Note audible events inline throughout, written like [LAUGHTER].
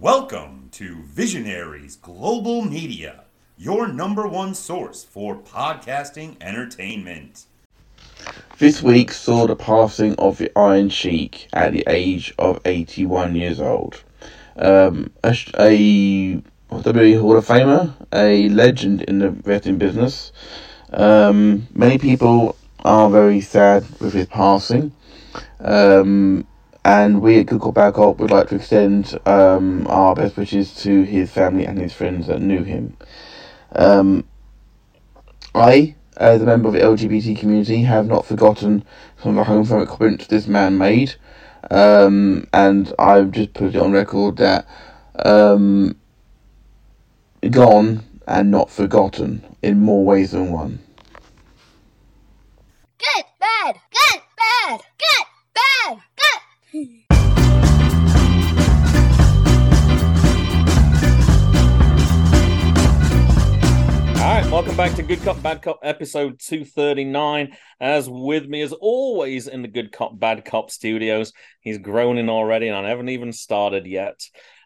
Welcome to Visionaries Global Media, your number one source for podcasting entertainment. This week saw the passing of the Iron Sheik at the age of 81 years old. Um, a, a WWE Hall of Famer, a legend in the wrestling business. Um, many people are very sad with his passing. Um, and we at Bad Cop would like to extend um, our best wishes to his family and his friends that knew him. Um, I, as a member of the LGBT community, have not forgotten some of the homophobic comments this man made, um, and I've just put it on record that um, gone and not forgotten in more ways than one. Good, bad, good, bad, good, All right, welcome back to Good Cop Bad Cop episode 239. As with me, as always, in the Good Cop Bad Cop studios, he's groaning already, and I haven't even started yet.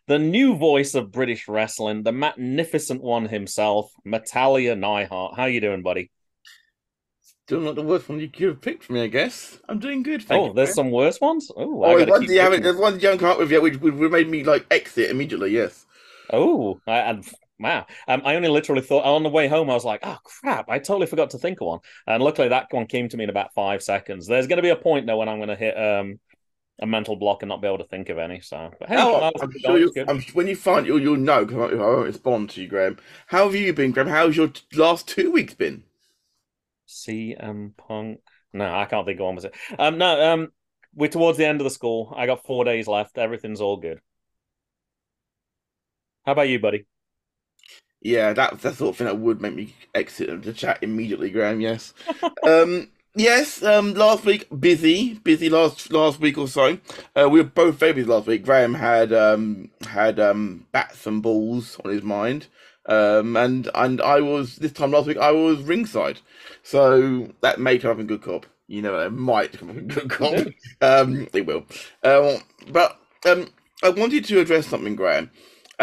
The new voice of British wrestling, the magnificent one himself, Matalia Neihart. How you doing, buddy? Still not the worst one you could have picked for me, I guess. I'm doing good. Thank oh, you, there's man. some worse ones. Oh, Oh, I one you haven't. There's one you haven't come up with yet, which, which made me like exit immediately. Yes. Oh, I, and wow! Um, I only literally thought on the way home. I was like, "Oh crap!" I totally forgot to think of one, and luckily that one came to me in about five seconds. There's going to be a point though when I'm going to hit um a mental block and not be able to think of any. So, but hey, Oh, I'm sure you. I'm, when you find it, you'll know. Cause I, won't respond to you, Graham. How have you been, Graham? How's your last two weeks been? CM Punk. No, I can't think of one. Was it? Um, no. Um, we're towards the end of the school. I got four days left. Everything's all good. How about you, buddy? Yeah, that's the sort of thing that would make me exit the chat immediately, Graham. Yes. [LAUGHS] um. Yes. Um. Last week, busy, busy. Last last week or so, uh, we were both very busy last week. Graham had um had um bats and balls on his mind. Um. And and I was this time last week. I was ringside, so that may come up in good cop. You know, it might come up in good cop. um. It will. Um. But um. I wanted to address something, Graham.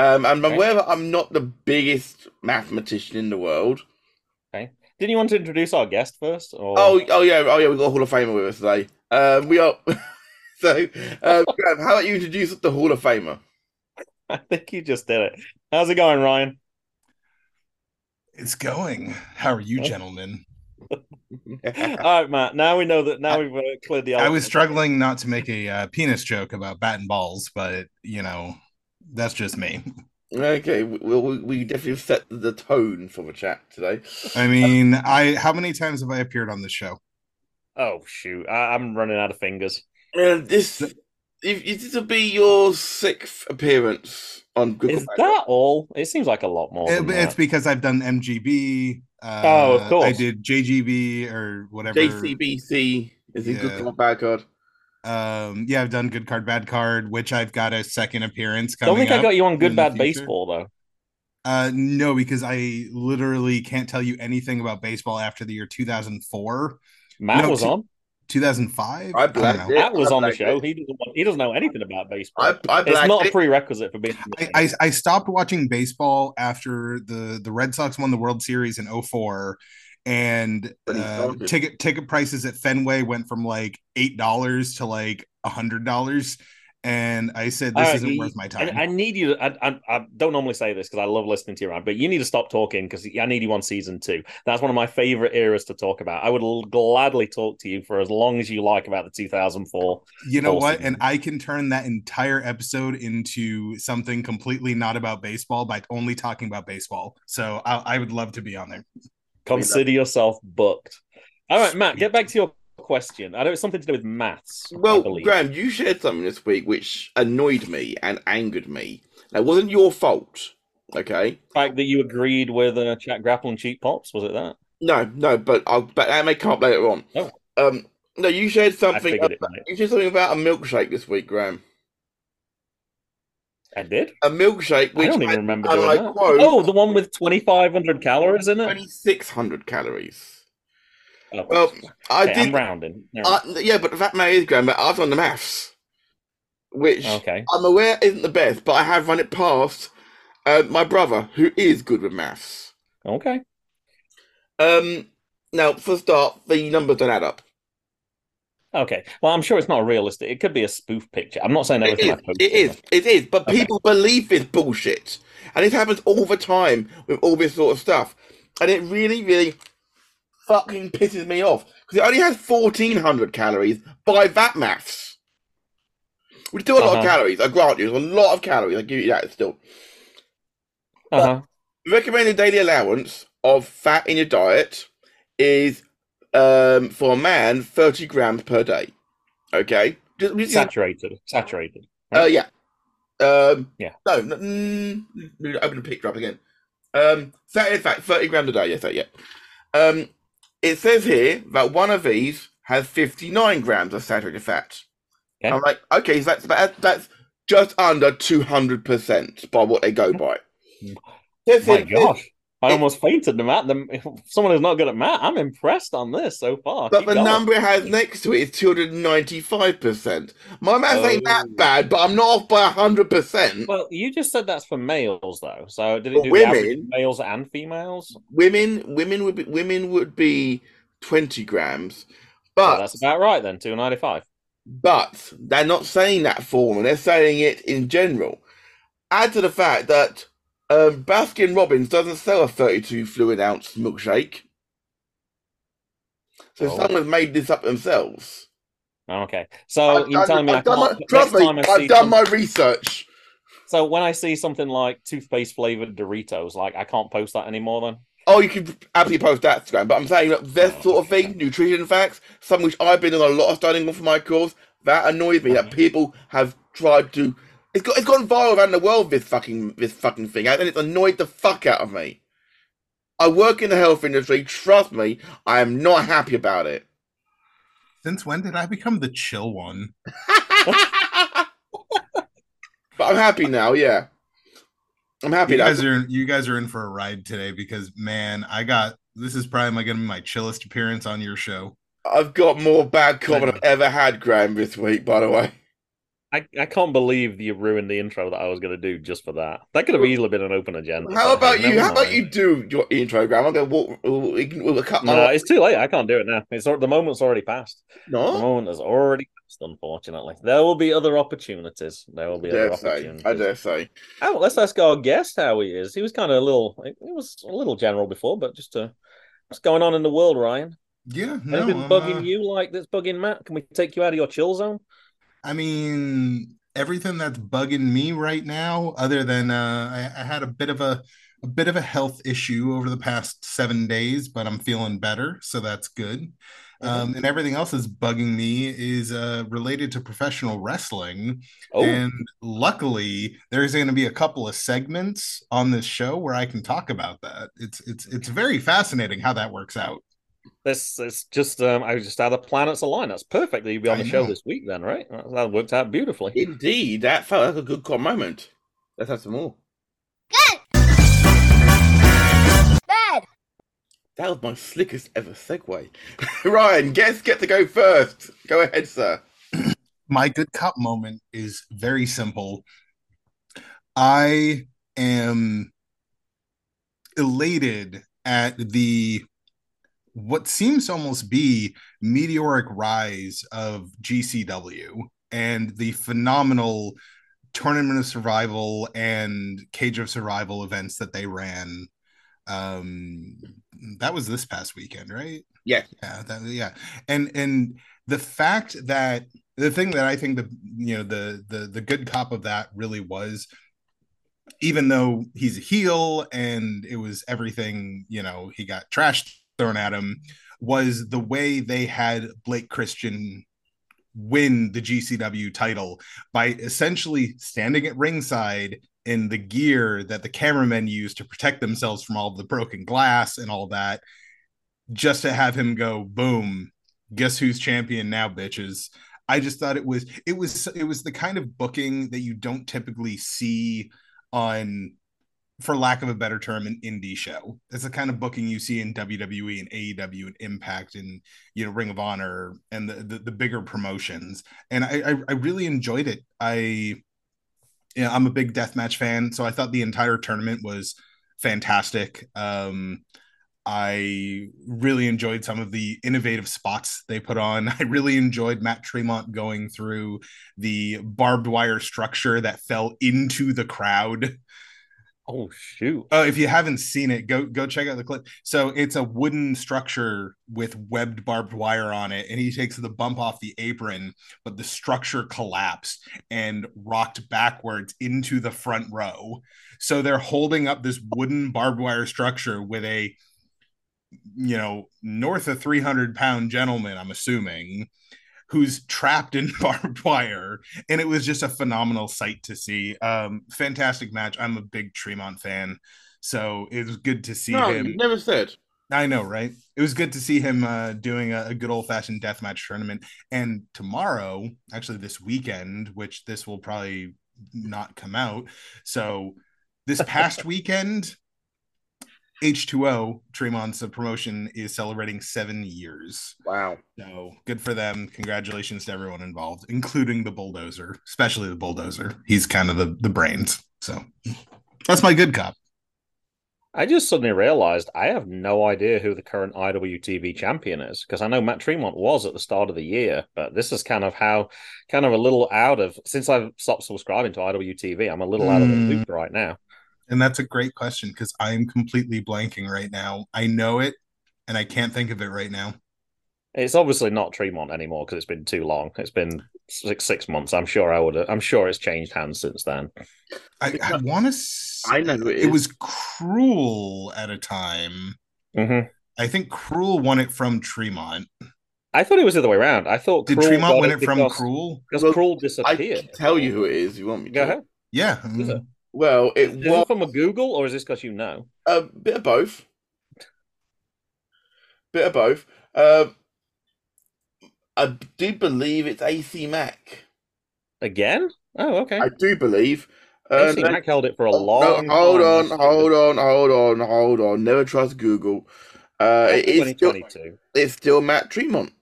Um, I'm Okay. aware that I'm not the biggest mathematician in the world. Okay. Didn't you want to introduce our guest first? Or... Oh, oh yeah, oh yeah, we've got a Hall of Famer with us today. Um, we are. [LAUGHS] so, um, [LAUGHS] Graham, how about you introduce the Hall of Famer? I think you just did it. How's it going, Ryan? It's going. How are you, Oh. gentlemen? [LAUGHS] All right, Matt. Now we know that. Now we've uh, cleared the. I was struggling not to make a uh, penis joke about bat and balls, but you know, that's just me. okay, we, we, we definitely set the tone for the chat today. I mean, I how many times have I appeared on this show? Oh shoot! I, I'm running out of fingers. And this, if, if this will be your sixth appearance on Good Is Cop, that all? It seems like a lot more. It- than it's that. because I've done MGB. Uh, Oh, of course. I did JGB or whatever. JCBC is in Good Yeah. Cop Bad Card. Um, yeah, I've done Good Card, Bad Card, which I've got a second appearance Don't coming. think I got you on Good Bad. Baseball though. Uh, no, because I literally can't tell you anything about baseball after the year 2004, Matt No, was two- on. 2005. I blacked know. it. Matt was I on the show. it. He doesn't. Want, he doesn't know anything about baseball. I, I it's blacked not a prerequisite for being. I, I, I stopped watching baseball after the, the Red Sox won the World Series in 04 and uh, ticket ticket prices at Fenway went from like eight dollars to like a hundred dollars and I said this All right, isn't you- worth my time. I, I need you. To, I, I, I don't normally say this because I love listening to you, Ryan, but you need to stop talking because I need you on season two. That's one of my favorite eras to talk about. I would l- gladly talk to you for as long as you like about the 2004. you know what? Awesome. And I can turn that entire episode into something completely not about baseball by only talking about baseball. So I, I would love to be on there. Consider yourself booked. All right, Matt, get back to your question. I know it's something to do with maths. Well. Graham, you shared something this week which annoyed me and angered me. It wasn't your fault, okay? The fact that you agreed with uh, Chat Grapple and Cheap Pops was it that? No, no, but I'll, but that may come up later on. Oh. Um, no, you shared something. About, you shared something about a milkshake this week, Graham. I did. A milkshake I don't even remember and doing I that. quote, Oh, the one with 2,500 calories in it. twenty six hundred calories. Oh, Well, I okay, I'm did. rounding. I, yeah, but that may is, Graham, that I've done the maths. which Okay. I'm aware isn't the best, but I have run it past uh, my brother, who is good with maths. Okay. Um, now, for a start, the numbers don't add up. Okay. Well, I'm sure it's not realistic. It could be a spoof picture. I'm not saying It everything is, I post it is, it is, but Okay. people believe this bullshit. And it happens all the time with all this sort of stuff. And it really, really fucking pisses me off. Because it only has 1,400 calories by that maths. Which is still a lot of Uh-huh. calories, I grant you. It's a lot of calories, I give you that still. Uh-huh. recommended daily allowance of fat in your diet is um, for a man 30 grams per day. Okay? Saturated. Saturated. uh, yeah. Um, Yeah. No, no mm, open the picture up again. Um, fat, in fact, 30 grams a day. Yes, that, yeah. Um, it says here that one of these has 59 grams of saturated fat. Okay. I'm like, okay, so that's, that's, that's just under 200% by what they go by. Says My here- gosh. I it- almost fainted the math. The, someone who's not good at math, I'm impressed on this so far. But Keep the going. number it has next to it is 295%. My maths oh. ain't that Oh. bad, but I'm not off by 100%. Well, you just said that's for males, though. So did it For do women- males and females? Women women would be women would be 20 grams. But that's about right then. Two ninety five. but they're not saying that formula, they're saying it in general. Add to the fact that um, Baskin Robbins doesn't sell a 32 fluid ounce milkshake. So Oh. someone's made this up themselves. Okay. So I've you're telling me I I've my- trust me, I I've done some- my research. So when I see something like toothpaste flavored Doritos, like I can't post that anymore. Then Oh, you can absolutely post that Instagram, but I'm saying that this Oh, sort of thing, nutrition facts, something which I've been doing a lot of studying on for my course, that annoys me that people have tried to. It's got it's gone viral around the world. This fucking this fucking thing, and it's annoyed the fuck out of me. I work in the health industry. Trust me, I am not happy about it. Since when did I become the chill one? [LAUGHS] but I'm happy now. Yeah, I'm happy You now. guys are you guys are in for a ride today because man, I got this is probably my gonna be my chillest appearance on your show. I've got more bad comment I've ever had, Graham, this week. By the way. I, I can't believe you ruined the intro that I was going to do just for that. That could have easily been an open agenda. How about you? How about you do your intro, Graham? I'm gonna walk. We'll, we'll, we'll cut my. No, it's too late. I can't do it now. It's the moment's already passed. No, the moment has already passed. Unfortunately, there will be other opportunities. There will be dare other say. opportunities. I dare say. Oh, let's ask our guest how he is. He was kind of a little. It was a little general before, but just uh, what's going on in the world, Ryan? Yeah, no, Anything I'm, bugging uh, you like that's bugging Matt? Can we take you out of your chill zone? I mean, everything that's bugging me right now, other than uh, I, I had a bit of a a bit of a health issue over the past seven days, but I'm feeling better, so that's good. Um, and everything else that's bugging me is uh, related to professional wrestling. Oh, And luckily, there's going to be a couple of segments on this show where I can talk about that. It's it's it's very fascinating how that works out. This is just. Um, I was just how the planets align. That's perfect. that you'd be on I the show this week, then, right? That, that worked out beautifully. Indeed, that felt like a good call moment. Let's have some more. Good. Bad. That was my slickest ever segue. [LAUGHS] Ryan, guests get to go first. Go ahead, sir. [CLEARS THROAT] my good cop moment is very simple. I am elated at the what seems to almost be meteoric rise of GCW and the phenomenal tournament of survival and cage of survival events that they ran um that was this past weekend right? Yeah. Yeah that, yeah. And and the fact that the thing that i think the you know the the the good cop of that really was even though he's a heel and it was everything you know he got trash thrown at him was the way they had blake christian win the gcw title by essentially standing at ringside in the gear that the cameramen use to protect themselves from all the broken glass and all that just to have him go boom guess who's champion now bitches. I just thought it was it was it was the kind of booking that you don't typically see on for lack of a better term, an indie show. It's the kind of booking you see in WWE and AEW and Impact and you know Ring of Honor and the the, the bigger promotions. And I, I, I really enjoyed it. I yeah, I'm a big deathmatch fan, so I thought the entire tournament was fantastic. Um, I really enjoyed some of the innovative spots they put on. [LAUGHS] I really enjoyed Matt Tremont going through the barbed wire structure that fell into the crowd. Oh shoot! Uh, if you haven't seen it, go go check out the clip. So it's a wooden structure with webbed barbed wire on it, and he takes the bump off the apron, but the structure collapsed and rocked backwards into the front row. So they're holding up this wooden barbed wire structure with a, you know, north of three hundred pound gentleman. I'm assuming who's trapped in [LAUGHS] barbed wire and it was just a phenomenal sight to see. Um fantastic match. I'm a big tremont fan so it was good to see No, him. never said. i know right? It was good to see him uh doing a, a good old-fashioned deathmatch tournament. And tomorrow actually this weekend which this will probably not come out so this past [LAUGHS] weekend H2O, Tremont's promotion is celebrating seven years. Wow. So good for them. Congratulations to everyone involved, including the bulldozer, especially the bulldozer. He's kind of the, the brains. So that's my good cop. I just suddenly realized I have no idea who the current IWTV champion is because I know Matt Tremont was at the start of the year, but this is kind of how, kind of a little out of since I've stopped subscribing to IWTV. I'm a little out of the Mm. loop right now. And that's a great question because I'm completely blanking right now. I know it and I can't think of it right now. It's obviously not Tremont anymore because it's been too long. It's been six six months. I'm sure I would. I'm sure it's changed hands since then. I, I want to. I know who it It is. was Cruel at a time. hmm I think Cruel won it from Tremont. I thought it was the other way around. I thought Did Krul Tremont got win it from because, Cruel? because Well, Krul I disappeared. can tell you who it is. You want me to? Go ahead. Yeah. Is it? Well, it Is was from a Google or is this because you know? a bit of both. Bit of both. Um, I do believe it's AC Mack. Again? Oh, okay. I do believe. Uh, AC Mack held it for a long no, hold time. on, hold on, hold on, hold on. Never trust Google. Uh, it is still, 2022. it's still Matt Tremont.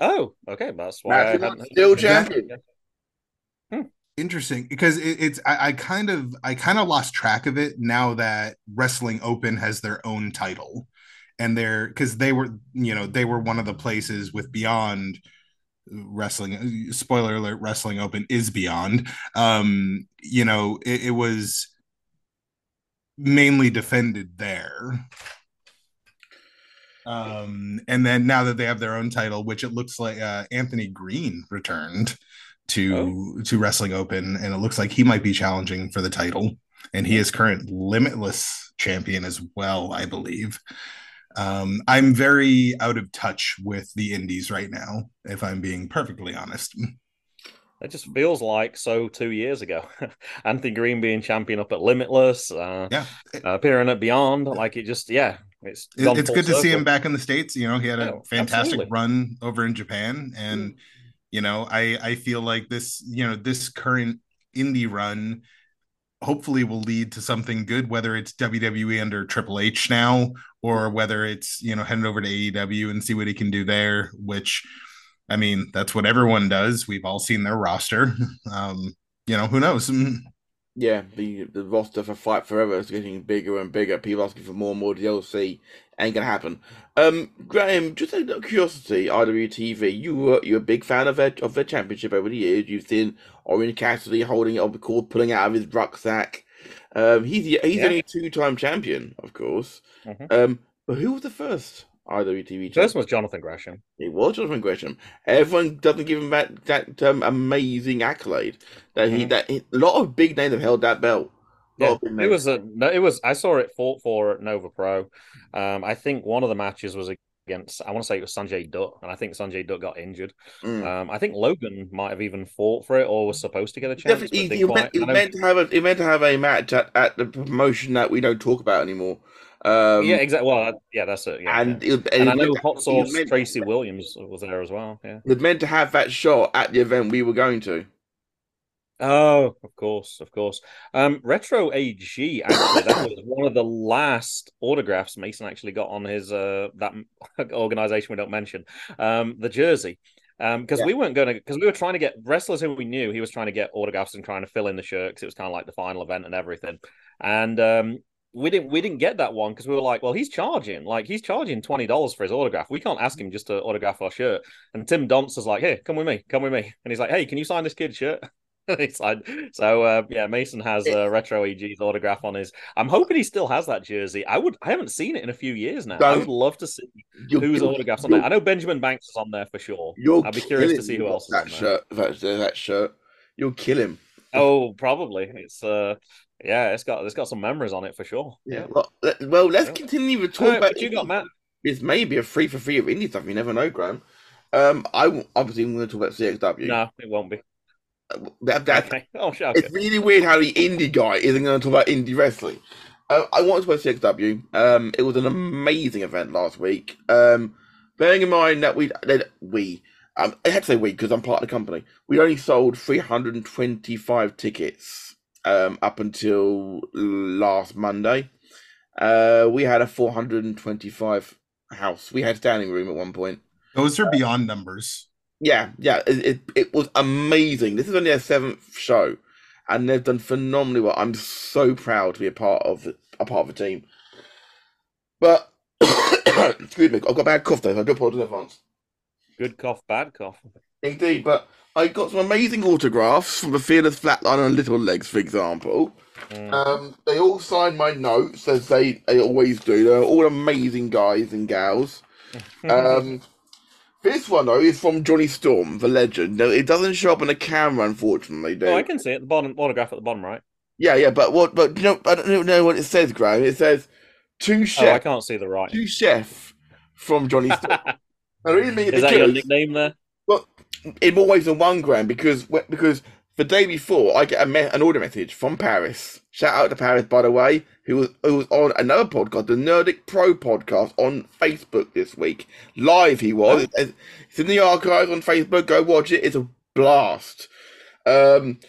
Oh, okay. That's why Matt I Tremont hadn't. still champion. Interesting because it, it's I, I kind of I kind of lost track of it now that Wrestling Open has their own title, and they're because they were you know they were one of the places with Beyond Wrestling. Spoiler alert: Wrestling Open is Beyond. Um, you know it, it was mainly defended there. Um, and then now that they have their own title, which it looks like uh, Anthony Greene returned to to Wrestling Open, and it looks like he might be challenging for the title. And he is current Limitless champion as well, I believe. Um, I'm very out of touch with the indies right now, if I'm being perfectly honest. It just feels like so two years ago. [LAUGHS] Anthony Greene being champion up at Limitless, uh, Yeah, uh, appearing at Beyond. Like it just, yeah, it's It- it's good to see him back in the states. You know, he had a Oh, fantastic absolutely. run over in Japan, and you know, I I feel like this you know this current indie run hopefully will lead to something good, whether it's WWE under Triple H now or whether it's you know heading over to AEW and see what he can do there. Which, I mean, that's what everyone does. We've all seen their roster. [LAUGHS] Um, you know, who knows? Mm. Yeah, the the roster for Fight Forever is getting bigger and bigger. People asking for more and more DLC. Ain't gonna happen. Um, Graham, just out of curiosity, IWTV, you were you're a big fan of their of their championship over the years. You've seen Orange Cassidy holding it up, the course, pulling it out of his rucksack. Um, he's he's Yeah. only two time champion, of course. Mhm. Um, but who was the first IWTV First champion? was Jonathan Gresham. It was Jonathan Gresham. Everyone doesn't give him that that um, amazing accolade. That he Mhm. that he, a lot of big names have held that belt. Yeah, it was a no, it was. I saw it fought for at Nova Pro. Um, I think one of the matches was against. I want to say it was Sanjay Dutt, and I think Sanjay Dutt got injured. Mm. Um, I think Logan might have even fought for it or was supposed to get a chance. Definitely, he, meant, he meant to have a he meant to have a match at, at the promotion that we don't talk about anymore. Um, yeah, exactly. Well, I- yeah, that's it. Yeah, and, yeah. it- and I know Hot Sauce Tracy Williams was there as well. Yeah. he was meant to have that shot at the event we were going to. Oh, of course, of course. Um, Retro AG actually that was one of the last autographs Mason actually got on his uh that [LAUGHS] organization we don't mention. Um, the jersey. Um, because Yeah. we weren't going to, because we were trying to get wrestlers who we knew. He was trying to get autographs and trying to fill in the shirt because it was kind of like the final event and everything. And um, we didn't, we didn't get that one because we were like, well, he's charging, like he's charging twenty dollars for his autograph. We can't ask him just to autograph our shirt. And Tim Donst was like, hey, come with me, come with me. And he's like, hey, can you sign this kid's shirt? [LAUGHS] he signed. So uh, yeah, Mason has uh, retro EG's autograph on his. I'm hoping he still has that jersey. I would. I haven't seen it in a few years now. I Don't- would love to see You're- whose you're- autographs on there. I know Benjamin Banks is on there for sure. You'll I'd be curious to see who else is that there. shirt. That, that shirt, you'll kill him. Oh, probably. It's uh, yeah, it's got it's got some memories on it for sure. Yeah. Well, let, well let's Yeah. continue to talk Alright, about. you got, Matt? This may be a free for free of indie stuff. You never know, Graham. Um, I obviously I'm going to talk about CXW. No, it won't be. That, that, Okay. Oh, sure. Okay. It's really weird how the indie guy isn't going to talk about indie wrestling. Uh, I want to talk about CXW. Um, it was an amazing event last week. Um, bearing in mind that we that we um, I had to say we because I'm part of the company. We only sold 325 tickets um, up until last Monday. Uh, we had a 425 house. We had standing room at one point. Those are beyond numbers. Yeah, yeah, it, it it was amazing. This is only their seventh show, and they've done phenomenally well. I'm so proud to be a part of a part of the team. But [COUGHS] excuse me, I've got a bad cough though. So I do apologize in advance. Good cough, bad cough. Indeed, but I got some amazing autographs from the Fearless Flatline and Little Legs, for example. Mm. Um, they all signed my notes as they, they always do. They're all amazing guys and gals. [LAUGHS] Um, this one though is from Johnny Storm, the legend. No, it doesn't show up on the camera, unfortunately. oh, I can see it. The bottom autograph at the bottom right. Yeah, yeah, but what? But you know, I don't know what it says, Graham. It says two two Oh, I can't see the right. two chef from Johnny [LAUGHS] Storm. I really mean Is that your nickname there? in more ways than one, Graham, because because the day before I get a me- an order message from Paris. Shout out to Paris, by the way, who was who was on another podcast, the Nerdic Pro podcast on Facebook this week. Live, he was. It's, it's in the archives on Facebook. Go watch it. It's a blast. Um,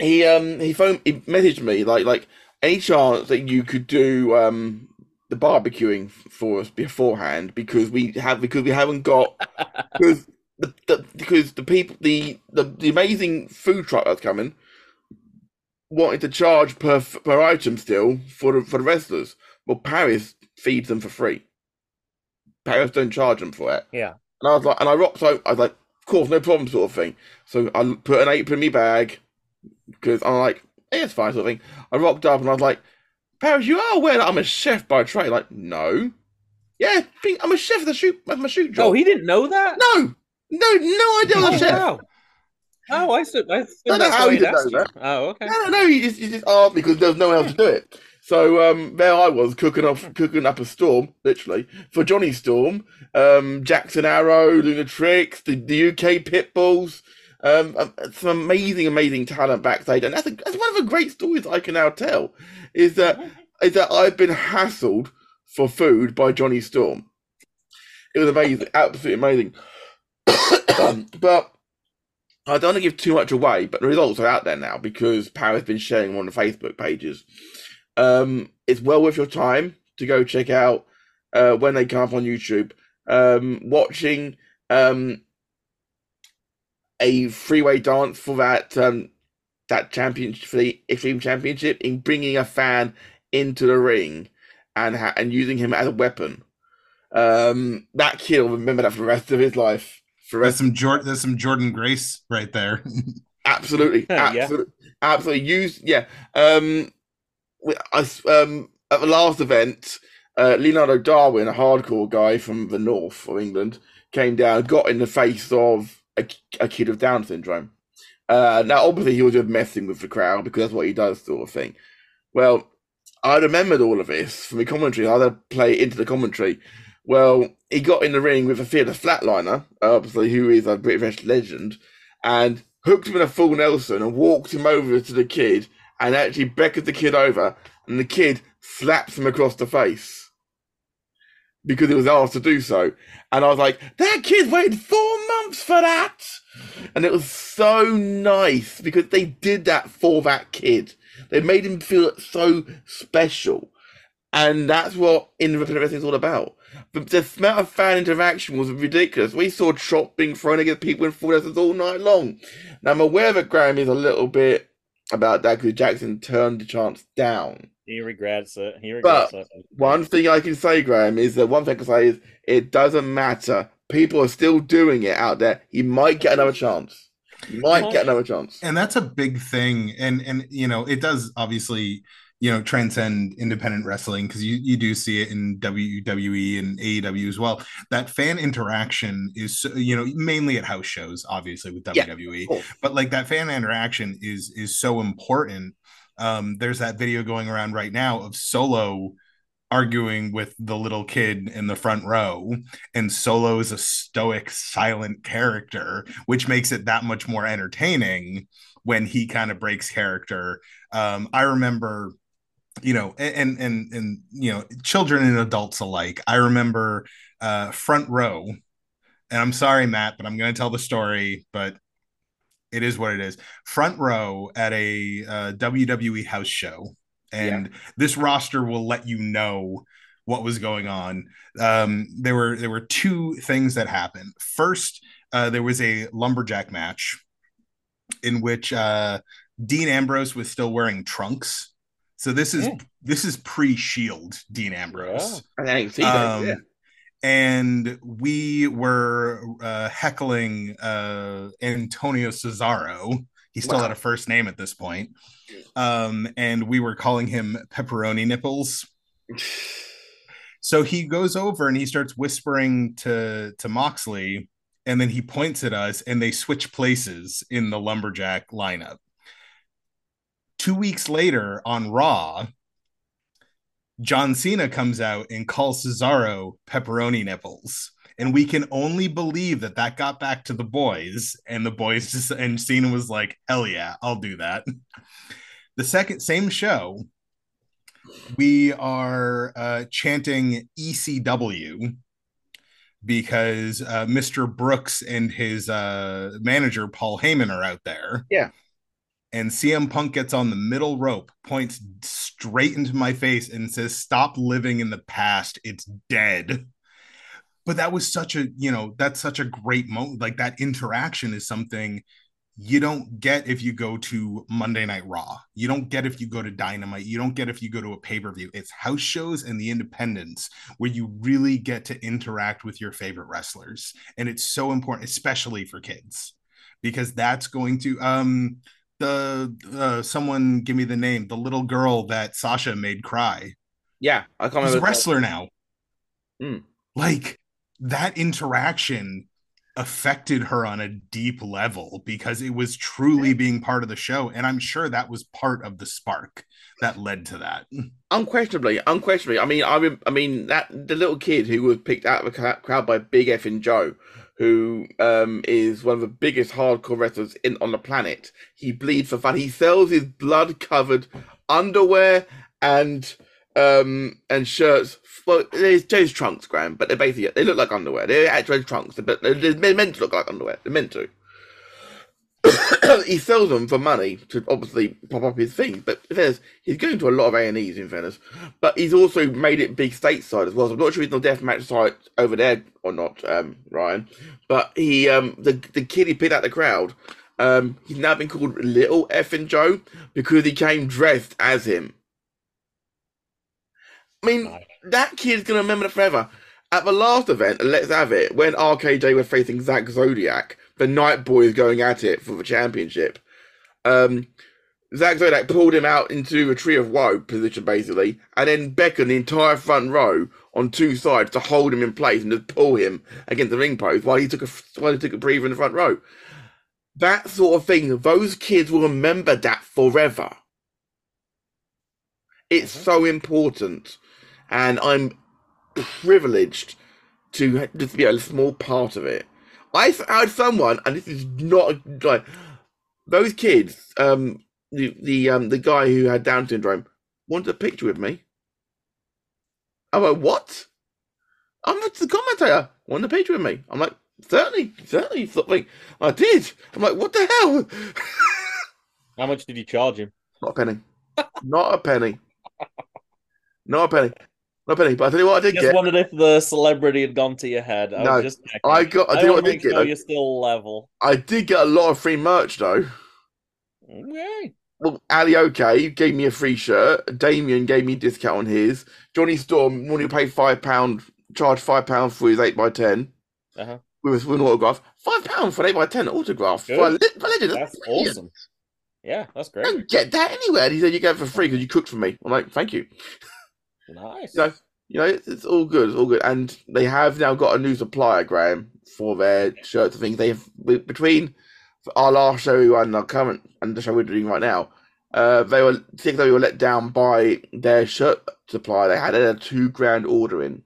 he um he phoned he messaged me like like any chance that you could do um the barbecuing for us beforehand because we have because we haven't got [LAUGHS] because the, the because the people the, the the amazing food truck that's coming wanted to charge per per item still for the for the wrestlers. Well, Paris feeds them for free. Paris don't charge them for it. Yeah. And I was like, and I rocked. So I was like, of course, no problem, sort of thing. So I put an apron in my bag because I'm like, hey, it's fine, sort of thing. I rocked up and I was like, Paris, you are aware that I'm a chef by trade? Like, no. Yeah, I'm a chef. Of the shoot, my shoot oh, job. Oh, he didn't know that. No, no, no idea. I'm Oh, chef. wow. Oh, I see. I Don't know how he didn't know asked you. that. Oh, okay. No, no, no. He just, he just asked because there was no one else to do it. So um, there I was cooking up, cooking up a storm, literally for Johnny Storm, um, Jackson Arrow, Luna Tricks, the, the UK Pitbulls, um, um, some amazing, amazing talent backstage, and that's a, that's one of the great stories I can now tell. Is that is that I've been hassled for food by Johnny Storm. It was amazing, absolutely amazing. But I don't want to give too much away, but the results are out there now because Power has been sharing on the Facebook pages. Um, it's well worth your time to go check out uh, when they come up on YouTube. Um, watching um, a freeway dance for that um, that championship for the Extreme Championship in bringing a fan into the ring and ha- and using him as a weapon. Um, that kid will remember that for the rest of his life. For There's some Jordan. There's some Jordynne Grace right there. [LAUGHS] Absolutely, Yeah. absolutely, absolutely. Use yeah. Um, we- I s- um at the last event, uh, Leonardo Darwin, a hardcore guy from the north of England, came down, got in the face of a, a kid with Down syndrome. Uh, now obviously he was just messing with the crowd because that's what he does, sort of thing. Well, I remembered all of this from the commentary. I had to play it into the commentary. Well, he got in the ring with a fearless flatliner, obviously, who is a British legend, and hooked him in a full Nelson and walked him over to the kid and actually beckoned the kid over, and the kid slaps him across the face because he was asked to do so. And I was like, that kid waited four months for that. And it was so nice because they did that for that kid. They made him feel so special. And that's what Independent Wrestling is all about. The, the amount of fan interaction was ridiculous. We saw Chop being thrown against people in full wrestlers all night long. Now, I'm aware that Graham is a little bit about that because Jackson turned the chance down. He regrets it. He regrets it. One thing I can say, Graham, is that one thing I can say is it doesn't matter. People are still doing it out there. He might get another chance. He might get another chance. and that's a big thing and and you know it does obviously you know transcend independent wrestling because you you do see it in WWE and AEW as well that fan interaction is you know mainly at house shows obviously with Yeah. WWE Cool. but like that fan interaction is is so important um there's that video going around right now of solo arguing with the little kid in the front row and solo is a stoic silent character which makes it that much more entertaining when he kind of breaks character um i remember you know and and and you know children and adults alike i remember uh front row and i'm sorry matt but i'm going to tell the story but it is what it is. Front row at a uh, wwe house show and this roster will let you know what was going on. Um there were there were two things that happened. First uh there was a lumberjack match in which uh dean ambrose was still wearing trunks so this is Yeah. this is pre-shield dean ambrose days, um, yeah. and we were uh, heckling uh, Antonio Cesaro. He still Wow. had a first name at this point. Um, and we were calling him pepperoni nipples. [SIGHS] So he goes over and he starts whispering to to Moxley, and then he points at us, and they switch places in the lumberjack lineup. Two weeks later on Raw, John Cena comes out and calls Cesaro pepperoni nipples. And we can only believe that that got back to the boys, and the boys [LAUGHS] just and Cena was like, "Hell yeah, I'll do that." The second same show, we are uh, chanting ECW because uh, Mr. Brooks and his uh, manager Paul Heyman are out there. Yeah. And CM Punk gets on the middle rope, points straight into my face, and says, "Stop living in the past. It's dead." But that was such a, you know, that's such a great moment. Like that interaction is something you don't get if you go to Monday Night Raw. You don't get if you go to Dynamite. You don't get if you go to a pay per view. It's house shows and the independents where you really get to interact with your favorite wrestlers. And it's so important, especially for kids, because that's going to, um, the uh, someone give me the name, the little girl that Sasha made cry. Yeah, I can't He's a wrestler now. Mm. Like that interaction affected her on a deep level because it was truly being part of the show. And I'm sure that was part of the spark that led to that. Unquestionably, unquestionably. I mean, I, I mean that the little kid who was picked out of the crowd by Big Effing Joe, who um, is one of the biggest hardcore wrestlers in on the planet. He bleeds for fun. He sells his blood-covered underwear and um and shirts. Well, there's Joe's trunks, Graham, but they're basically they look like underwear. They're actually trunks, but they're meant to look like underwear. They're meant to. [COUGHS] he sells them for money to obviously pop up his thing. But fairness, he's going to a lot of A and E's in fairness. But he's also made it big stateside as well. So I'm not sure he's on death match site over there or not, um, Ryan. But he, um, the the kid he picked out the crowd, um, he's now been called Little Effing Joe because he came dressed as him. I mean, that kid's gonna remember it forever. At the last event, Let's Have It, when RKJ was facing Zack Zodiac, the Night Boys going at it for the championship. Um, Zack Zodak pulled him out into a tree of woe position, basically, and then beckoned the entire front row on two sides to hold him in place and just pull him against the ring post while he took a while he took a breather in the front row. That sort of thing, those kids will remember that forever. It's so important, and I'm privileged to just be a small part of it. I had someone, and this is not like those kids. Um, the the um the guy who had Down syndrome wanted a picture with me. I went, what? I'm the commentator. Want a picture with me? I'm like, certainly, certainly something. I did. I'm like, what the hell? [LAUGHS] How much did you charge him? Not a penny. Not a penny. Not a penny. Not penny. But I tell you what, I did Just get. Just wondered if the celebrity had gone to your head. I No, was just. I got. I I I did get. sure though. you're still level. I did get a lot of free merch though. Okay. Well, Ali OK gave me a free shirt. Damien gave me a discount on his. Johnny Storm only paid five pound, charged five pound for his eight x ten Uh-huh. with, with an autograph. Five pound for an eight x ten autograph Good. for a, for a legend. That's brilliant. awesome. Yeah, that's I great. don't get that anywhere. And he said you get it for free because you cooked for me. I'm like, thank you. Nice. You know, you know, it's, it's all good. It's all good. And they have now got a new supplier, Graham, for their shirts and things. They have be- between our last show and our current and the show we're doing right now. Uh, they were think they were let down by their shirt supplier. They had a two grand order in,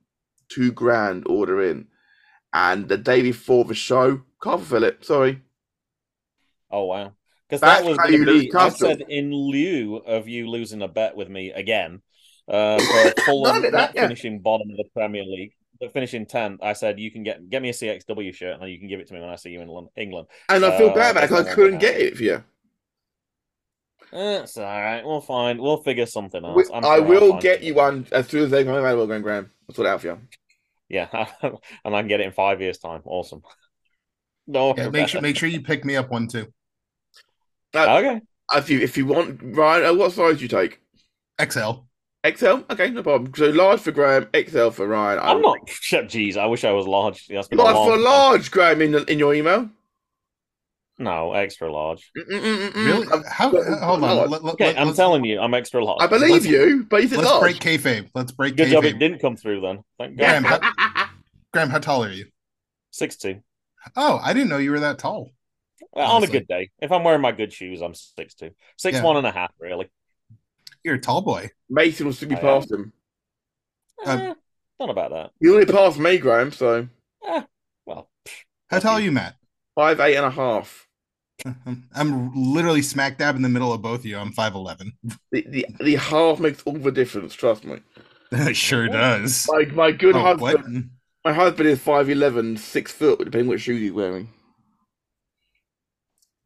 two grand order in, and the day before the show, can't fulfill it. Sorry. Oh wow. Because that was how you be. I said in lieu of you losing a bet with me again uh, for [COUGHS] Fulham that, not yeah. finishing bottom of the Premier League, but finishing tenth. I said you can get get me a CXW shirt and you can give it to me when I see you in Lon- England. And I feel Uh, bad because I that's couldn't get it for you. It's all right. We'll find. We'll figure something else. We- I'm I sure I'll get something. you one as soon as they come available, Graham. Graham. I'll sort it out for you. Yeah, [LAUGHS] and I can get it in five years' time. Awesome. [LAUGHS] No, Yeah, make sure make sure you pick me up one too. Uh, Okay. If you if you want, Ryan, uh, what size do you take? XL. XL? Okay, no problem. So large for Graham, XL for Ryan. I I'm would- not. Jeez, I wish I was large. That's been large long for large, Graham, in in your email. No, extra large. Mm-mm-mm-mm. Really? I- How? Uh, hold on. Let, let, Okay, let, I'm telling you, I'm extra large. I believe Let's- you, but is it Let's large? break kayfabe. Let's break Good job it didn't come through then. Thank God. Graham, how, [LAUGHS] Graham, how tall are you? Six two. Oh, I didn't know you were that tall. Well, on a good day, if I'm wearing my good shoes, I'm six two, six Yeah. one and a half, really. You're a tall boy. Mason will still be I past him. Um, Eh, not about that. He only passed me, Graham, so Eh, well, How tall are you, Matt? five, eight and a half. I'm literally smack dab in the middle of both of you. I'm 5'11. [LAUGHS] The, the the half makes all the difference, trust me. It sure does. My my good Oh, husband what? my husband is 5'11, six foot, depending what shoes he's wearing.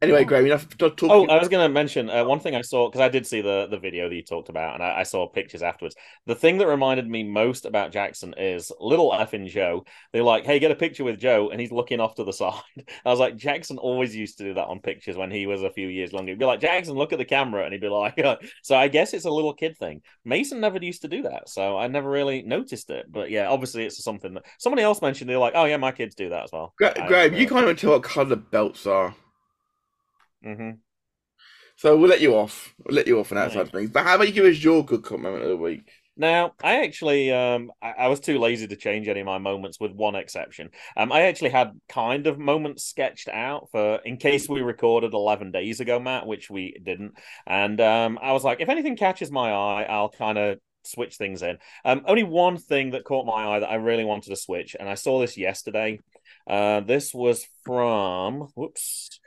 Anyway, Graham, enough to talk. Oh, I was going to mention uh, one thing I saw because I did see the the video that you talked about, and I, I saw pictures afterwards. The thing that reminded me most about Jackson is little effing Joe. They're like, "Hey, get a picture with Joe," and he's looking off to the [LAUGHS] side. I was like, Jackson always used to do that on pictures when he was a few years younger. He'd be like, "Jackson, look at the camera," and he'd be like, [LAUGHS] "So I guess it's a little kid thing." Mason never used to do that, so I never really noticed it. But yeah, obviously it's something that somebody else mentioned. They're like, "Oh yeah, my kids do that as well." Gra- Graham, you can't even tell what colour the belts are. Hmm So we'll let you off. We'll let you off on that Right. side of things. But how about you give us your good cop moment of the week? Now, I actually, um, I, I was too lazy to change any of my moments, with one exception. Um, I actually had kind of moments sketched out for in case we recorded eleven days ago, Matt, which we didn't. And um, I was like, if anything catches my eye, I'll kind of switch things in. Um, only one thing that caught my eye that I really wanted to switch, and I saw this yesterday. Uh, this was from whoops.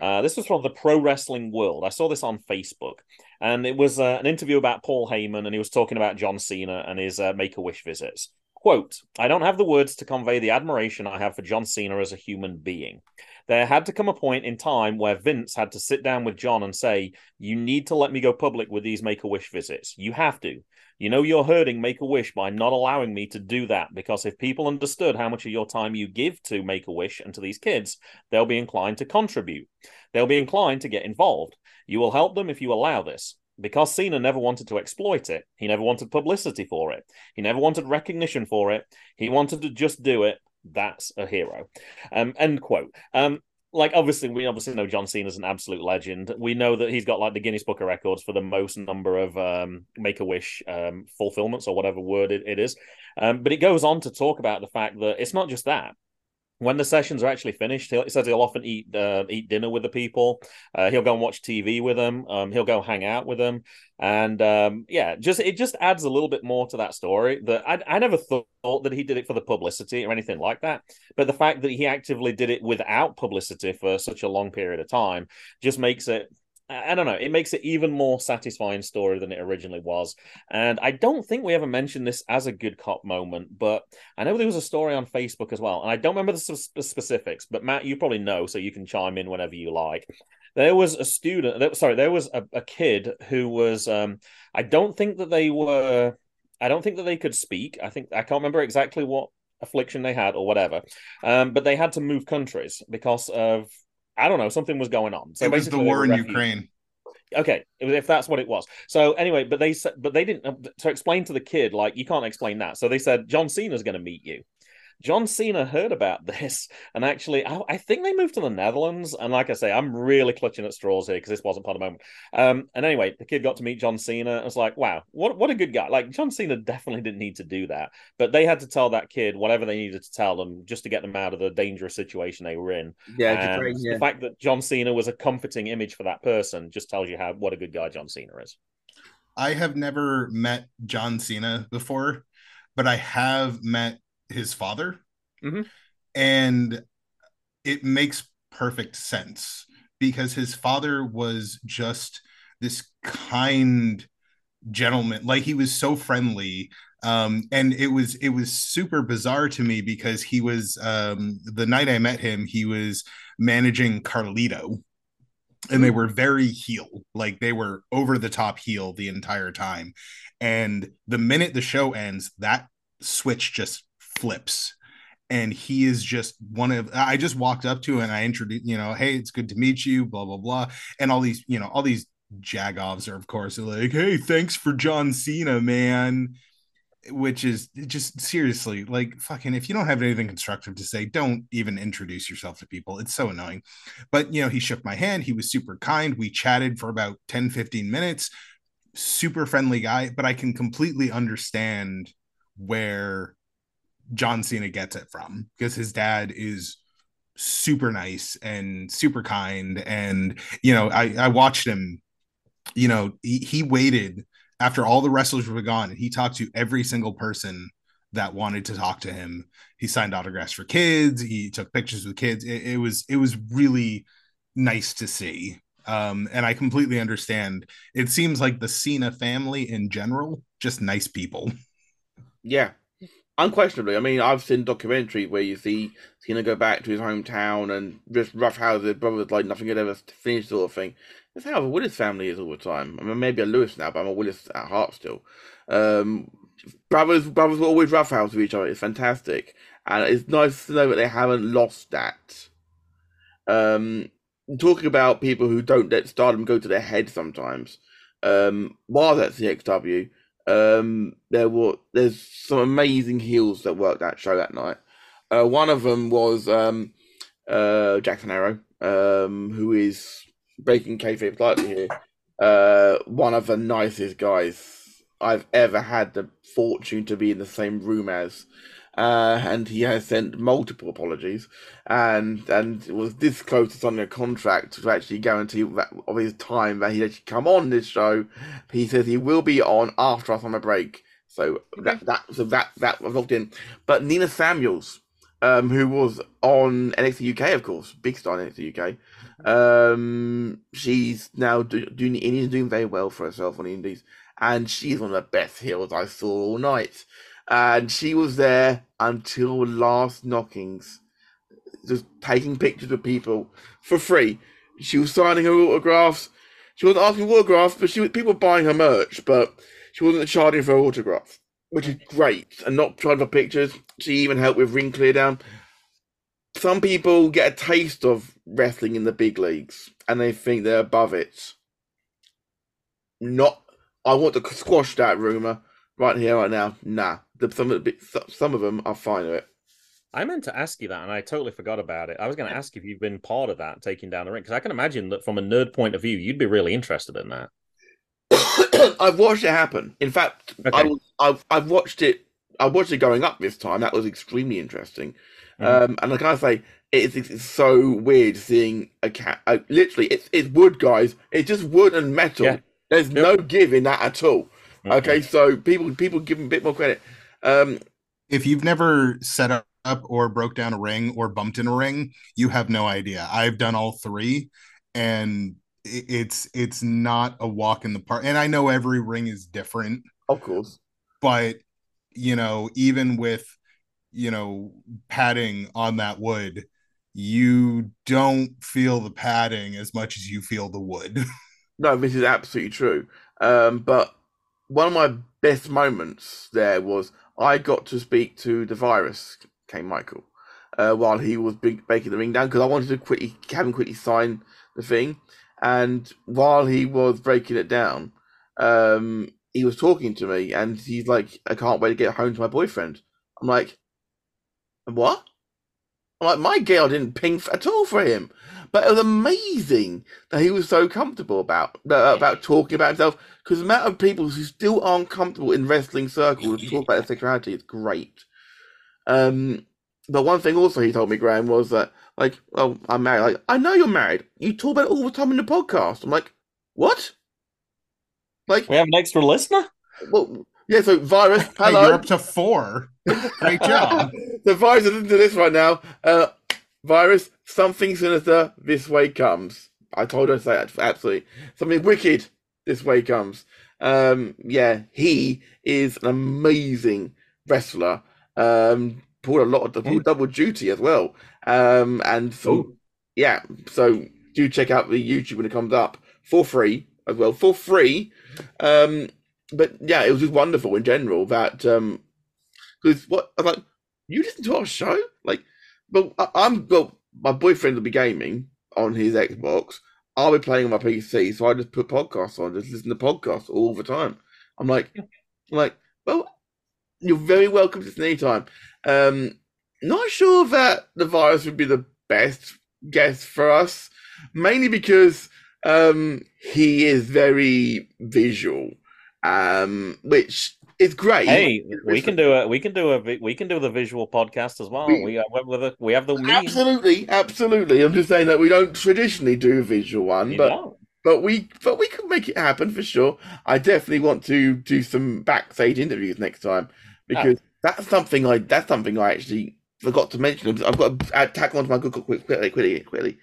Uh, this was from the Pro Wrestling World. I saw this on Facebook, and it was uh, an interview about Paul Heyman, and he was talking about John Cena and his uh, Make a Wish visits. Quote: "I don't have the words to convey the admiration I have for John Cena as a human being. There had to come a point in time where Vince had to sit down with John and say, "You need to let me go public with these Make a Wish visits. You have to." You know you're hurting Make a Wish by not allowing me to do that because if people understood how much of your time you give to Make a Wish and to these kids, they'll be inclined to contribute. They'll be inclined to get involved. You will help them if you allow this. Because Cena never wanted to exploit it, he never wanted publicity for it, he never wanted recognition for it, he wanted to just do it. That's a hero. Um, end quote. Um, like obviously we obviously know John Cena's an absolute legend. We know that he's got like the Guinness Book of Records for the most number of um, Make a Wish um, fulfillments or whatever word it, it is. Um, but it goes on to talk about the fact that it's not just that. When the sessions are actually finished, he says he'll often eat uh, eat dinner with the people. Uh, he'll go and watch TV with them. Um, he'll go hang out with them, and um, yeah, just it just adds a little bit more to that story. That I I never thought that he did it for the publicity or anything like that, but the fact that he actively did it without publicity for such a long period of time just makes it I don't know. It makes it even more satisfying story than it originally was. And I don't think we ever mentioned this as a good cop moment, but I know there was a story on Facebook as well. And I don't remember the specifics, but Matt, you probably know, so you can chime in whenever you like. There was a student, sorry, there was a, a kid who was, um, I don't think that they were, I don't think that they could speak. I think, I can't remember exactly what affliction they had or whatever. Um, but they had to move countries because of I don't know, something was going on. So it was the war in Ukraine. Okay, if that's what it was. So anyway, but they said, but they didn't. Um, so explain to the kid, like you can't explain that. So they said John Cena's going to meet you. John Cena heard about [LAUGHS] this, and actually, I, I, think they moved to the Netherlands. And like I say, I'm really clutching at straws here because this wasn't part of the moment. Um, and anyway, the kid got to meet John Cena. I was like, wow, what what a good guy! Like John Cena definitely didn't need to do that, but they had to tell that kid whatever they needed to tell them just to get them out of the dangerous situation they were in. Yeah, great, yeah. the fact that John Cena was a comforting image for that person just tells you how what a good guy John Cena is. I have never met John Cena before, but I have met his father. Mm-hmm. And it makes perfect sense because his father was just this kind gentleman. Like he was so friendly. Um and it was it was super bizarre to me because he was um the night i met him he was managing carlito. And they were very heel. Like they were over the top heel the entire time. And the minute the show ends that switch just flips. And he is just one of i just walked up to him and i introduced you know hey it's good to meet you blah blah blah. And all these you know all these jagovs are of course like hey thanks for john cena man. Which is just seriously like fucking if you don't have anything constructive to say don't even introduce yourself to people. It's so annoying. But you know he shook my hand. He was super kind. We chatted for about 10 15 minutes. Super friendly guy. But i can completely understand where John Cena gets it from because his dad is super nice and super kind. And, you know, I, I watched him, you know, he, he waited after all the wrestlers were gone and he talked to every single person that wanted to talk to him. He signed autographs for kids. He took pictures with kids. It, it was, it was really nice to see. Um, and I completely understand. It seems like the Cena family in general, just nice people. Yeah, unquestionably. I mean, I've seen documentary where you see Cena go back to his hometown and just roughhouse brothers like nothing had ever finished, sort of thing. That's how the Willis family is all the time. I mean, maybe a Lewis now, but I'm a Willis at heart still. Um, brothers, brothers were always roughhouse with each other. It's fantastic, and it's nice to know that they haven't lost that. Um, talking about people who don't let stardom go to their head sometimes. Um, while the CXW, um, there were there's some amazing heels that worked that show that night. Uh, one of them was um, uh, Jackson Arrow, um, who is breaking kayfabe slightly here. Uh, one of the nicest guys I've ever had the fortune to be in the same room as uh, and he has sent multiple apologies, and and was this close to signing a contract to actually guarantee that of his time that he actually come on this show. He says he will be on after our summer break, so that that so that that was locked in. But Nina Samuels, um, who was on NXT UK, of course, big star in NXT UK. Um, she's now do, doing Indies doing very well for herself on Indies, and she's one of the best heels I saw all night and she was there until last knockings, just taking pictures of people for free. She was signing her autographs. She wasn't asking for autographs, but she was people buying her merch, but she wasn't charging for autographs, which is great. And not charging for pictures. She even helped with ring clear down. Some people get a taste of wrestling in the big leagues and they think they're above it. Not, I want to squash that rumor right here, right now. Nah, the, some of the some of them are fine with it. I meant to ask you that, and I totally forgot about it. I was going to ask if you've been part of that, taking down the ring, because I can imagine that from a nerd point of view, you'd be really interested in that. [COUGHS] I've watched it happen. In fact, okay. I have I've watched it. I watched it going up this time. That was extremely interesting. Mm. Um, and like I say, it's, it's so weird seeing a cat. Uh, literally, it's it's wood, guys. It's just wood and metal. Yeah. There's yep. no give in that at all. Mm-hmm. Okay, so people people give him a bit more credit. Um, if you've never set up or broke down a ring or bumped in a ring, you have no idea. I've done all three, and it's it's not a walk in the park. And I know every ring is different, Of course. but you know, even with you know padding on that wood, you don't feel the padding as much as you feel the wood. [LAUGHS] No, this is absolutely true. Um, but one of my best moments there was I got to speak to the virus, Kane Michael, uh, while he was big, breaking the ring down because I wanted to quickly have him quickly sign the thing. And while he was breaking it down, um, he was talking to me and he's like, I can't wait to get home to my boyfriend. I'm like, what? I'm like, my girl didn't ping at all for him. But it was amazing that he was so comfortable about uh, about talking about himself. Because the amount of people who still aren't comfortable in wrestling circles to talk about their sexuality is great. Um, but one thing also he told me, Graham, was that like, well, I'm married. Like, I know you're married. You talk about it all the time in the podcast. I'm like, what? Like, We have an extra listener. well, yeah. So virus, [LAUGHS] Hey, hello. you're up to four. Great job. [LAUGHS] the virus is into this right now. Uh, virus, something sinister this way comes. I told her to say that absolutely. Something wicked this way comes. Um, yeah, he is an amazing wrestler. Um, pulled a lot of pulled double duty as well. Um, and so Ooh. yeah, so do check out the YouTube when it comes up for free as well for free. Um, but yeah, it was just wonderful in general that um, because what I'm like, you listen to our show, like, but I, I'm well, my boyfriend will be gaming on his Xbox. I'll be playing on my PC, so I just put podcasts on, just listen to podcasts all the time. I'm like, [LAUGHS] I'm like, well, you're very welcome to listen anytime. Um, not sure that the virus would be the best guess for us, mainly because um, he is very visual, um, which is great. Hey, we can do a we can do a we can do the visual podcast as well. We- We with the, we have the. Absolutely, absolutely. I'm just saying that we don't traditionally do a visual one, You but know. but we but we could make it happen for sure. I definitely want to do some backstage interviews next time because ah. that's something I that's something I actually forgot to mention. I've got to add, tack onto my good quick, quickly, quickly, quickly.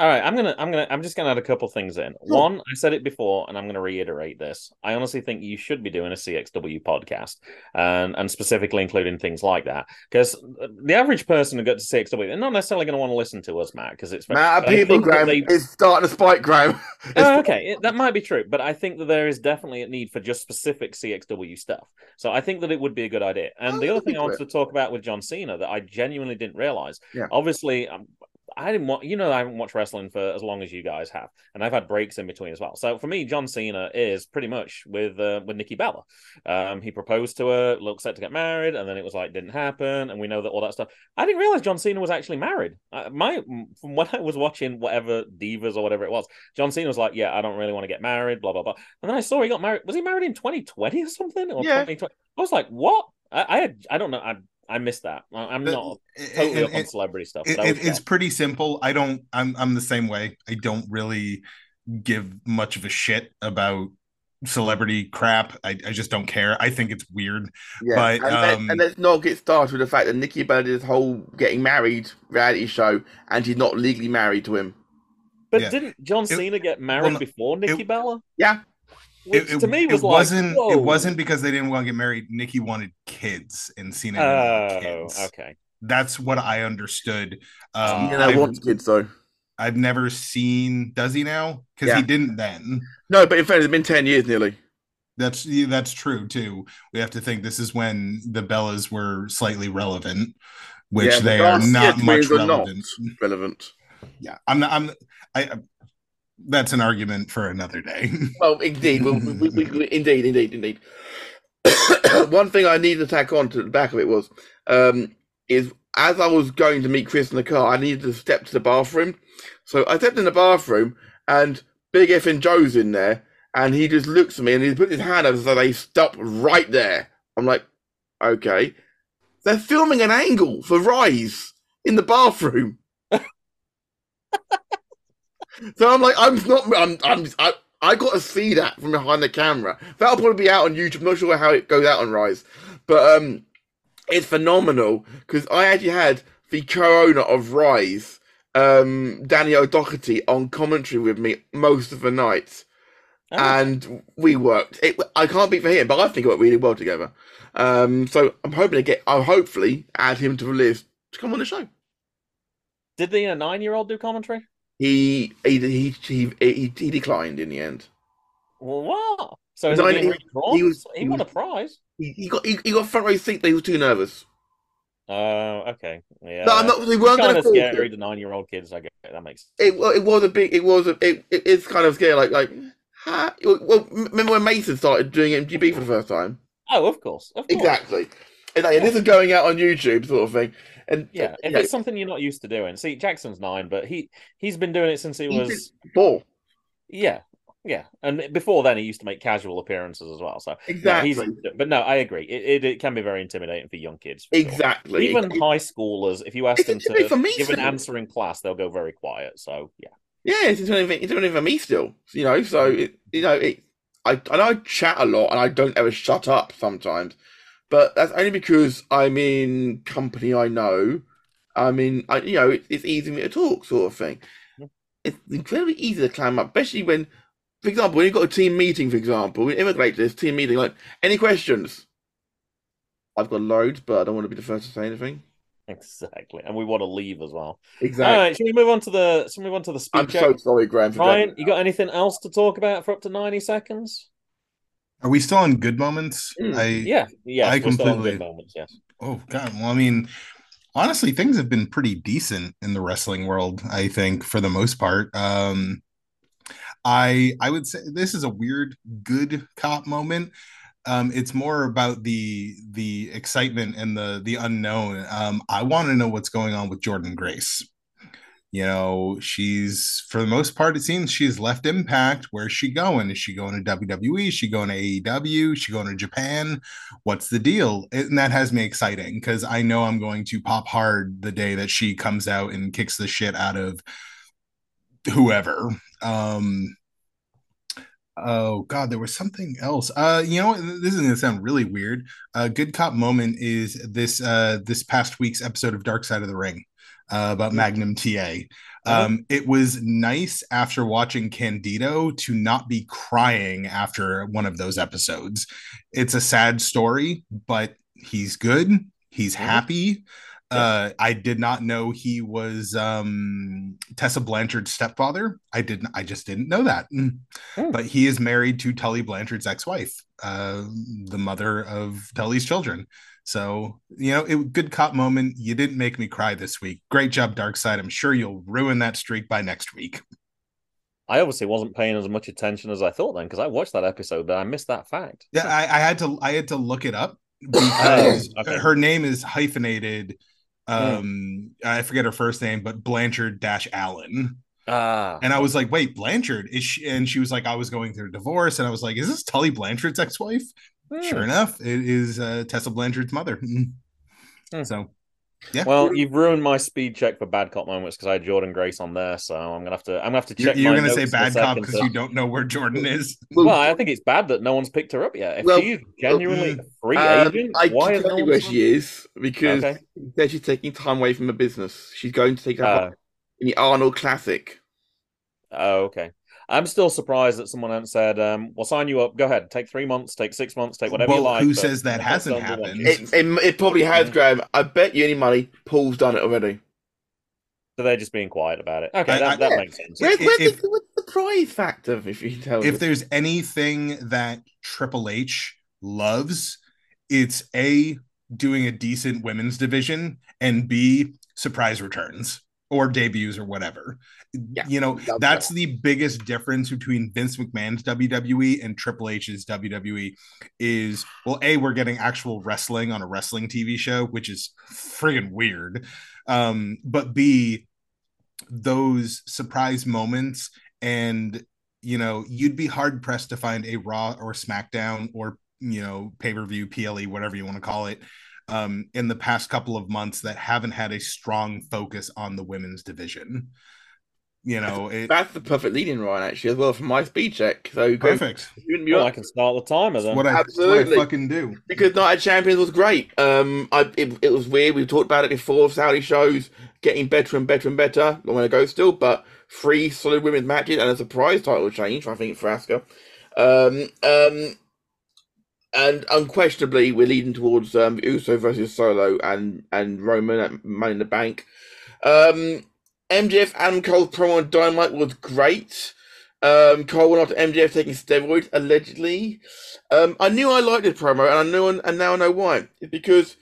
All right, I'm gonna, I'm gonna, I'm just gonna add a couple things in. One, I said it before, and I'm gonna reiterate this. I honestly think you should be doing a CXW podcast, and and specifically including things like that, because the average person who gets to CXW, they're not necessarily going to want to listen to us, Matt, because it's Matt, people, Graham, they- it's starting to spike, Graham. [LAUGHS] Oh, okay, it- that might be true, but I think that there is definitely a need for just specific CXW stuff. So I think that it would be a good idea. And Oh, the other thing I wanted to talk about with John Cena that I genuinely didn't realize. Yeah. Obviously, um, I didn't want you know I haven't watched wrestling for as long as you guys have, and I've had breaks in between as well. So for me, John Cena is pretty much with uh, with Nikki Bella. Um, he proposed to her, looked set to get married, and then it was like didn't happen, and we know that all that stuff. I didn't realize John Cena was actually married. Uh, my from when [LAUGHS] I was watching whatever divas or whatever it was, John Cena was like, "Yeah, I don't really want to get married." Blah blah blah. And then I saw he got married. Was he married in 2020 or something? Or Yeah. 2020? I was like, "What?" I, I had I don't know. I I missed that. I, I'm not totally it- up on celebrity stuff. it, but it- it's shocked. pretty simple. I don't. I'm I'm the same way. I don't really give much of a shit about celebrity crap. I, I just don't care. I think it's weird. Yeah, But, and, let- um, and let's not get started with the fact that Nikki Bella did this whole getting married reality show, and she's not legally married to him. But yeah. didn't John It- Cena get married no, before Nikki it- Bella? Yeah. Which It, it- to me was it like, wasn't. Whoa. It wasn't because they didn't want to get married. Nikki wanted kids, and Cena didn't Oh, kids. okay. That's what I understood. Um, I've, wants kids though. I've never seen. Does he now? Because Yeah. he didn't then. No, but in fact, it's been ten years nearly. That's that's true too. We have to think this is when the Bellas were slightly relevant, which Yeah, but they are Garcia not much twins are not. relevant. Relevant. Yeah, I'm not. I'm. I. I- That's an argument for another day. [LAUGHS] Well, indeed, we, we, we, we, indeed, indeed, indeed. [COUGHS] One thing I needed to tack on to the back of it was, um, is as I was going to meet Chris in the car, I needed to step to the bathroom. So I stepped in the bathroom, and Big Effing Joe's in there, and he just looks at me and he put his hand over so they stop right there. I'm like, okay. They're filming an angle for Rise in the bathroom. [LAUGHS] so I'm like, I'm not, I'm, I'm, I, I got to see that from behind the camera. That'll probably be out on YouTube. I'm not sure how it goes out on Rise, but um, it's phenomenal because I actually had the co-owner of Rise um, Danny O'Doherty on commentary with me most of the nights, Oh, and we worked. It, I can't beat for him, but I think it worked really well together. Um, so I'm hoping to get. I'll hopefully add him to the list to come on the show. Did the uh, nine-year-old do commentary? He he he he, he, he declined in the end. Well, what? So is No, he he- he was- he he won a prize. He, he got he, got front row seat, but he was too nervous. Oh, okay. Yeah. no, I'm not. They It's weren't kind going to scary. The nine-year-old kids. I get it. that makes. It it was a big. It was a. It, it is kind of scary. Like like. Ha, well, remember when Mason started doing MGB for the first time? Oh, of course. Of course. Exactly. And, like, and this is going out on YouTube, sort of thing. And Yeah, uh, if yeah, it's something you're not used to doing. See, Jackson's nine, but he he's been doing it since he He was. four. Yeah, yeah, and before then he used to make casual appearances as well. So Exactly. but no, I agree. It, it, it can be very intimidating for young kids. for sure. Exactly. Even It- high schoolers, if you ask them to intimidating for me give an answer in class, they'll go very quiet. So yeah, Yeah, it's intimidating, intimidating for me still. You know, so it, you know, it, I I know I chat a lot and I don't ever shut up sometimes, but that's only because I'm in company I know. I mean, I you know, it, it's easy for me to talk, sort of thing. Yeah. It's incredibly easy to climb up, especially when, for example, when you've got a team meeting, for example, we immigrate to this team meeting, like any questions. I've got loads, but I don't want to be the first to say anything. exactly. And we want to leave as well. Exactly. All right, should we move on to the? Should we move on to the speed I'm so sorry, Graham. Ryan, you got anything else to talk about for up to ninety seconds? Are we still on good moments? Mm, I Yeah, yeah. I we're still on completely- good moments. Yes. Oh God. Well, I mean, honestly, things have been pretty decent in the wrestling world. I think for the most part. Um, I I would say this is a weird good cop moment. Um, it's more about the the excitement and the the unknown. Um, I want to know what's going on with Jordynne Grace. You know, she's for the most part, it seems she's left Impact. Where's she going? Is she going to WWE? Is she going to AEW? Is she going to Japan? What's the deal? And that has me exciting because I know I'm going to pop hard the day that she comes out and kicks the shit out of whoever. Um, oh god, there was something else. Uh, you know? This is gonna sound really weird. A good cop moment is this uh this past week's episode of Dark Side of the Ring uh, about Magnum TA. Um, it was nice after watching Candido to not be crying after one of those episodes. It's a sad story, but he's good. He's happy. Uh, I did not know he was um, Tessa Blanchard's stepfather. I didn't. I just didn't know that. Hmm. But he is married to Tully Blanchard's ex-wife, uh, the mother of Tully's children. So you know, it good cop moment. You didn't make me cry this week. Great job, Dark Side. I'm sure you'll ruin that streak by next week. I obviously wasn't paying as much attention as I thought then because I watched that episode, but I missed that fact. Yeah, I, I had to. I had to look it up [COUGHS] because Oh, okay. her name is hyphenated. Um, I forget her first name, but Blanchard dash Allen. Ah, And I was like, wait, Blanchard is she? And she was like, I was going through a divorce, and I was like, is this Tully Blanchard's ex-wife? Hmm. Sure enough, it is uh, Tessa Blanchard's mother. [LAUGHS] Mm. So, yeah. Well, you've ruined my speed check for bad cop moments because I had Jordynne Grace on there, so I'm gonna have to. I'm gonna have to you're, check. you're my gonna say notes in bad cop because you don't know where Jordynne is. [LAUGHS] Well, I think it's bad that no one's picked her up yet. If Well, she's genuinely a free Um, agent, I why can is tell you where she is because Okay. then she's taking time away from her business. She's going to take her Uh, part in the Arnold Classic. Oh, okay. I'm still surprised that someone hasn't said, um, "We'll sign you up. Go ahead. Take three months. Take six months. Take whatever you Well, like." who says that hasn't don't do one. happened? It, it, it probably has, Graham. I bet you any money, Paul's done it already. So they're just being quiet about it. Okay, I- that, I- that Yeah. makes sense. Where's, where's, if- the, what's the prize factor, if you can tell if me? there's anything that Triple H loves, it's A, doing a decent women's division, and B, surprise returns or debuts or whatever. Yeah, you know, that's that. the biggest difference between Vince McMahon's WWE and Triple H's WWE is well, A, we're getting actual wrestling on a wrestling TV show, which is friggin' weird. Um, but B, those surprise moments and you know you'd be hard pressed to find a raw or smackdown or you know pay-per-view ple whatever you want to call it um in the past couple of months that haven't had a strong focus on the women's division you know it, That's the perfect leading Ryan, actually, as well, for my speed check. So go, perfect you- you- Well, I can start the timer then. what I, that's what I Absolutely. fucking do because Night of Champions was great. Um, I, it, it was weird. We've talked about it before. Saudi shows getting better and better and better. Long way to go still, but three solid women's matches and a surprise title change, I think, for Asuka. Um, um, and unquestionably, we're leading towards um, Uso versus Solo and and Roman at Money in the Bank. Um, MJF and Cole's promo on Dynamite was great. Um, Cole went after MJF taking steroids allegedly. Um, I knew I liked this promo, and I knew, and now I know why. It's because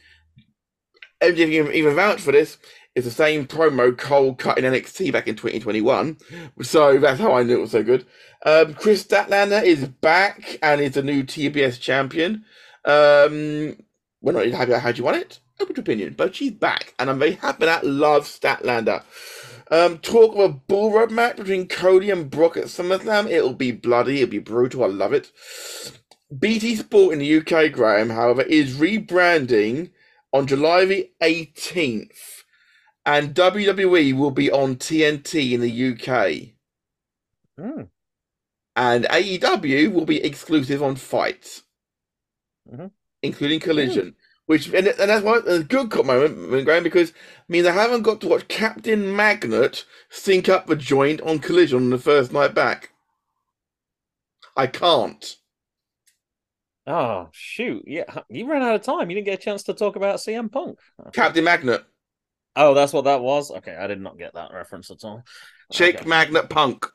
MJF even, even vouched for this. It's the same promo Cole cut in NXT back in 2021, so that's how I knew it was so good. Um, Kris Statlander is back and is the new TBS champion. Um, we're not happy about how you want it. Open to opinion, but she's back, and I'm very happy that. Love Statlander. Um, talk of a bull rope match between Cody and Brock at SummerSlam. It'll be bloody. It'll be brutal. I love it. BT Sport in the UK, Graham, however, is rebranding on July the 18th, and WWE will be on TNT in the UK. Hmm. And AEW will be exclusive on Fight, Mhm. including Collision. Which and, and that's why a good moment, Graham, because I mean I haven't got to watch Captain Magnet sync up the joint on Collision on the first night back. I can't. Oh shoot! Yeah, you ran out of time. You didn't get a chance to talk about CM Punk. Captain Magnet, Oh, that's what that was. Okay, I did not get that reference at all. Jake Okay. Magnet Punk.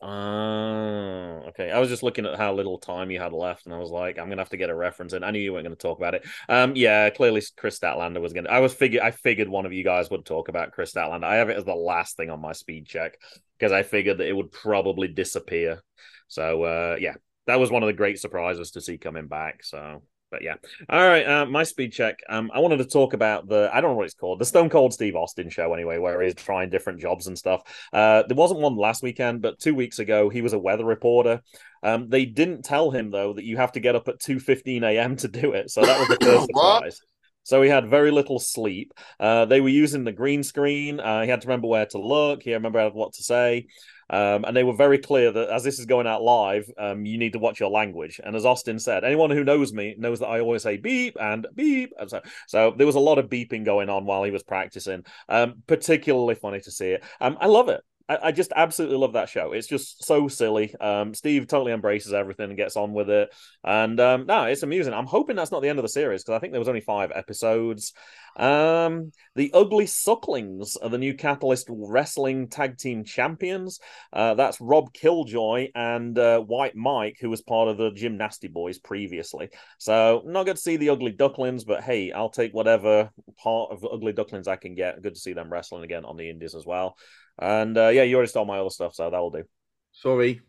Oh, okay. I was just looking at how little time you had left, and I was like, I'm gonna have to get a reference in. I knew you weren't going to talk about it. Um, yeah, clearly Kris Statlander was gonna. I was figure. I figured one of you guys would talk about Kris Statlander. I have it as the last thing on my speed check because I figured that it would probably disappear. So, uh, yeah, that was one of the great surprises to see coming back. So, but yeah. All right, uh, my speed check. Um, I wanted to talk about the I don't know what it's called, the Stone Cold Steve Austin show anyway, where he's trying different jobs and stuff. Uh, there wasn't one last weekend, but two weeks ago he was a weather reporter. Um, they didn't tell him though that you have to get up at two fifteen a.m. to do it, so that was the [COUGHS] first surprise. So he had very little sleep. Uh, they were using the green screen. Uh, he had to remember where to look. He had to remember what to say. Um, and they were very clear that as this is going out live, um, you need to watch your language. And as Austin said, anyone who knows me knows that I always say beep and beep. And so, so there was a lot of beeping going on while he was practicing. Um, particularly funny to see it. Um, I love it. I, I just absolutely love that show. It's just so silly. Um, Steve totally embraces everything and gets on with it. And um, no, it's amusing. I'm hoping that's not the end of the series because I think there was only five episodes. Um, the Ugly Sucklings are the new Catalyst Wrestling Tag Team Champions. Uh, that's Rob Killjoy and uh, White Mike, who was part of the Gymnasty Boys previously. So not good to see the Ugly Ducklings, but hey, I'll take whatever part of Ugly Ducklings I can get. Good to see them wrestling again on the Indies as well. And uh, yeah, you already stole my other stuff, so that'll do. Sorry.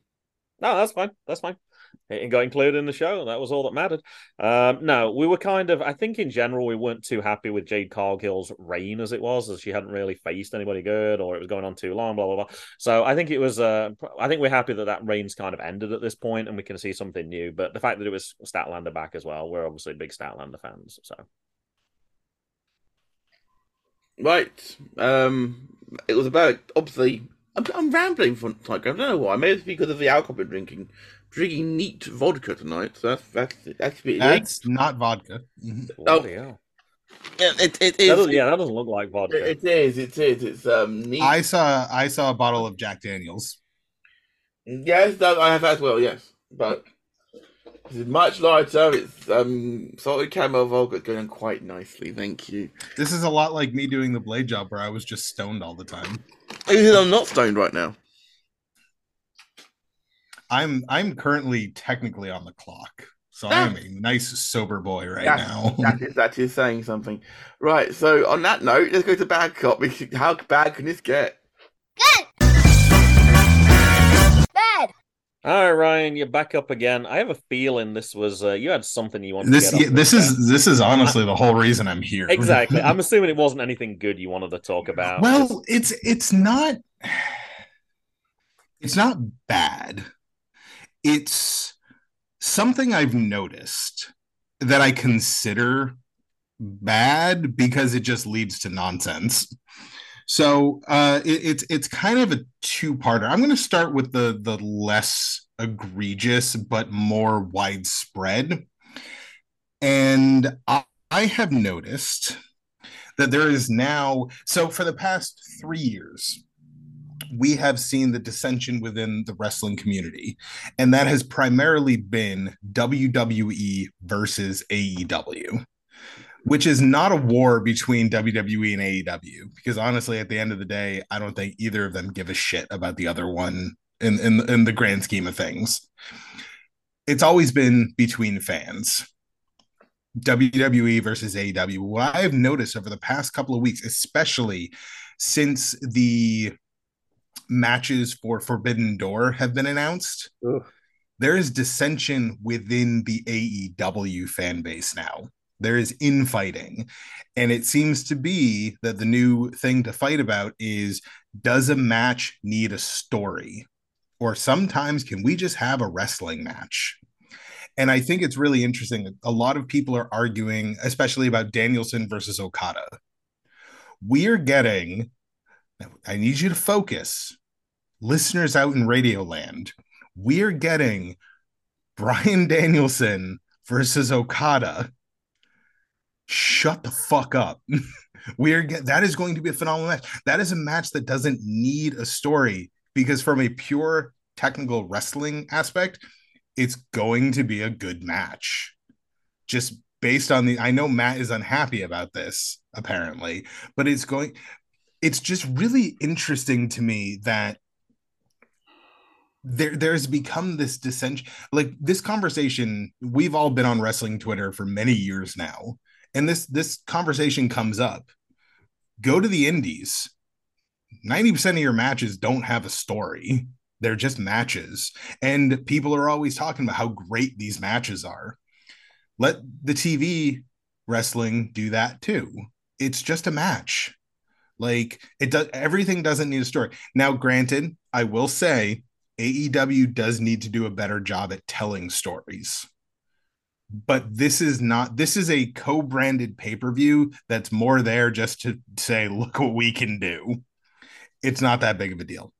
No, that's fine. That's fine. It got included in the show. That was all that mattered. Um, no, we were kind of, I think in general, we weren't too happy with Jade Cargill's reign as it was, as she hadn't really faced anybody good or it was going on too long, blah, blah, blah. So I think it was, uh, I think we're happy that that reign's kind of ended at this point and we can see something new. But the fact that it was Statlander back as well, we're obviously big Statlander fans. So Right. Um, it was about obviously. I'm, I'm rambling for like I don't know why. Maybe it's because of the alcohol I'm drinking. Drinking neat vodka tonight. So that's that's that's a bit. That's not vodka. Mhm. Oh. yeah, it, it That is. doesn't- yeah, that doesn't look like vodka. It is. It is. It's um neat. I saw I saw a bottle of Jack Daniels. Yes, that I have as well. Yes, but this is much lighter. It's um salted caramel vodka going quite nicely. Thank you. This is a lot like me doing the blade job where I was just stoned all the time. I'm not stoned right now. I'm I'm currently technically on the clock. So I am a nice sober boy right Yeah, now. That is [LAUGHS] that is saying something. Right. So on that note, let's go to bad cop. How bad can this get? Good. All right, Ryan, you're back up again. I have a feeling this was uh, you had something you wanted This to get this is this is honestly the whole reason I'm here. exactly. [LAUGHS] I'm assuming it wasn't anything good you wanted to talk about. well, it's it's not it's not bad. It's something I've noticed that I consider bad because it just leads to nonsense. So uh, it, it's it's kind of a two-parter. I'm going to start with the the less egregious but more widespread, and I, I have noticed that there is now so for the past three years we have seen the dissension within the wrestling community and that has primarily been wwe versus aew which is not a war between WWE and AEW because honestly at the end of the day I don't think either of them give a shit about the other one in in in the grand scheme of things. It's always been between fans. WWE versus AEW. What I've noticed over the past couple of weeks, especially since the matches for Forbidden Door have been announced, Ugh. there is dissension within the AEW fan base now. There is infighting. And it seems to be that the new thing to fight about is does a match need a story? Or sometimes can we just have a wrestling match? And I think it's really interesting. A lot of people are arguing, especially about Danielson versus Okada. We are getting, I need you to focus, listeners out in Radio Land. We are getting Bryan Danielson versus Okada. Shut the fuck up. [LAUGHS] we are get, that is going to be a phenomenal match. That is a match that doesn't need a story because from a pure technical wrestling aspect, it's going to be a good match. Just based on the I know Matt is unhappy about this apparently, but it's going it's just really interesting to me that there there's become this dissension like this conversation we've all been on wrestling twitter for many years now and this this conversation comes up. Go to the indies. 90% of your matches don't have a story. They're just matches. And people are always talking about how great these matches are. Let the tv wrestling do that too. It's just a match. Like it does everything doesn't need a story. Now granted i will say aew does need to do a better job at telling stories but this is not this is a co-branded pay-per-view that's more there just to say look what we can do. It's not that big of a deal.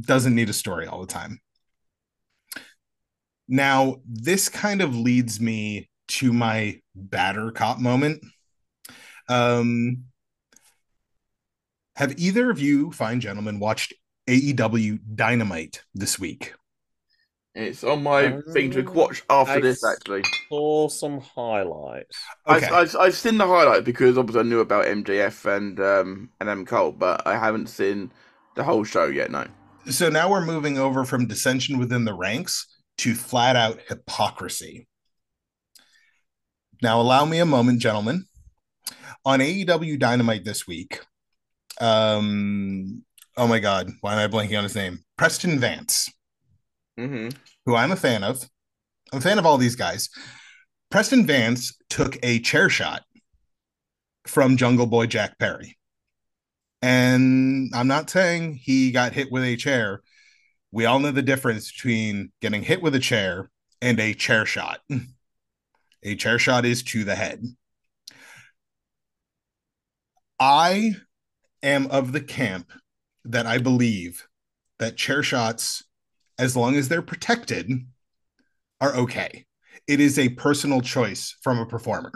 Doesn't need a story all the time. Now this kind of leads me to my batter cop moment. Um have either of you fine gentlemen watched aew dynamite this week It's on my thing to watch after I this. s- Actually, Saw some highlights. Okay. I've, I've I've seen the highlight because obviously I knew about MJF and um and M Cole, but I haven't seen the whole show yet. No. so now we're moving over from dissension within the ranks to flat out hypocrisy. Now, allow me a moment, gentlemen. On AEW Dynamite this week, um, oh my God, why am I blanking on his name? Preston Vance, hmm who I'm a fan of. I'm a fan of all these guys. Preston Vance took a chair shot from Jungle Boy Jack Perry. And I'm not saying he got hit with a chair. We all know the difference between getting hit with a chair and a chair shot. A chair shot is to the head. I am of the camp that I believe that chair shots, as long as they're protected, are okay. It is a personal choice from a performer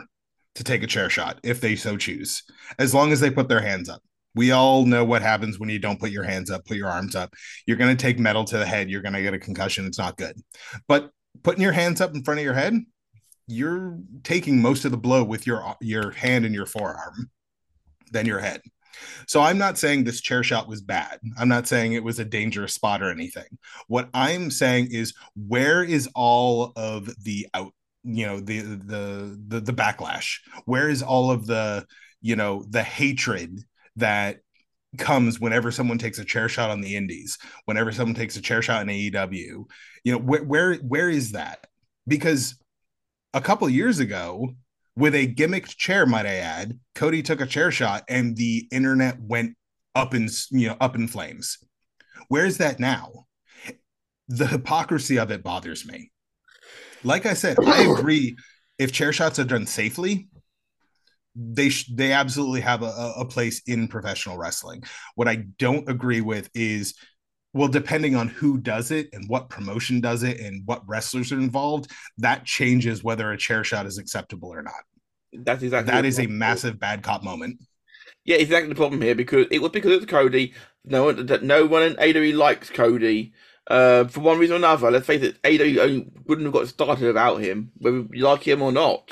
to take a chair shot if they so choose, as long as they put their hands up. We all know what happens when you don't put your hands up, put your arms up. You're going to take metal to the head. You're going to get a concussion. It's not good. But putting your hands up in front of your head, you're taking most of the blow with your your hand and your forearm than your head. So I'm not saying this chair shot was bad. I'm not saying it was a dangerous spot or anything. What I'm saying is where is all of the out, you know, the the the the backlash? Where is all of the, you know, the hatred that comes whenever someone takes a chair shot on the indies, whenever someone takes a chair shot in AEW? You know, where where where is that? Because a couple years ago, with a gimmicked chair, might I add, Cody took a chair shot and the internet went up in you know up in flames. Where's that now? The hypocrisy of it bothers me. Like I said, I agree. If chair shots are done safely, they sh- they absolutely have a, a place in professional wrestling. What I don't agree with is well, depending on who does it and what promotion does it and what wrestlers are involved, that changes whether a chair shot is acceptable or not. That's exactly that is a massive bad cop moment. Yeah, exactly the problem here because it was because it's Cody. No one, that no one in AW likes Cody. Uh, for one reason or another. Let's face it, AW wouldn't have got started without him, whether you like him or not.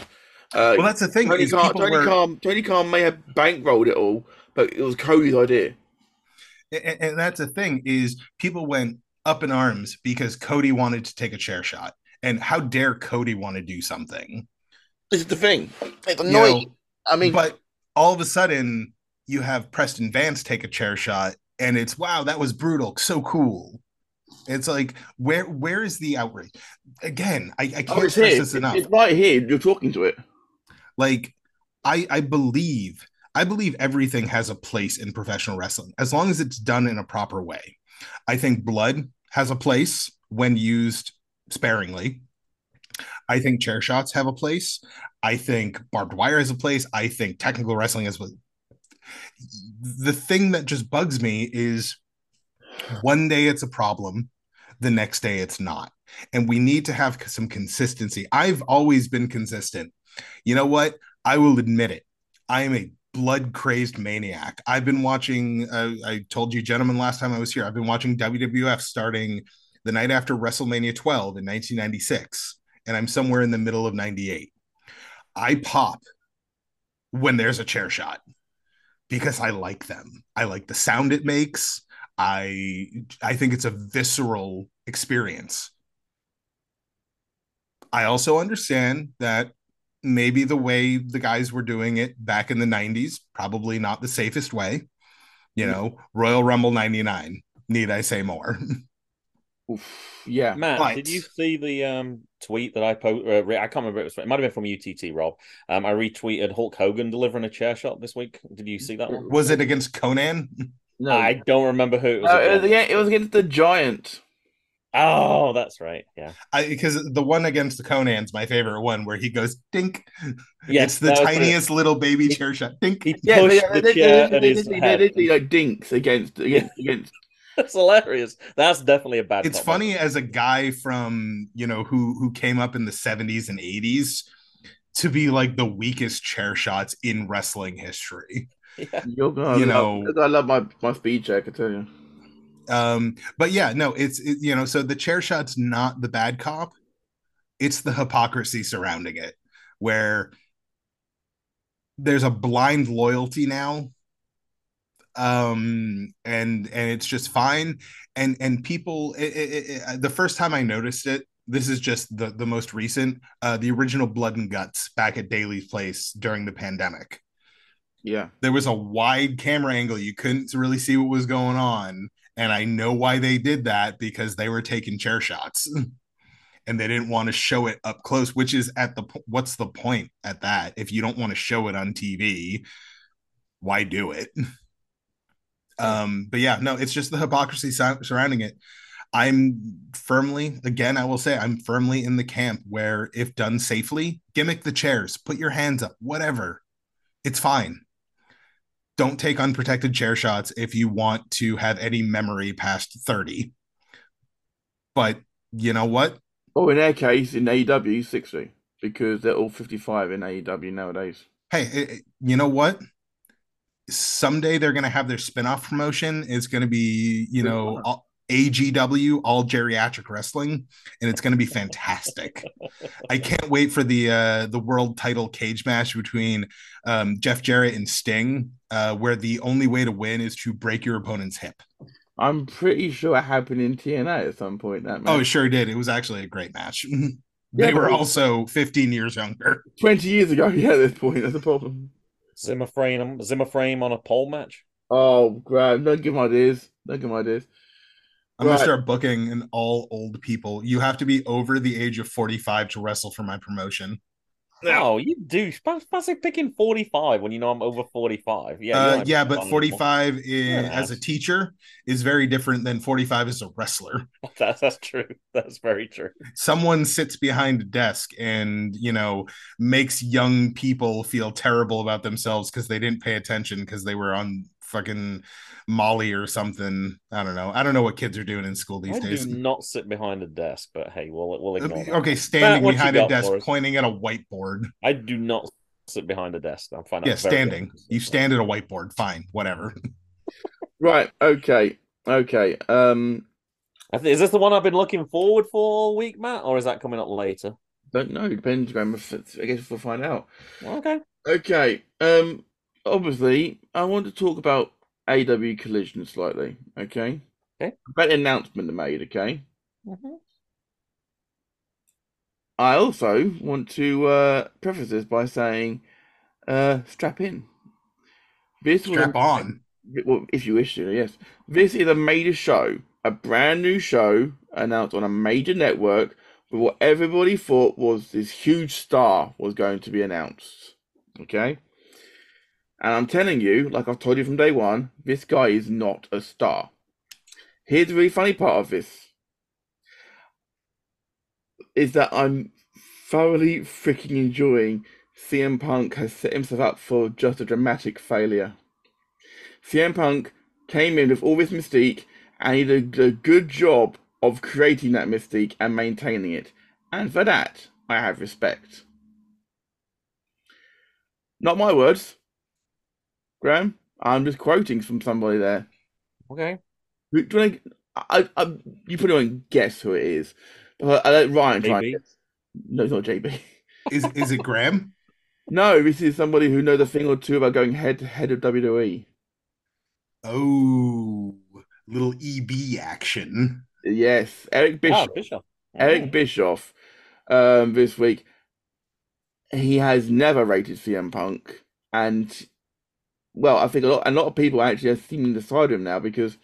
Uh, Well, that's the thing. Tony is Khan, Tony were- Khan, Tony Khan may have bankrolled it all, but it was Cody's idea. and, and that's the thing is people went up in arms because Cody wanted to take a chair shot. And how dare Cody want to do something? This is the thing. It's You annoying. know, I mean, but all of a sudden you have Preston Vance take a chair shot and it's wow, that was brutal, so cool. It's like where where is the outrage? Again, I, I oh, can't oh, stress here. this enough. It's right here. You're talking to it. like I I believe I believe everything has a place in professional wrestling as long as it's done in a proper way. I think blood has a place when used sparingly. I think chair shots have a place. I think barbed wire has a place. I think technical wrestling has a the thing that just bugs me is one day it's a problem, the next day it's not. And we need to have some consistency. I've always been consistent. You know what? I will admit it. I am a blood crazed maniac. I've been watching, uh, I told you, gentlemen, last time I was here, I've been watching WWF starting the night after WrestleMania 12 in 1996. And I'm somewhere in the middle of 98. I pop when there's a chair shot because I like them. I like the sound it makes. I I think it's a visceral experience. I also understand that maybe the way the guys were doing it back in the 90s probably not the safest way. You know, Royal Rumble 99. Need I say more? [LAUGHS] Oof, yeah. Matt, Right. did you see the um, tweet that I po- uh, I can't remember. It, was, it might have been from UTT, Rob. Um, I retweeted Hulk Hogan delivering a chair shot this week. Did you see that one? Was it against Conan? No, I don't remember who it was. No, it was against. against, it was against the Giant. Oh, that's right. Yeah. Because the one against the Conan's my favorite one where he goes dink. Yes, it's the that was tiniest little baby chair shot. Dink. He Yeah, pushed they, the they, chair they, at they, his they, head. they, they, like dinks against against against. That's hilarious. That's definitely a bad. it's cop funny moment. as a guy from you know who who came up in the 70s and 80s to be like the weakest chair shots in wrestling history [LAUGHS] Yeah. You're gonna You love, know- I love my my speed check. I tell you. um but yeah no it's it, you know so the chair shot's not the bad cop it's the hypocrisy surrounding it where there's a blind loyalty now um and and it's just fine. And and people it, it, it, the first time i noticed it this is just the the most recent uh the original blood and guts back at Daily's place during the pandemic. Yeah. there was a wide camera angle. You couldn't really see what was going on. And i know why they did that because they were taking chair shots. [LAUGHS] And they didn't want to show it up close which is at the what's the point at that? If you don't want to show it on tv why do it [LAUGHS] um but yeah no it's just the hypocrisy surrounding it. I'm firmly again i will say i'm firmly in the camp where if done safely gimmick the chairs put your hands up whatever it's fine. Don't take unprotected chair shots if you want to have any memory past 30 but you know what? Oh, in their case, in AEW, he's 60 because they're all 55 in AEW nowadays. hey eh, you know what someday they're going to have their spin-off promotion it's going to be you know all, agw all geriatric wrestling and it's going to be fantastic [LAUGHS] i can't wait for the uh the world title cage match between um jeff jarrett and sting uh where the only way to win is to break your opponent's hip I'm pretty sure it happened in TNA at some point. That oh it sure did it was actually a great match [LAUGHS] they but were also 15 years younger 20 years ago. [LAUGHS] Yeah, at this point, that's a problem. Zimmer frame, Zimmer frame on a pole match. Oh, God. Don't give my ideas. Don't give my ideas. I'm gonna start booking an all old people. You have to be over the age of 45 to wrestle for my promotion. Oh, you do. Fancy picking 45 when you know I'm over 45. Yeah, Uh, yeah, but 45 is, Yeah. as a teacher is very different than 45 as a wrestler. [LAUGHS] That's, that's true. That's very true. Someone sits behind a desk and, you know, makes young people feel terrible about themselves because they didn't pay attention because they were on fucking Molly or something. I don't know. I don't know what kids are doing in school these I days. do not sit behind a desk, but hey, we'll we'll ignore that. Okay, standing what you behind a desk pointing at a whiteboard. I do not sit behind a desk. I'm fine. Yeah, very standing. You stand at a whiteboard. Fine, whatever. [LAUGHS] Right. Okay. Okay. Um. I thi- Is this the one I've been looking forward for all week, Matt, or is that coming up later? Don't know. Depends, Graham. I guess we'll find out. Okay. Okay. Um. Obviously, I want to talk about AW Collision slightly. Okay. Okay. About the announcement they made. Okay. Mhm. I also want to uh, preface this by saying, uh, strap in. This was a- Strap on. well, if you wish to, yes. This is a major show, a brand new show announced on a major network with what everybody thought was this huge star was going to be announced. Okay? And I'm telling you, like I've told you from day one, this guy is not a star. Here's the really funny part of this is that I'm thoroughly freaking enjoying CM Punk has set himself up for just a dramatic failure. CM Punk came in with all this mystique and he did a good job of creating that mystique and maintaining it. And for that, I have respect. Not my words, Graham. I'm just quoting from somebody there. Okay. Do you want to, I, I, you probably won't guess who it is. But I let Ryan try. and guess. No, it's not JB. [LAUGHS] Is is it Graham? No, this is somebody who knows a thing or two about going head to head of. WWE. Oh, little EB action. Yes, Eric Bischoff. Ah, Bishop. Eric Bischoff um, this week. He has never rated CM Punk, and well, I think a lot, a lot of people actually are seeming to side with him now because,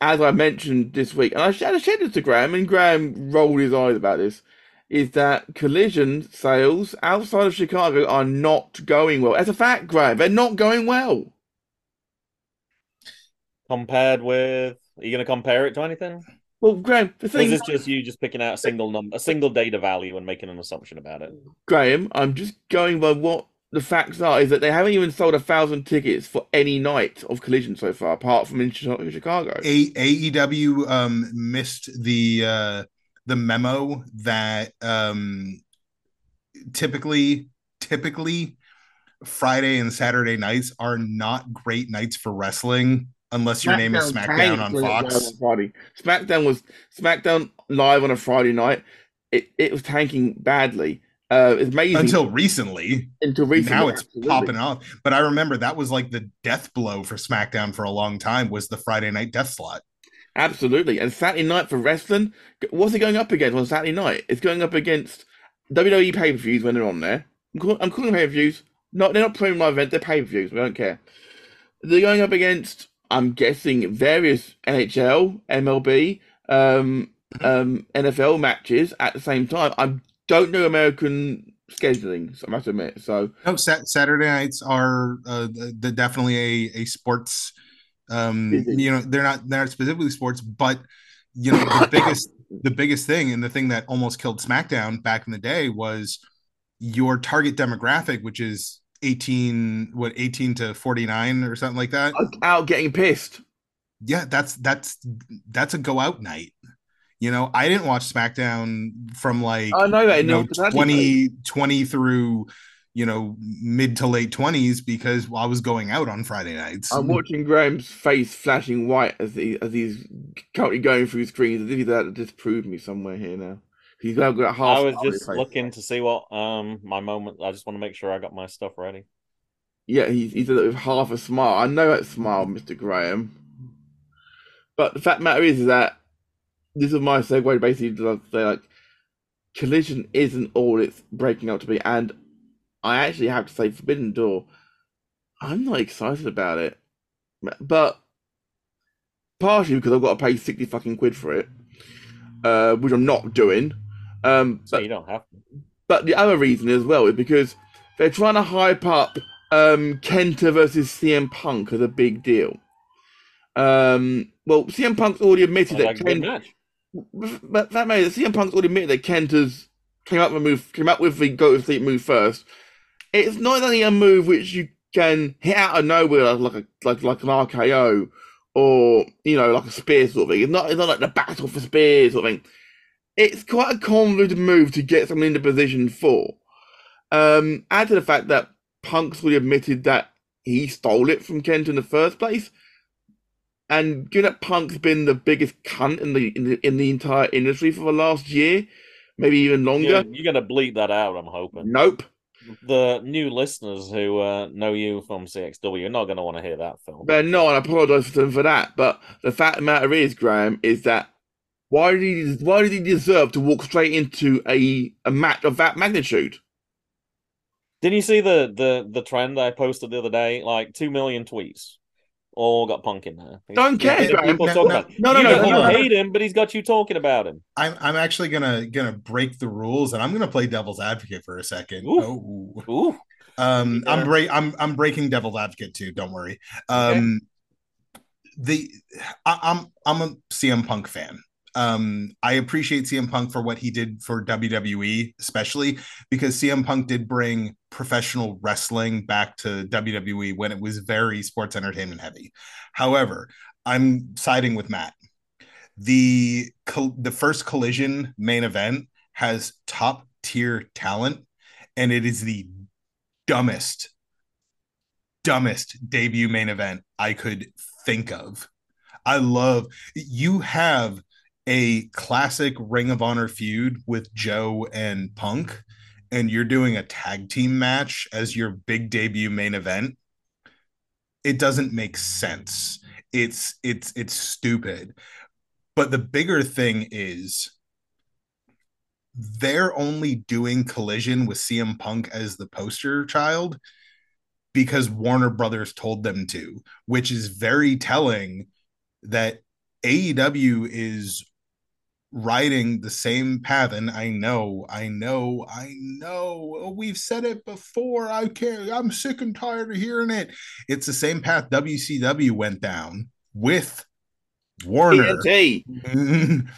as I mentioned this week, and I shared, I shared this to Graham, and Graham rolled his eyes about this, is that collision sales outside of Chicago are not going well. As a fact, Graham, they're not going well. Compared with, are you going to compare it to anything? Well, Graham, the thing is this just you just picking out a single number, a single data value, and making an assumption about it? Graham, I'm just going by what the facts are. Is that they haven't even sold a thousand tickets for any night of Collision so far, apart from in Chicago. A- AEW um missed the uh the memo that um typically typically Friday and Saturday nights are not great nights for wrestling unless your name is SmackDown SmackDown on when it was Fox. Friday. SmackDown was SmackDown live on a Friday night. It it was tanking badly. Uh, it's amazing Until recently, until recently. now it's absolutely. popping off. But I remember that was like the death blow for SmackDown for a long time was the Friday night death slot. Absolutely. And Saturday night for wrestling, what's it going up against on Saturday night? It's going up against WWE pay per views when they're on there. I'm, call- I'm calling pay per views. No, they're not premium live event, they're pay per views. We don't care. They're going up against, I'm guessing, various NHL, MLB, um, um, NFL matches at the same time. I don't know American scheduling, so I must admit. So, No, sat- Saturday nights are uh, the, definitely a a sports. Um, you know, they're not they're not specifically sports, but you know the biggest the biggest thing and the thing that almost killed SmackDown back in the day was your target demographic, which is eighteen what eighteen to forty nine or something like that. Out getting pissed. Yeah, that's that's that's a go out night. You know, I didn't watch SmackDown from like I know that. you know, no, 20, 20 through you know mid to late 20s because I was going out on Friday nights. I'm watching Graham's face flashing white as he as he's currently going through screens as if he's about to disprove me somewhere here now. He's got got half. I was smile on his just looking to see what um my moment. I just want to make sure I got my stuff ready. Yeah, he's he's with half a smile. I know that smile, Mister Graham. But the fact matter is, is that this is my segue basically to say like collision isn't all it's breaking out to be, and I actually have to say Forbidden Door. I'm not excited about it, but partially because I've got to pay sixty fucking quid for it, uh, which I'm not doing. Um, So but you don't have to. but the other reason as well is because they're trying to hype up um, Kenta versus CM Punk as a big deal. Um, well, CM Punk's already admitted Sounds that like Kenta, match. But that may CM Punk's already admitted that Kenta's came up with a move, came up with the go to sleep move first. It's not only a move which you can hit out of nowhere like a like like an RKO or you know like a spear sort of thing. It's not it's not like the battle for spears sort of thing. It's quite a convoluted move to get someone into position for. Um, add to the fact that Punk's fully admitted that he stole it from Kenta in the first place. And given that Punk's been the biggest cunt in the in the, in the entire industry for the last year, maybe even longer. You're, you're going to bleep that out, I'm hoping. Nope. The new listeners who uh, know you from CXW are not going to want to hear that, Phil. They're not, and I apologise to them for that. But the fact of the matter is, Graham, is that why did he why did he deserve to walk straight into a, a match of that magnitude? Didn't you see the the the trend I posted the other day? Like two million tweets, all got Punk in there. Don't care, People Graham. talking No, about- no, no, you no, don't- hold hate him, but he's got you talking about him. I'm I'm actually gonna gonna break the rules and I'm gonna play devil's advocate for a second. Ooh. Oh. Ooh, Um, Yeah. I'm break. I'm I'm breaking devil's advocate too. Don't worry. Um, the I, I'm I'm a CM Punk fan. Um, I appreciate CM Punk for what he did for WWE, especially because CM Punk did bring professional wrestling back to WWE when it was very sports entertainment heavy. However, I'm siding with Matt. The the first collision main event has top tier talent, and it is the dumbest, dumbest debut main event I could think of. I love you have a classic Ring of Honor feud with Joe and Punk, and you're doing a tag team match as your big debut main event. It doesn't make sense. It's it's it's stupid. But the bigger thing is they're only doing collision with CM Punk as the poster child because Warner Brothers told them to, which is very telling that AEW is riding the same path. And I know, I know, I know, oh, we've said it before. I can't, I'm sick and tired of hearing it. It's the same path WCW went down with Warner. [LAUGHS]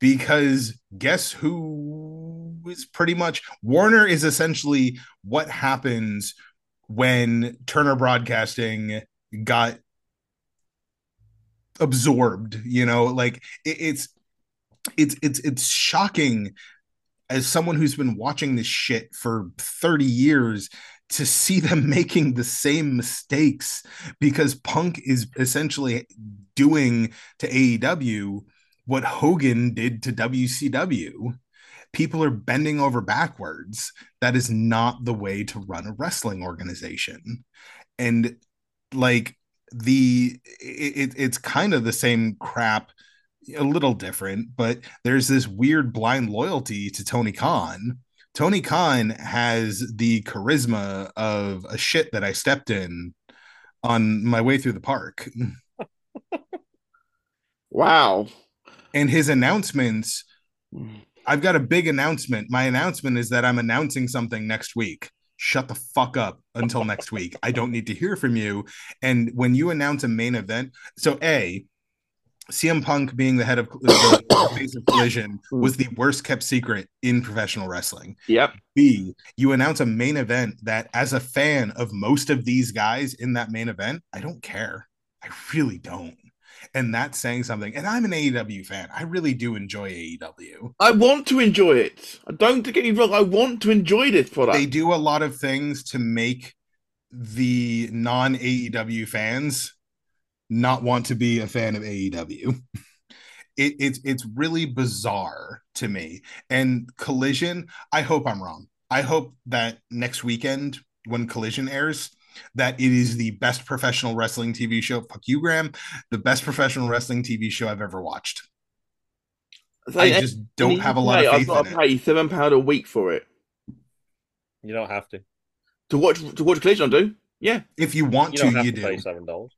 Because guess who is pretty much Warner is essentially what happens when Turner Broadcasting got absorbed, you know, like it, it's it's it's it's shocking as someone who's been watching this shit for 30 years to see them [LAUGHS] making the same mistakes because Punk is essentially doing to AEW what Hogan did to WCW. People are bending over backwards. That is not the way to run a wrestling organization. And like the it, it's kind of the same crap a little different, but there's this weird blind loyalty to Tony Khan. Tony Khan has the charisma of a shit that I stepped in on my way through the park. [LAUGHS] Wow. And his announcements, [SIGHS] I've got a big announcement. My announcement is that I'm announcing something next week. Shut the fuck up until next week. I don't need to hear from you. And when you announce a main event, so A, CM Punk being the head of the [COUGHS] face of Collision was the worst kept secret in professional wrestling. Yep. B, you announce a main event that, as a fan of most of these guys in that main event, I don't care. I really don't. And that's saying something. And I'm an AEW fan. I really do enjoy AEW. I want to enjoy it. I Don't get me wrong. I want to enjoy this product. They do a lot of things to make the non AEW fans not want to be a fan of AEW. It, it's it's really bizarre to me. And Collision, I hope I'm wrong. I hope that next weekend when Collision airs, that it is the best professional wrestling TV show. Fuck you, Graham. The best professional wrestling TV show I've ever watched. So, I just don't you have a lot pay- of I've faith got to pay seven pound a week for it You don't have to. to watch to watch Collision. I do. Yeah. If you want You to, you to do. pay seven dollars.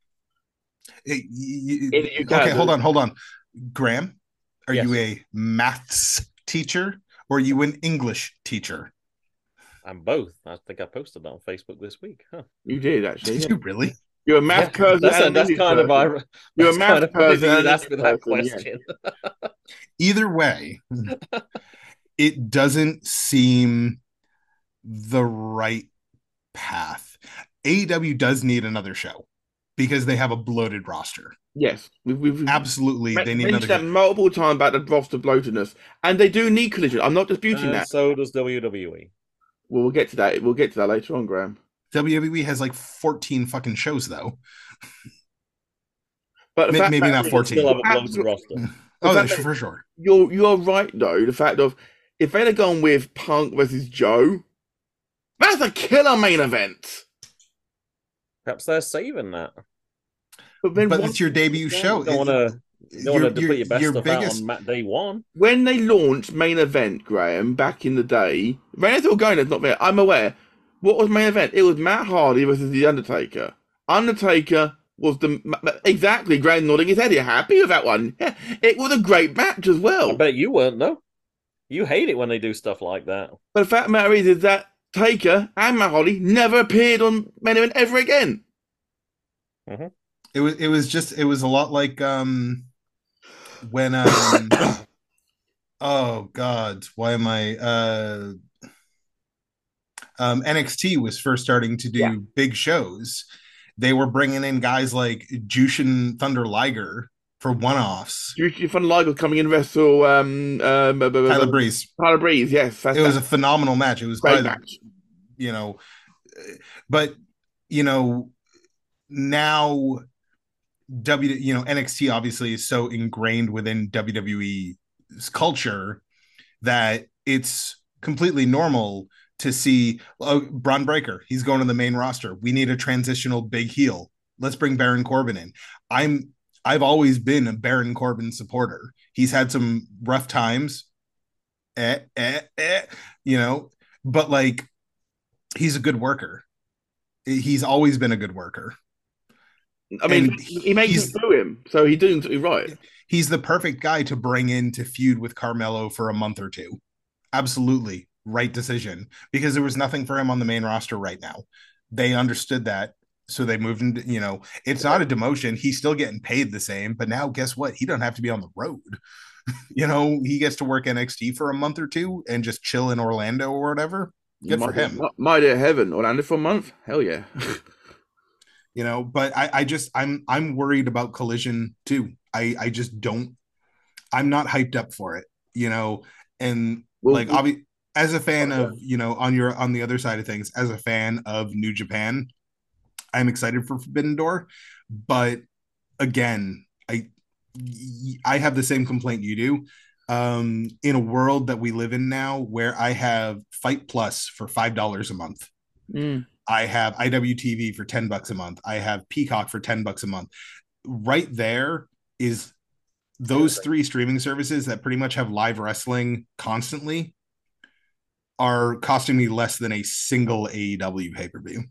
It- you- In the okay, hold on, hold on. Graham, are Yes. you a maths teacher or are you an English teacher? I'm both. I think I posted that on Facebook this week. Huh. You did actually. Did yeah. you really? You're a math Yeah, person. That's, and a that's music kind of person. ironic. You're a That's math kind of funny person that and you a asked me that person, yeah. question. [LAUGHS] Either way, it doesn't seem the right path. AEW does need another show because they have a bloated roster. Yes, we've, we've Absolutely, men- they need mentioned another. that multiple times about the roster bloatedness, and they do need collision. I'm not disputing And that. so does WWE. Well, we'll get to that. We'll get to that later on, Graham. WWE has like 14 fucking shows though. [LAUGHS] But the maybe not 14. Still have a bloated roster. [LAUGHS] Oh, that's that- for sure. You're you're right though. The fact of if they'd have gone with Punk versus Joe, that's a killer main event. Perhaps they're saving that. But then But once- it's your debut show. You don't want to. You don't want to put your best stuff out on Matt day one. when they launched main event, Graham, back in the day, Reigns still going. It's not there. I'm aware. What was main event? It was Matt Hardy versus the Undertaker. Undertaker was the exactly. Graham nodding his head. You happy with that one? Yeah, [LAUGHS] it was a great match as I well. bet you weren't though. You hate it when they do stuff like that. But the fact of the matter is, is that Taker and Matt Hardy never appeared on main event ever again. It was it was just it was a lot like um when um [COUGHS] oh god why am I uh um NXT was first starting to do Yeah. big shows. They were bringing in guys like Jushin Thunder Liger for one-offs. You fun Liger coming in wrestle um, um, uh, Tyler Breeze. Tyler Breeze, yes. It was a phenomenal match. It was great probably match. you know but you know now w you know nxt obviously is so ingrained within wwe's culture that it's completely normal to see oh, Bron Breakker, he's going to the main roster. We need a transitional big heel. Let's bring Baron Corbin in. I'm I've always been a Baron Corbin supporter. He's had some rough times, eh, eh, eh, you know, but like he's a good worker. He's always been a good worker. I mean, And he makes it through him, so he's doing something right. He's the perfect guy to bring in to feud with Carmelo for a month or two. Absolutely right decision because there was nothing for him on the main roster right now. They understood that. So they moved into, you know, it's not a demotion. He's still getting paid the same, but now guess what? He doesn't have to be on the road. [LAUGHS] you know, he gets to work NXT for a month or two and just chill in Orlando or whatever. Good for him. My, dear heaven, Orlando for a month? Hell yeah. [LAUGHS] you know but i i just i'm i'm worried about collision too i i just don't i'm not hyped up for it you know and Well, like we- obvi- as a fan oh, of you know on your on the other side of things as a fan of new japan i'm excited for forbidden door but again i i have the same complaint you do um in a world that we live in now where i have FITE+ for five dollars a month Mm. I have IWTV for 10 bucks a month. I have Peacock for 10 bucks a month. Right there is those three streaming services that pretty much have live wrestling constantly are costing me less than a single AEW pay-per-view.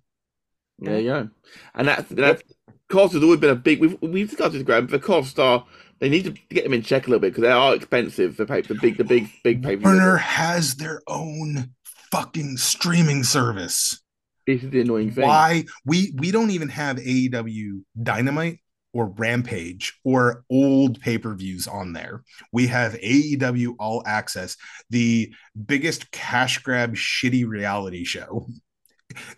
There you go. And that that cost has always been a big. We've we've discussed this, Graham. The costs are they need to get them in check a little bit because they are expensive. The pay, the big, the big, big pay. Warner has their own fucking streaming service. This is the annoying thing. Why we we don't even have AEW Dynamite or Rampage or old pay-per-views on there. We have AEW All Access, the biggest cash grab shitty reality show.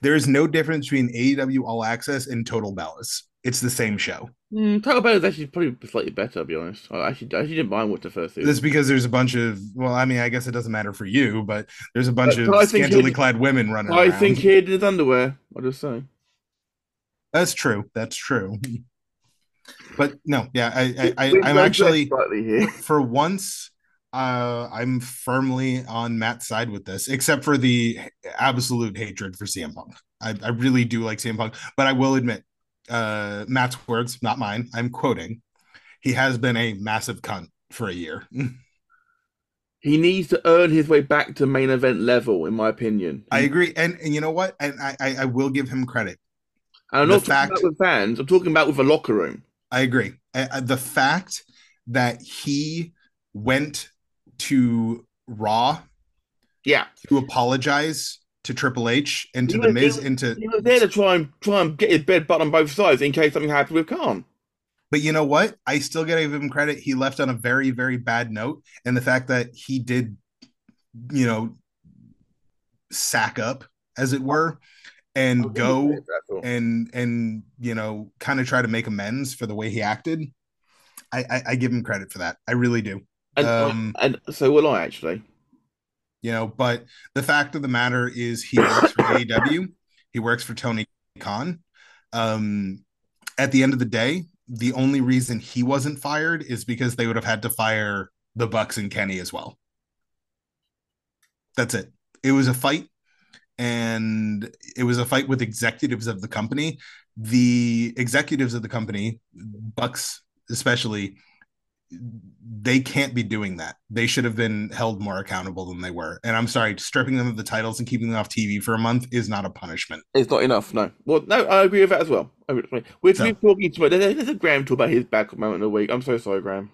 There is no difference between AEW All Access and Total Bellas. It's the same show. Mm, Total is actually probably slightly better. To be honest, I actually I actually didn't mind what the first season. That's because there's a bunch of well, I mean, I guess it doesn't matter for you, but there's a bunch But- of but I think scantily clad women running I around. think he hid his underwear. I'll just say. That's true. That's true. But no, yeah, I, I, I, I'm actually slightly here. for once, uh, I'm firmly on Matt's side with this, except for the absolute hatred for CM Punk. I, I really do like CM Punk, but I will admit, uh, Matt's words, not mine. I'm quoting. He has been a massive cunt for a year. [LAUGHS] He needs to earn his way back to main event level, in my opinion. I agree, and, and you know what? And I, I, I will give him credit. And I'm the not fact- talking about with fans. I'm talking about with a locker room. I agree. The fact that he went to Raw Yeah, to apologize to Triple H and to He the Miz he was- and to he was there to try and try and get his bed butt on both sides in case something happened with Khan. But you know what? I still gotta give him credit. He left on a very, very bad note. And the fact that he did, you know, sack up, as it were, and go and and you know, kind of try to make amends for the way he acted. I, I, I give him credit for that. I really do. And, um, and so will I actually. you know. But the fact of the matter is, he works for AEW. He works for Tony Khan. Um, at the end of the day, the only reason he wasn't fired is because they would have had to fire the Bucks and Kenny as well. That's it. It was a fight, and it was a fight with executives of the company. The executives of the company, Bucks especially, they can't be doing that. They should have been held more accountable than they were. And I'm sorry, stripping them of the titles and keeping them off TV for a month is not a punishment. It's not enough, no. Well, no, I agree with that as well. I agree. We're, So- we're talking to let let Graham talk about his bad moment of the week. I'm so sorry, Graham.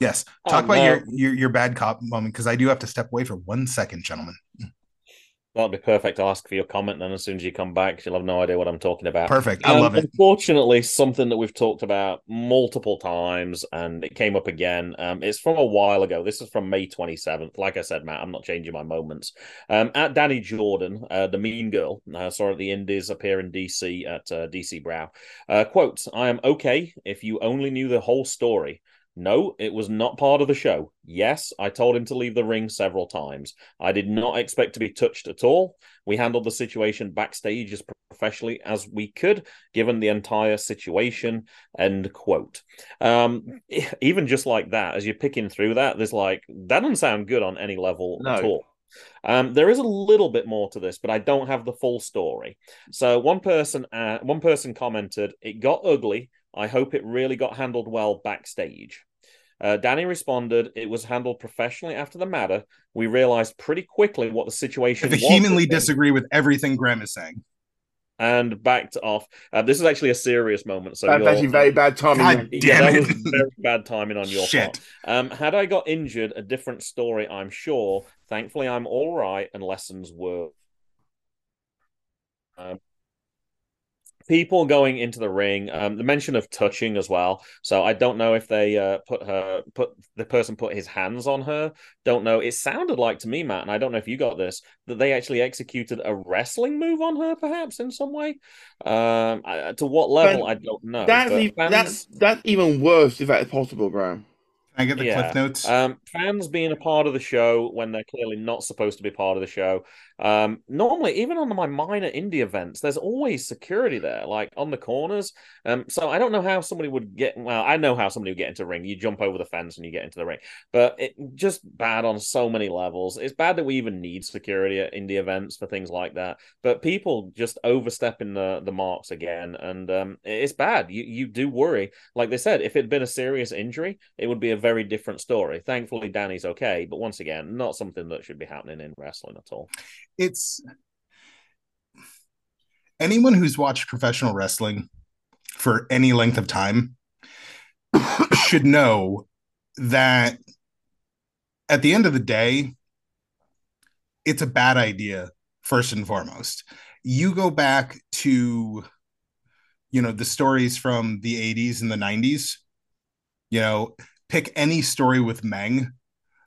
Yes. Oh, Talk about no. your, your your bad cop moment because I do have to step away for one second, gentlemen. That'll be perfect. I'll ask for your comment then as soon as you come back. You'll have no idea what I'm talking about. Perfect. I Um, love it. Unfortunately, something that we've talked about multiple times and it came up again. Um, it's from a while ago. This is from May 27th. Like I said, Matt, I'm not changing my moments. Um, at Dani Jordyn, uh, the mean girl, uh, saw at the Indies appear in DC at uh, DC Brow. Uh, quote, I am okay if you only knew the whole story. No, it was not part of the show. Yes, I told him to leave the ring several times. I did not expect to be touched at all. We handled the situation backstage as professionally as we could, given the entire situation. End quote. Um, [LAUGHS] even just like that, as you're picking through that, there's like that doesn't sound good on any level No. at all. Um, there is a little bit more to this, but I don't have the full story. So one person, uh, one person commented, "It got ugly. I hope it really got handled well backstage." Uh, Dani responded, "It was handled professionally after the matter. We realized pretty quickly what the situation was." vehemently with disagree with everything Graham is saying. and backed off. Uh, this is actually a serious moment. So That's you're- actually very bad timing. God yeah. damn yeah, that was very bad timing on your Shit. part. Um, had I got injured, a different story, I'm sure. Thankfully, I'm all right, and lessons were. Um, people going into the ring, um, the mention of touching as well. So I don't know if they uh, put her, put the person put his hands on her. Don't know. It sounded like to me, Matt, and I don't know if you got this, that they actually executed a wrestling move on her, perhaps in some way. Um, I, to what level, But I don't know. That's, but e- fans- that's that's even worse if that's possible, Graham. Can I get the Yeah. cliff notes? Um, fans being a part of the show when they're clearly not supposed to be part of the show. Um, normally, even on my minor indie events, there's always security there, like on the corners. Um, so I don't know how somebody would get. Well, I know how somebody would get into the ring. You jump over the fence and you get into the ring, but it just bad on so many levels. It's bad that we even need security at indie events for things like that. But people just overstepping the the marks again, and um, it's bad. You you do worry. Like they said, if it'd been a serious injury, it would be a very different story. Thankfully, Dani's okay, but once again, not something that should be happening in wrestling at all. It's anyone who's watched professional wrestling for any length of time [COUGHS] should know that at the end of the day it's a bad idea first and foremost. You go back to you know the stories from the 80s and the 90s you know pick any story with meng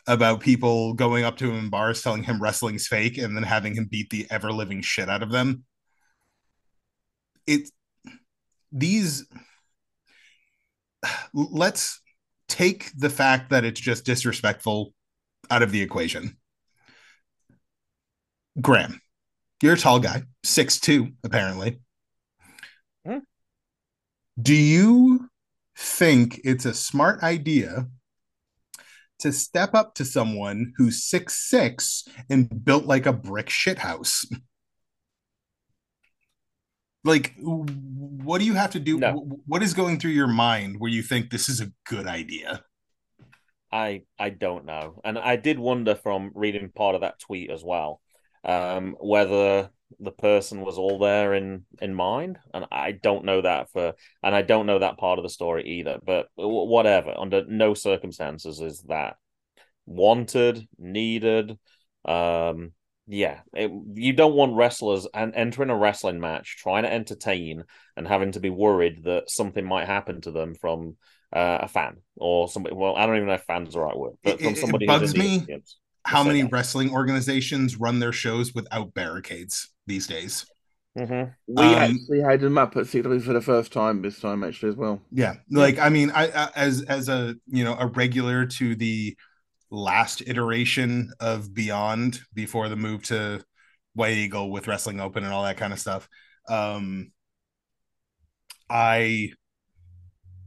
about people going up to him in bars telling him wrestling's fake and then having him beat the ever living shit out of them. It these let's take the fact that it's just disrespectful out of the equation. Graham, you're a tall guy, six two, apparently. Hmm. Do you think it's a smart idea to step up to someone who's six six and built like a brick shithouse. Like, what do you have to do? No. What is going through your mind where you think this is a good idea? I I don't know, and I did wonder from reading part of that tweet as well, um, whether the person was all there in in mind, and I don't know that for, and I don't know that part of the story either. But whatever, under no circumstances is that wanted, needed. Um, yeah, it, you don't want wrestlers and entering a wrestling match, trying to entertain, and having to be worried that something might happen to them from uh, a fan or somebody. Well, I don't even know if fans the right word, but It- from it- it somebody bugs who's in the me audience. How many that. wrestling organizations run their shows without barricades these days? Mhm. We Um, actually had them up at CW for the first time this time, actually, as well. Yeah, like I mean, I, I as as a you know a regular to the last iteration of Beyond before the move to White Eagle with Wrestling Open and all that kind of stuff. Um, I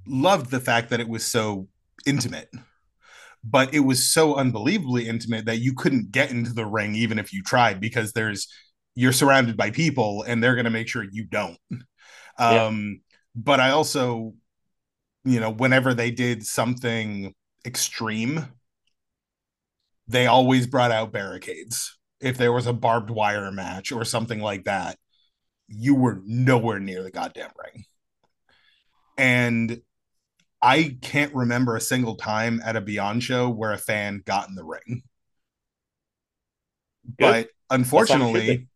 loved the fact that it was so intimate, but it was so unbelievably intimate that you couldn't get into the ring even if you tried because there's you're surrounded by people and they're going to make sure you don't. Yeah. Um, but I also, you know, whenever they did something extreme, they always brought out barricades. If there was a barbed wire match or something like that, you were nowhere near the goddamn ring. And I can't remember a single time at a Beyond show where a fan got in the ring. But unfortunately,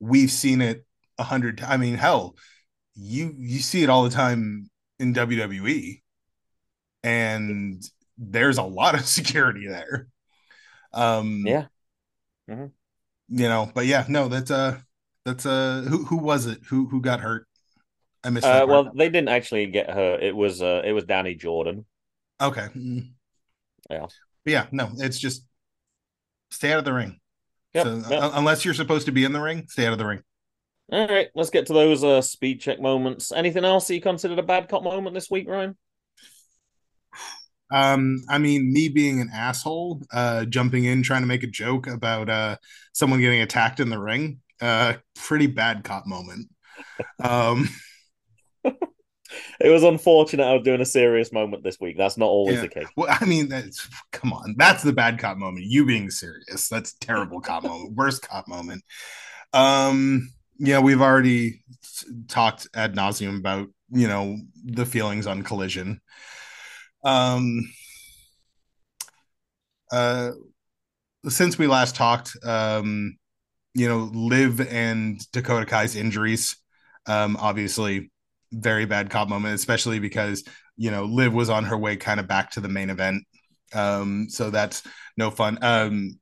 we've seen it a hundred times. I mean, hell, you you see it all the time in WWE, and there's a lot of [LAUGHS] security there. Um, Yeah. you know, but yeah, no, that's uh that's uh who who was it? Who who got hurt? I missed. Uh, well, they didn't actually get her. It was uh, it was Dani Jordyn. okay. Mm. Yeah. But yeah, no, it's just stay out of the ring. Yep, so yep. uh, unless you're supposed to be in the ring, stay out of the ring. All right, let's get to those uh, speed check moments. Anything else that you considered a bad cop moment this week, Ryan? Um, I mean, me being an asshole, uh, jumping in trying to make a joke about uh someone getting attacked in the ring, uh, pretty bad cop moment. [LAUGHS] Um, It was unfortunate I was doing a serious moment this week. That's not always Yeah. the case. well, I mean, that's come on, that's the bad cop moment. You being serious, that's terrible cop [LAUGHS] moment, worst cop moment. Um, yeah, we've already talked ad nauseum about you know the feelings on collision. Um, uh, since we last talked, um, you know, Liv and Dakota Kai's injuries, um, obviously very bad cop moment, especially because you know Liv was on her way kind of back to the main event. Um, so that's no fun. Um,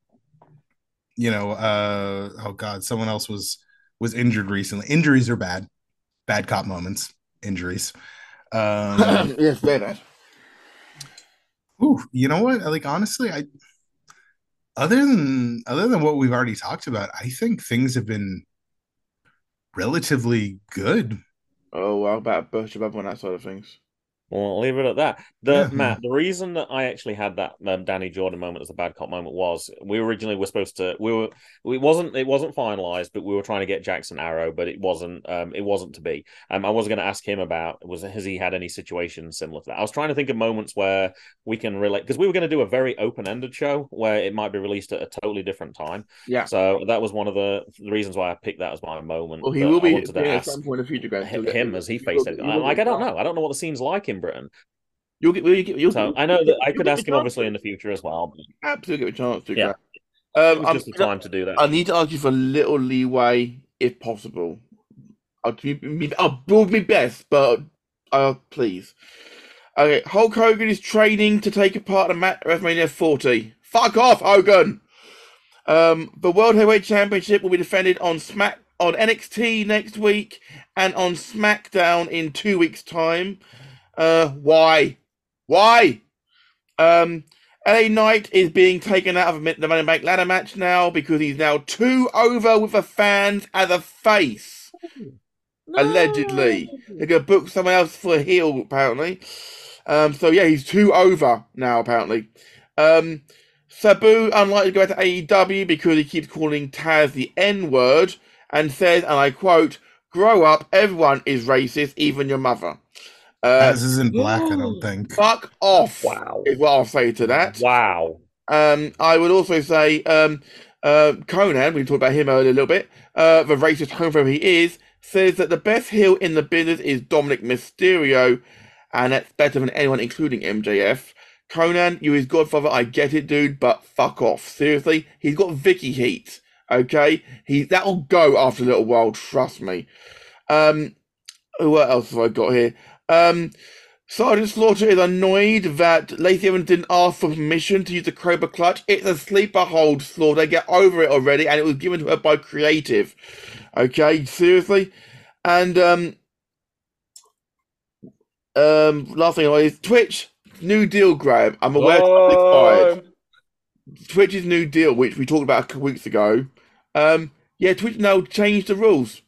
you know, uh, oh god, someone else was was injured recently. Injuries are bad, bad cop moments. Injuries. Um, [CLEARS THROAT] yes, very bad. Ooh, you know what? Like honestly, I other than other than what we've already talked about, I think things have been relatively good. Oh, well, about Birch above on that side of things. Well, leave it at that. The Yeah. Matt, the reason that I actually had that um, Dani Jordyn moment as a bad cop moment was we originally were supposed to we were it wasn't it wasn't finalized, but we were trying to get Jackson Arrow, but it wasn't um it wasn't to be. Um, I was going to ask him about was has he had any situations similar to that? I was trying to think of moments where we can relate because we were going to do a very open ended show where it might be released at a totally different time. Yeah. So that was one of the, the reasons why I picked that as my moment. Well, he will I be wanted to yeah, at some point in the future, Grant. him, him as he faced it. Like I don't know. I don't know what the scene's like in Britain. You'll get, you'll get, you'll, So I know that I could ask him obviously in the future as well. But Absolutely get a chance to. Yeah. Um, just the time to do that. I need to ask you for a little leeway, if possible. I'll do me, I'll do my best, but uh, please. Okay, Hulk Hogan is training to take a part in WrestleMania 40. Fuck off, Hogan. Um, the World Heavyweight Championship will be defended on Smack on NXT next week and on SmackDown in two weeks' time. Uh, why? Why? Um, LA Knight is being taken out of the Money Bank ladder match now because he's now too over with the fans as a face. Allegedly. They're going to book someone else for a heel, apparently. Um, so, yeah, he's too over now, apparently. Um, Sabu, unlikely to go back to AEW because he keeps calling Taz the N word and says, and I quote, grow up, everyone is racist, even your mother. Uh, This isn't black, I don't think. fuck off. Wow. Is what I'll say to that. Wow. Um, I would also say um, uh, Konnan, we talked about him earlier a little bit, uh, the racist homophobe he is, says that the best heel in the business is Dominik Mysterio, and that's better than anyone, including MJF. Konnan, you his godfather, I get it, dude, but fuck off. Seriously, he's got Vickie heat. Okay, he that'll go after a little while. Trust me. Um, what else have I got here? Um, Sergeant Slaughter is annoyed that Lacey Evans didn't ask for permission to use the Cobra Clutch. It's a sleeper hold, Slaughter. Get over it already, and it was given to her by Creative. Okay, seriously. And um, um, last thing is Twitch new deal, Graham. I'm aware expired. Twitch's new deal, which we talked about a couple weeks ago. Um, yeah, Twitch now changed the rules,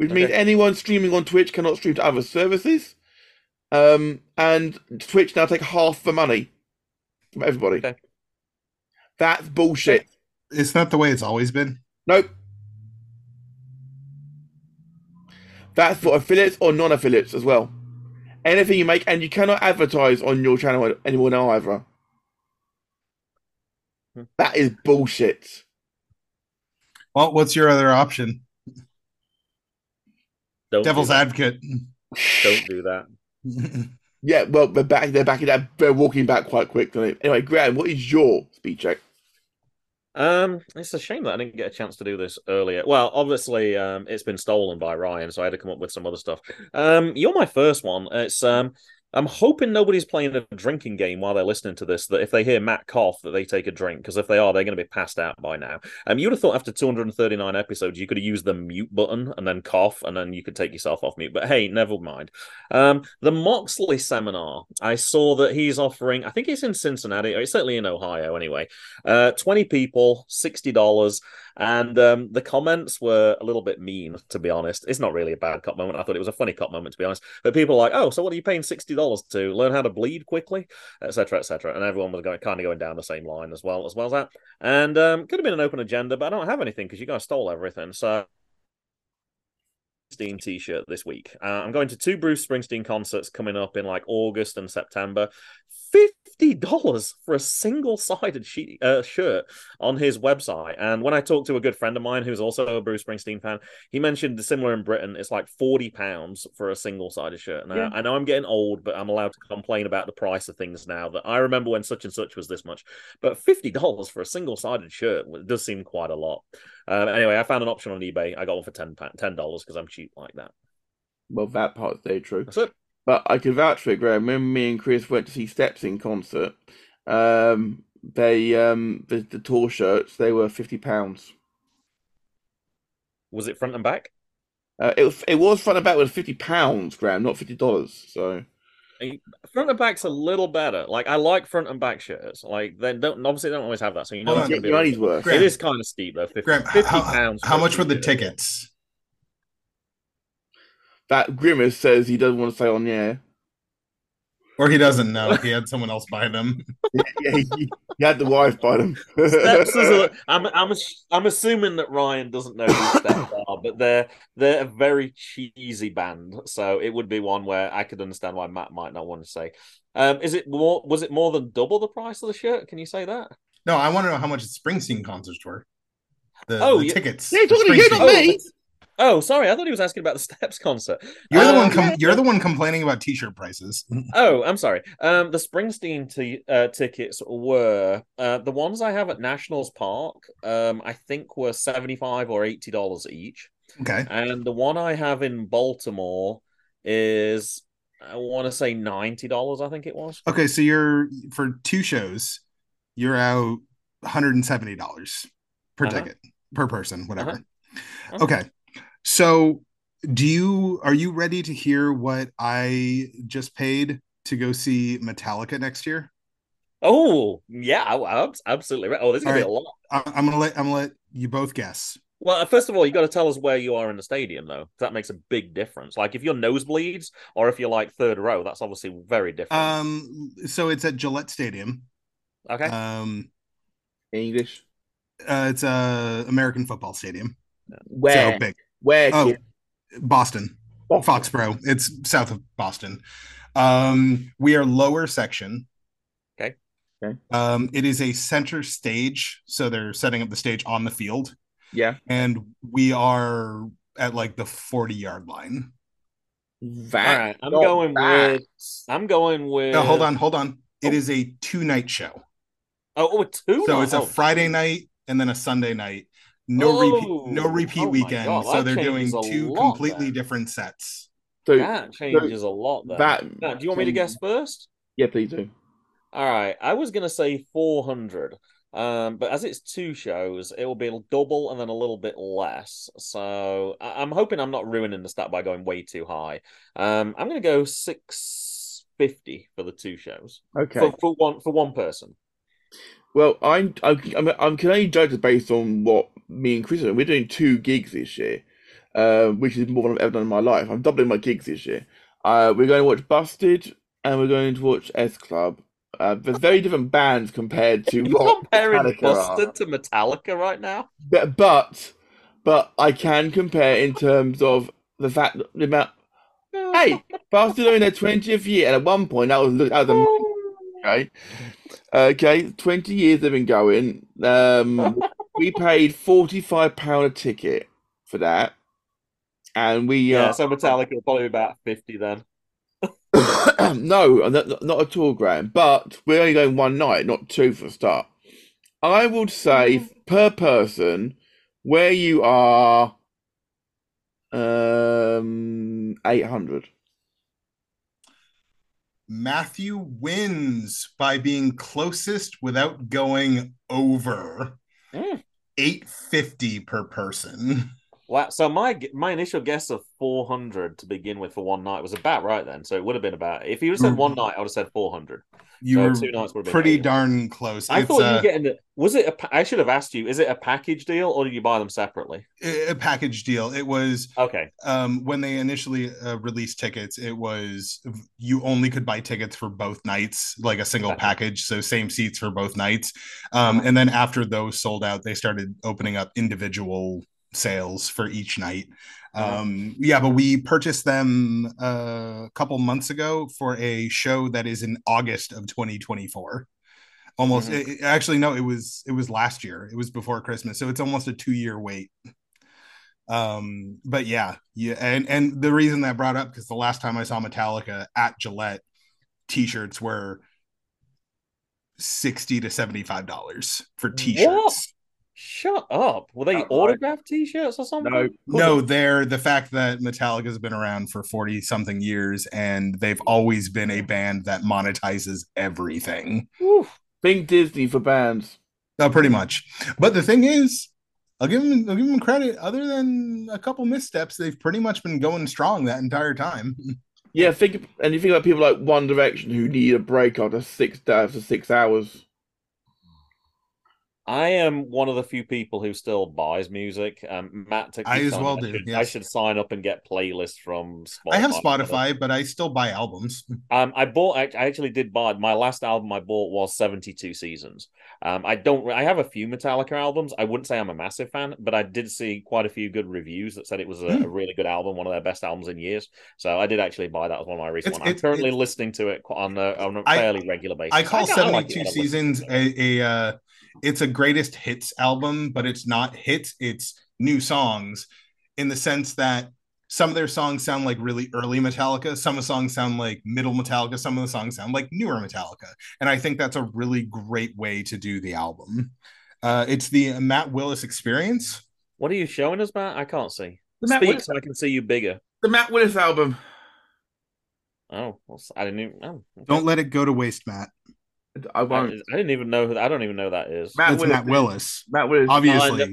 which means anyone streaming on Twitch cannot stream to other services. Um, and Twitch now take half the money from everybody. Okay. That's bullshit. It's not the way it's always been. Nope. That's for affiliates or non-affiliates as well. Anything you make, and you cannot advertise on your channel anymore now either. Hmm. That is bullshit. Well, what's your other option? Don't Devil's do advocate. Don't do that. [LAUGHS] Yeah, well, they're back. They're back. They're walking back quite quickly. Anyway, Graham, what is your speed check? Um, it's a shame that I didn't get a chance to do this earlier. Well, obviously, um, it's been stolen by Ryan, so I had to come up with some other stuff. Um, you're my first one. It's um, I'm hoping nobody's playing a drinking game while they're listening to this. That if they hear Matt cough, that they take a drink, because if they are, they're going to be passed out by now. Um, you would have thought after 239 episodes, you could have used the mute button and then cough, and then you could take yourself off mute. But hey, never mind. Um, the Moxley seminar, I saw that he's offering. I think it's in Cincinnati, or it's certainly in Ohio, anyway. Uh, 20 people, $60. And um, the comments were a little bit mean, to be honest. It's not really a bad cop moment. I thought it was a funny cop moment, to be honest. But people were like, oh, so what are you paying $60 to? Learn how to bleed quickly, etc., etc. And everyone was going, kind of going down the same line as well, as well as that. And um, could have been an open agenda, but I don't have anything because you guys stole everything. So Springsteen t-shirt this week. Uh, I'm going to two Bruce Springsteen concerts coming up in like August and September. Fifty dollars for a single-sided sheet, uh, shirt on his website. And when I talked to a good friend of mine who's also a Bruce Springsteen fan, he mentioned similar in Britain. It's like forty pounds for a single-sided shirt. Now Yeah. I know I'm getting old, but I'm allowed to complain about the price of things now. That I remember when such and such was this much, but fifty dollars for a single-sided shirt does seem quite a lot. Um, anyway, I found an option on eBay. I got one for ten ten dollars because I'm cheap like that. Well, that part's very true. That's it. But I can vouch for it, Graham. When me and Chris went to see Steps in concert, um, they um the, the tour shirts they were fifty pounds. Was it front and back? Uh, it was it was front and back with fifty pounds, Graham, not fifty dollars. So Front and back's a little better. Like I like front and back shirts. Like they don't obviously they don't always have that, so you know Hold it's on. gonna be your money's worth. Graham. It is kind of steep though. 50, Graham, 50 how, pounds. how much were the t-shirt. tickets? That Grimace says he doesn't want to say on the air. Or he doesn't know. He had someone else buy them. [LAUGHS] yeah, he, he had the wife buy them. Steps is a, [LAUGHS] I'm I'm I'm assuming that Ryan doesn't know who Steps [LAUGHS] are, but they're they're a very cheesy band, so it would be one where I could understand why Matt might not want to say. Um, is it more? Was it more than double the price of the shirt? Can you say that? No, I want to know how much the Springsteen concerts were. The, Oh, the yeah. tickets. Yeah, for talking to you, Springsteen. not me. Oh, sorry, I thought he was asking about the [LAUGHS] Steps concert. You're the Um, one. Com- you're the one complaining about T-shirt prices. [LAUGHS] Oh, I'm sorry. Um, the Springsteen t- uh, tickets were uh, the ones I have at Nationals Park. Um, I think were seventy five or eighty dollars each, Okay. and the one I have in Baltimore is I want to say ninety dollars. I think it was. Okay. So you're for two shows, you're out 170 dollars per Uh-huh. ticket per person, whatever. Uh-huh. Okay. So do you are you ready to hear what I just paid to go see Metallica next year? Oh, yeah, I, I'm absolutely right. Oh, this is gonna All be a lot. I, I'm gonna let I'm gonna let you both guess. Well, first of all, you got to tell us where you are in the stadium, though. That makes a big difference. Like if you're nosebleeds or if you're like third row, that's obviously very different. Um, so it's at Gillette Stadium. okay. Um, English. uh, it's a American football stadium. Where? So big. Where? Oh, kid? Boston, Foxborough. It's south of Boston. Um, we are lower section. Okay. Okay. Um, it is a center stage, so they're setting up the stage on the field, Yeah. and we are at like the forty yard line. That. All right, I'm not going bad. with. I'm going with. No, hold on, hold on. It Oh. is a two night show, Oh, oh, a two. so it's a oh. Friday night and then a Sunday night. No Oh. repeat, no repeat Oh weekend. God, so they're doing two lot completely then. different sets. So That changes a lot. Then. that. Now, do you want me to guess first? Yeah, please do. All right, I was gonna say 400, um, but as it's two shows, it will be double and then a little bit less. So I- I'm hoping I'm not ruining the stat by going way too high. Um, I'm gonna go 650 for the two shows Okay. for, for one for one person. Well, I'm I'm I'm, I'm can only judge it based on what me and Chris are. doing. We're doing two gigs this year, uh, which is more than I've ever done in my life. I'm doubling my gigs this year. Uh, we're going to watch Busted and we're going to watch S Club. Uh, there's very different bands compared to [LAUGHS] You're what comparing Metallica are. Busted to Metallica right now. But, but but I can compare in terms of the fact that the amount. Hey, Busted are in their twentieth year, and at one point that was that was amazing, [LAUGHS] okay. Okay, twenty years they've been going. Um, [LAUGHS] we paid forty five pound a ticket for that, and we Yeah, uh, so Metallica will probably be about 50 then. [COUGHS] no, not, not at all, Graham. But we're only going one night, not two for a start. I would say per person, where you are, um, eight hundred. Matthew wins by being closest without going over Mm. 850 per person. [LAUGHS] Wow. So my my initial guess of 400 to begin with for one night was about right then. So it would have been about, if you would have said one night, I would have said 400. You So were two nights would have been pretty 800. darn close. I It's thought you a- were getting the. Was it a? I should have asked you. Is it a package deal or did you buy them separately? a package deal. It was Okay. um, when they initially uh, released tickets. It was you only could buy tickets for both nights, like a single Okay. package, so same seats for both nights. Um, and then after those sold out, they started opening up individual sales for each night. Um, yeah, but we purchased them uh, a couple months ago for a show that is in August of 2024 almost Mhm. it- actually no it was it was last year. It was before christmas so it's almost a two year wait. Um but yeah yeah and and the reason that brought up because the last time i saw metallica at gillette t-shirts were 60 to 75 dollars for t-shirts Shut up. Were they Outright. autographed T-shirts or something? No, no they're the fact that metallica has been around for 40 something years and they've always been a band that monetizes everything Oof. think Disney for bands. No, pretty much. But the thing is, I'll give them I'll give them credit. Other than a couple missteps, they've pretty much been going strong that entire time. Yeah, think and you think about people like One Direction who need a break after six days for six hours. I am one of the few people who still buys music. Um, Matt, took I as well I do, should- I should sign up and get playlists from Spotify. I have Spotify, but I still buy albums. [LAUGHS] Um, I bought. I I actually did buy my last album. I bought was Seventy Two Seasons. Um, I don't. I have a few Metallica albums. I wouldn't say I'm a massive fan, but I did see quite a few good reviews that said it was a, Hmm. a really good album, one of their best albums in years. So I did actually buy that as one of my recent ones. I'm it's- currently it's- listening to it on a, on a I- fairly regular basis. I call kinda like it 72 when I listen Seasons a, a uh it's a greatest hits album, but it's not hits, it's new songs in the sense that some of their songs sound like really early Metallica, some of the songs sound like middle Metallica, some of the songs sound like newer Metallica. And I think that's a really great way to do the album. Uh, it's the Matt Willis experience. What are you showing us, Matt? I can't see. The Matt Speak Willis, so I can see you bigger. the Matt Willis album. Oh, well, I didn't even. Oh, okay. Don't let it go to waste, Matt. I I, won't. I didn't even know. who- I don't even know who that is. Matt That's Willis. Matt Willis. Matt Willis. Obviously. Uh,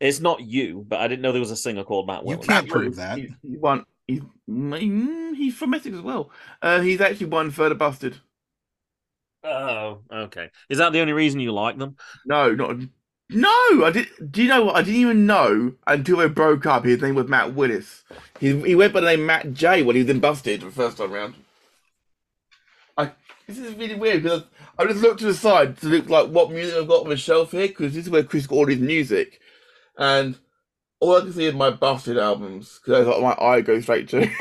It's not you, but I didn't know there was a singer called Matt Willis. You can't Matt prove Willis, that. He, he won. He's mm, he's from Essex as well. Uh, he's actually won Further Busted. Oh, okay. Is that the only reason you like them? No, not no. I did. Do you know what? I didn't even know until they broke up. His name was Matt Willis. He he went by the name Matt J when he was in Busted the first time round. I this is really weird because I just looked to the side to look like what music I've got on the shelf here because this is where Chris got all his music, and all I can see is my Busted albums because that's what my eye goes straight to. [LAUGHS]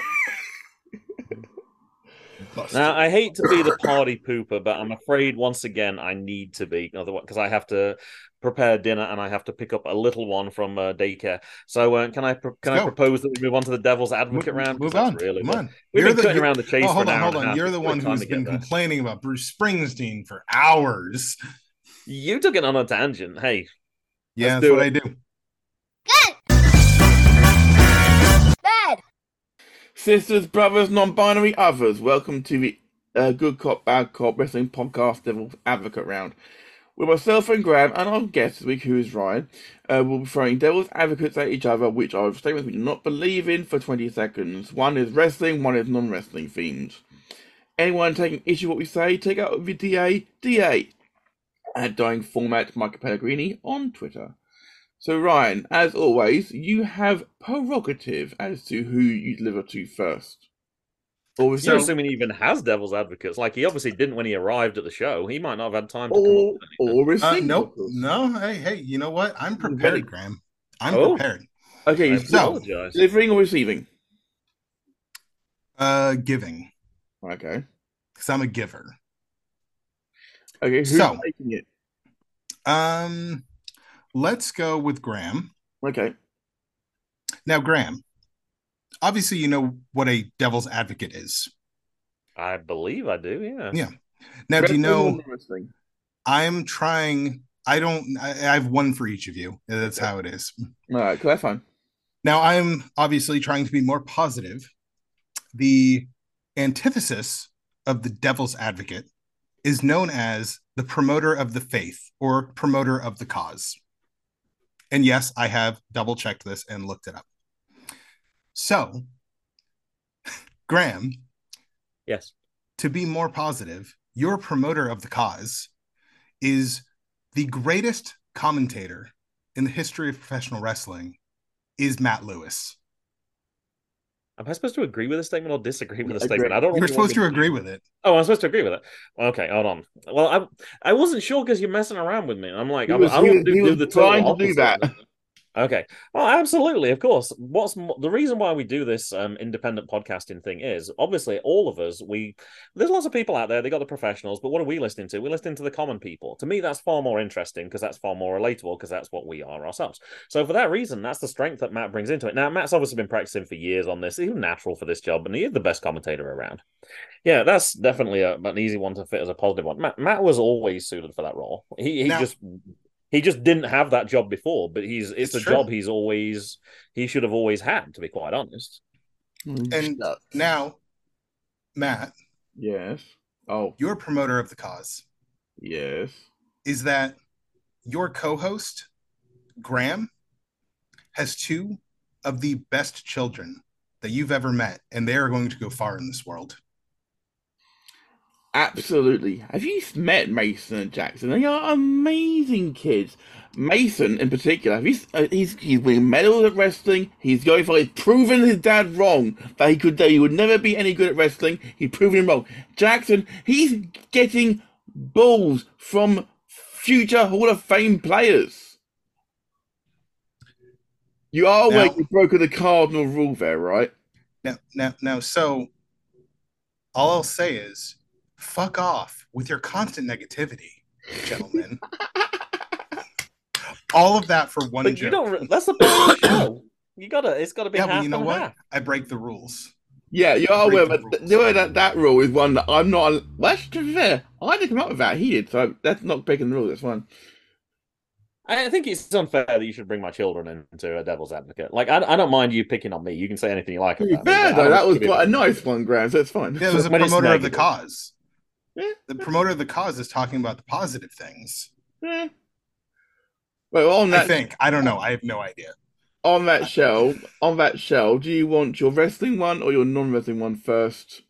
Now, I hate to be the party pooper, but I'm afraid once again I need to be, otherwise, because I have to prepare dinner and I have to pick up a little one from uh, daycare. So, uh, can I pro- can I Go. propose that we move on to the devil's advocate Move- round? 'Cause Move on. Really Come on. We've You're been the- cutting around the chase Oh, for hold on, hold on. You're the one who's been complaining about Bruce Springsteen for hours. You took it on a tangent. Hey, Yeah, that's what it. I do. Good. Bad. Sisters, brothers, non-binary others, welcome to the uh, Good Cop, Bad Cop Wrestling Podcast Devil's Advocate round. With myself and Graham and our guest this week, who is Ryan, uh, we'll be throwing devil's advocates at each other, which are statements we do not believe in for 20 seconds. One is wrestling, one is non-wrestling themed. Anyone taking issue with what we say, take out the DA, DA. at Dying Format Michael Pellegrini on Twitter. So, Ryan, as always, you have prerogative as to who you deliver to first. Or, is You're there- assuming he even has devil's advocates. Like he obviously didn't when he arrived at the show. He might not have had time to come or, up with or is Uh, single, nope. No. Hey, hey. You know what? I'm Ready. prepared, Graham. I'm Oh. prepared. Okay, I So- apologize. delivering or receiving? Uh, giving Okay. because I'm a giver. Okay, who's So- taking it? Um, let's go with Graham. Okay. Now, Graham. Obviously, you know what a devil's advocate is. I believe I do. Yeah. Yeah. Now, do you know? I'm trying. I don't. I, I have one for each of you. That's how it is. All right, cool, that's fine. Now, I'm obviously trying to be more positive. The antithesis of the devil's advocate is known as the promoter of the faith or promoter of the cause. And yes, I have double checked this and looked it up. So, Graham, Yes. to be more positive, your promoter of the cause is the greatest commentator in the history of professional wrestling is Matt Lewis. Am I supposed to agree with the statement or disagree with the Agree. statement? I don't. know You're what supposed to agree with it. Oh, I'm supposed to agree with it. Okay, hold on. Well, I I wasn't sure because you're messing around with me. I'm like, He I'm, was- I he want to he do, was the total trying to do that. [LAUGHS] Okay. Oh, absolutely, of course. What's mo- the reason why we do this um, independent podcasting thing is obviously all of us. We there's lots of people out there. They got the professionals, but what are we listening to? We're listening to the common people. To me, that's far more interesting because that's far more relatable because that's what we are ourselves. So for that reason, that's the strength that Matt brings into it. Now, Matt's obviously been practicing for years on this. He's natural for this job, and he is the best commentator around. Yeah, that's definitely a, an easy one to fit as a positive one. Matt, Matt was always suited for that role. He he Now- just he just didn't have that job before, but he's it's, It's a true. job he's always he should have always had, to be quite honest. And Shut. now, Matt, yes. Oh, your promoter of the cause yes. is that your co-host, Graham, has two of the best children that you've ever met, and they are going to go far in this world. Absolutely. Have you met Mason and Jackson? They are amazing kids. Mason, in particular, he's uh, he's he's winning medals at wrestling. He's going for he's proven his dad wrong that he could that he would never be any good at wrestling. He's proven him wrong. Jackson, he's getting balls from future Hall of Fame players. You are Now- aware you broken the cardinal rule there, right? Now, now, now, so all I'll say is, fuck off with your constant negativity, gentlemen. [LAUGHS] all of that for one But joke. you don't. That's the [COUGHS] point show. You gotta. It's got to be yeah, half but you know and what? half. I break the rules. Yeah, you are aware, but rules. the that that rule is one that I'm not. Well, that's to be fair. I didn't come up with that. He did, so that's not breaking the rule. That's fine. I think it's unfair that you should bring my children into a devil's advocate. Like I, I don't mind you picking on me. You can say anything you like about me. fair, though, that was quite a nice one, Graham. So it's fine. Yeah, it was a When promoter of the negative. cause. Yeah. The promoter of the cause is talking about the positive things. Yeah. Well, on I think. I don't know. I have no idea. on that shell, on that shell, do you want your wrestling one or your non-wrestling one first,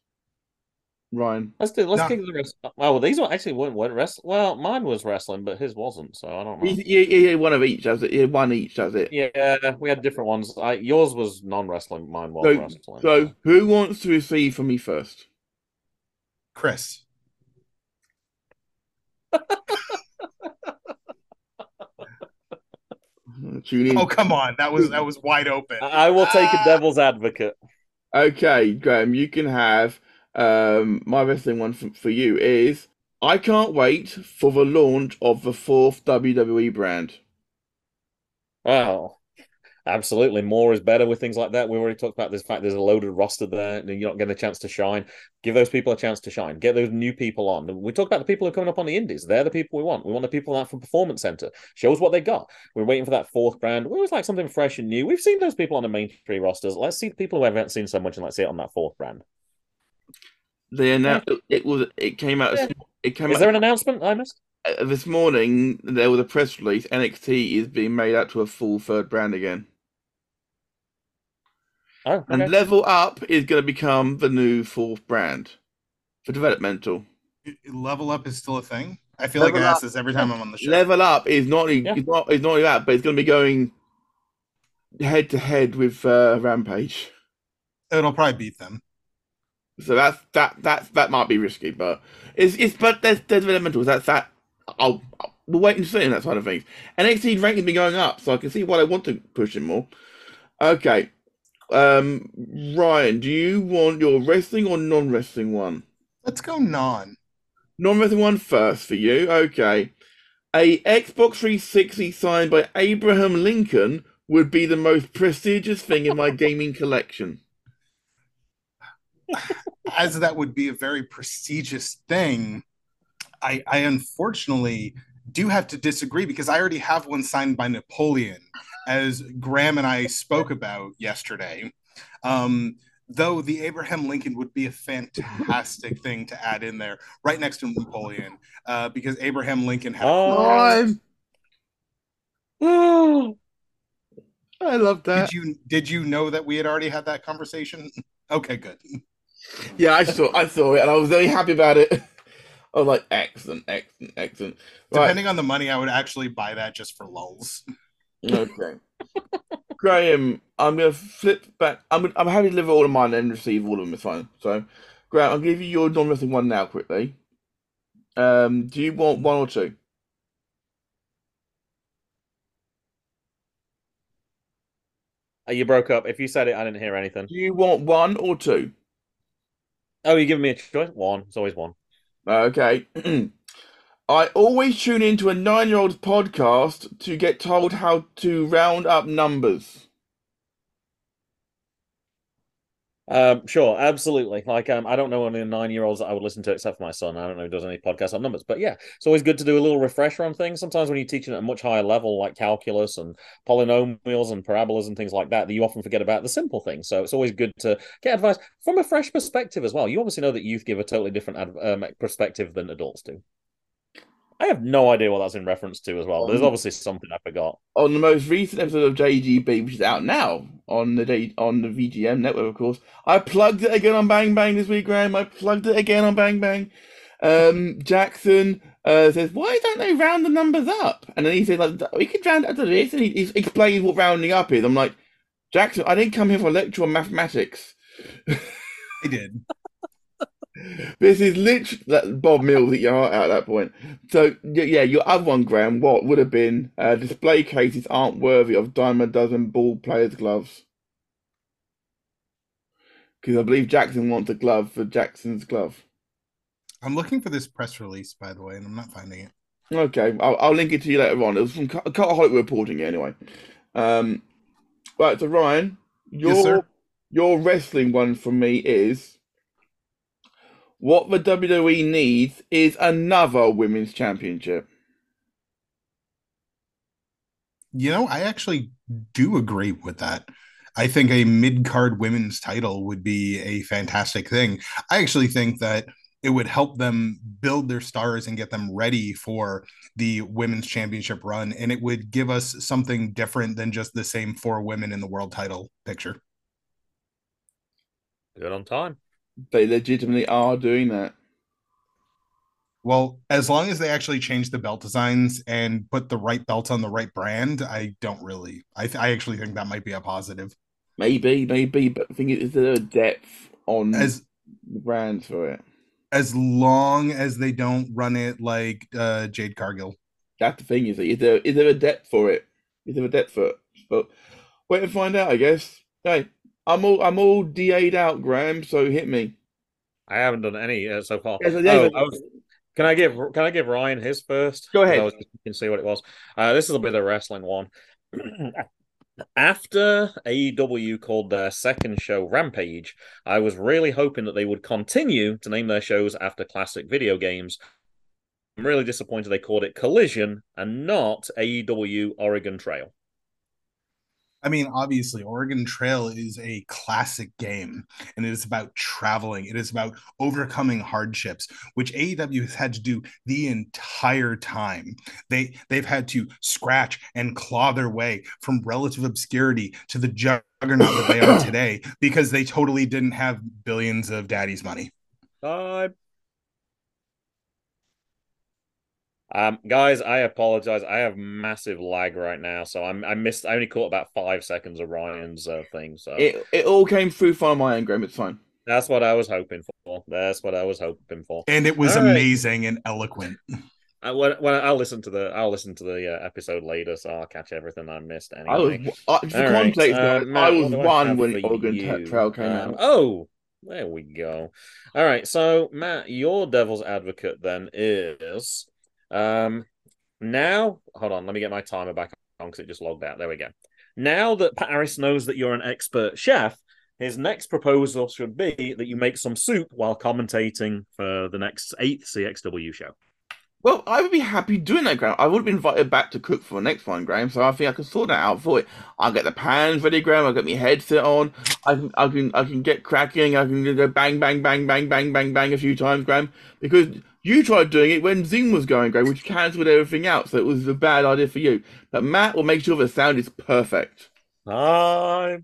Ryan? Let's do. Let's No. kick the rest. Oh, well, these one actually weren't, weren't wrestling. Well, mine was wrestling, but his wasn't. So I don't know. Yeah, yeah, yeah, one of each. Does it? Yeah, one each. Does it? Yeah, we had different ones. I, yours was non-wrestling. Mine was So, wrestling. so who wants to receive from me first? Chris. Tune in. Oh come on. That was that was wide open. I I will take a Ah. devil's advocate. Okay, Graham, you can have um, my wrestling one for, for you is I can't wait for the launch of the fourth WWE brand. Oh, absolutely. More is better with things like that. We already talked about this fact there's a loaded roster there and you're not getting a chance to shine. Give those people a chance to shine. Get those new people on. We talk about the people who are coming up on the indies. They're the people we want. We want the people out from Performance Center. Show us what they got. We're waiting for that fourth brand. We always like something fresh and new. We've seen those people on the main three rosters. Let's see the people who haven't seen so much and let's see it on that fourth brand. They announced it was it came out Yeah. it came Is out there an announcement I missed? uh, this morning. There was a press release. NXT is being made out to a full third brand again, Oh, and. Level Up is going to become the new fourth brand for developmental. Level up is still a thing. I feel like I Level ask this every time I'm on the show. Level up is not only Yeah. it's not it's not only that, but it's going to be going head to head with uh, Rampage. It'll probably beat them. So that's that that that might be risky, but it's it's but there's there's elementals. That's that. I'll, I'll we'll wait and see on that side of things. NXT ranking's been going up, so I can see why I want to push it more. Okay, um, Ryan, do you want your wrestling or non wrestling one? Let's go non. Non wrestling one first for you. Okay, a Xbox 360 signed by Abraham Lincoln would be the most prestigious thing in my gaming collection. [LAUGHS] As that would be a very prestigious thing, I, I unfortunately do have to disagree because I already have one signed by Napoleon, as Graham and I spoke about yesterday. Um, though the Abraham Lincoln would be a fantastic [LAUGHS] thing to add in there, right next to Napoleon, uh, because Abraham Lincoln had. Oh. [GASPS] I love that. Did you did you know that we had already had that conversation? [LAUGHS] Okay, good. Yeah, I saw I saw it and I was very happy about it. [LAUGHS] I was like, excellent, excellent, excellent. Right, Depending on the money, I would actually buy that just for lulls. Okay. Graham, I'm gonna flip back. I'm I'm happy to deliver all of mine and receive all of them. It's fine. So, Graham, I'll give you your non-wrestling one now quickly. Um, do you want one or two? Oh, you broke up. If you said it, I didn't hear anything. Do you want one or two? Oh, you're giving me a choice? One. It's always one. Okay. [CLEARS THROAT] I always tune into a nine-year-old's podcast to get told how to round up numbers. Um, sure, absolutely. Like, um, I don't know any nine-year-olds that I would listen to except for my son. I don't know who does any podcasts on numbers, but yeah, it's always good to do a little refresher on things. Sometimes when you're teaching at a much higher level, like calculus and polynomials and parabolas and things like that, that you often forget about the simple things. So it's always good to get advice from a fresh perspective as well. You obviously know that youth give a totally different ad- um, perspective than adults do. I have no idea what that's in reference to as well. There's Um, obviously something I forgot. on the most recent episode of JGB, which is out now on the J- on the VGM network, of course. I plugged it again on Bang Bang this week, Graham. I plugged it again on Bang Bang. Um, Jackson uh, says, "Why don't they round the numbers up?" And then he says, "Like we could round up to this," and he, he explains what rounding up is. I'm like, Jackson, I didn't come here for a lecture on mathematics. I did. [LAUGHS] This is literally that Bob Mills at your heart out at that point. So yeah, your other one, Graham, what would have been uh, display cases aren't worthy of dime a dozen ball players' gloves. Because I believe Jackson wants a glove for Jackson's glove. I'm looking for this press release, by the way, and I'm not finding it. Okay, I'll, I'll link it to you later on. It was from Cut- Cultaholic reporting it anyway. Um, right, so Ryan, your Yes, your wrestling one for me is what the WWE needs is another women's championship. You know, I actually do agree with that. I think a mid card women's title would be a fantastic thing. I actually think that it would help them build their stars and get them ready for the women's championship run. And it would give us something different than just the same four women in the world title picture. Good on time. They legitimately are doing that. Well, as long as they actually change the belt designs and put the right belts on the right brand, I don't really. I, th- I actually think that might be a positive. Maybe, maybe, but I think is, is there a depth on As the brands for it? as long as they don't run it like uh, Jade Cargill. That's the thing. Is, is there is there a depth for it? Is there a depth for it? But wait and find out. I guess. Hey, I'm all I'm all DA'd out, Graham. So hit me. I haven't done any uh, so far. Yes, Oh, did. I was- can I give Can I give Ryan his first? Go ahead. I was just looking to see what it was. Uh, this is a bit of a wrestling one. [CLEARS THROAT] After AEW called their second show Rampage, I was really hoping that they would continue to name their shows after classic video games. I'm really disappointed they called it Collision and not AEW Oregon Trail. I mean, obviously, Oregon Trail is a classic game, and it is about traveling. It is about overcoming hardships, which AEW has had to do the entire time. They they've had to scratch and claw their way from relative obscurity to the juggernaut that they are [COUGHS] today because they totally didn't have billions of daddy's money. Uh, Um, guys, I apologize. I have massive lag right now, so I'm I missed. I only caught about five seconds of Ryan's uh, thing. So It it all came through fine on my end, Graham. It's fine. that's what I was hoping for. That's what I was hoping for. And it was All right. amazing and eloquent. I, well, well, I'll listen to the I'll listen to the uh, episode later, so I'll catch everything I missed anyway. I was uh, just for All right, context, uh, Matt, I was do I one when for Oregon you? Trail came Um, out. Oh, there we go. All right, so Matt, your devil's advocate then is um now. Hold on, let me get my timer back on because it just logged out. There we go. Now that Paris knows that you're an expert chef, his next proposal should be that you make some soup while commentating for the next eighth CXW show. Well, I would be happy doing that, Graham. I would have been invited back to cook for the next one, Graham. So I think I can sort that out for it. I'll get the pans ready, Graham. I'll get my headset on. I can, I can, I can get cracking. I can go bang, bang, bang, bang, bang, bang, bang a few times, Graham. Because you tried doing it when Zoom was going, great, which cancelled everything out. So it was a bad idea for you. But Matt will make sure the sound is perfect. Uh,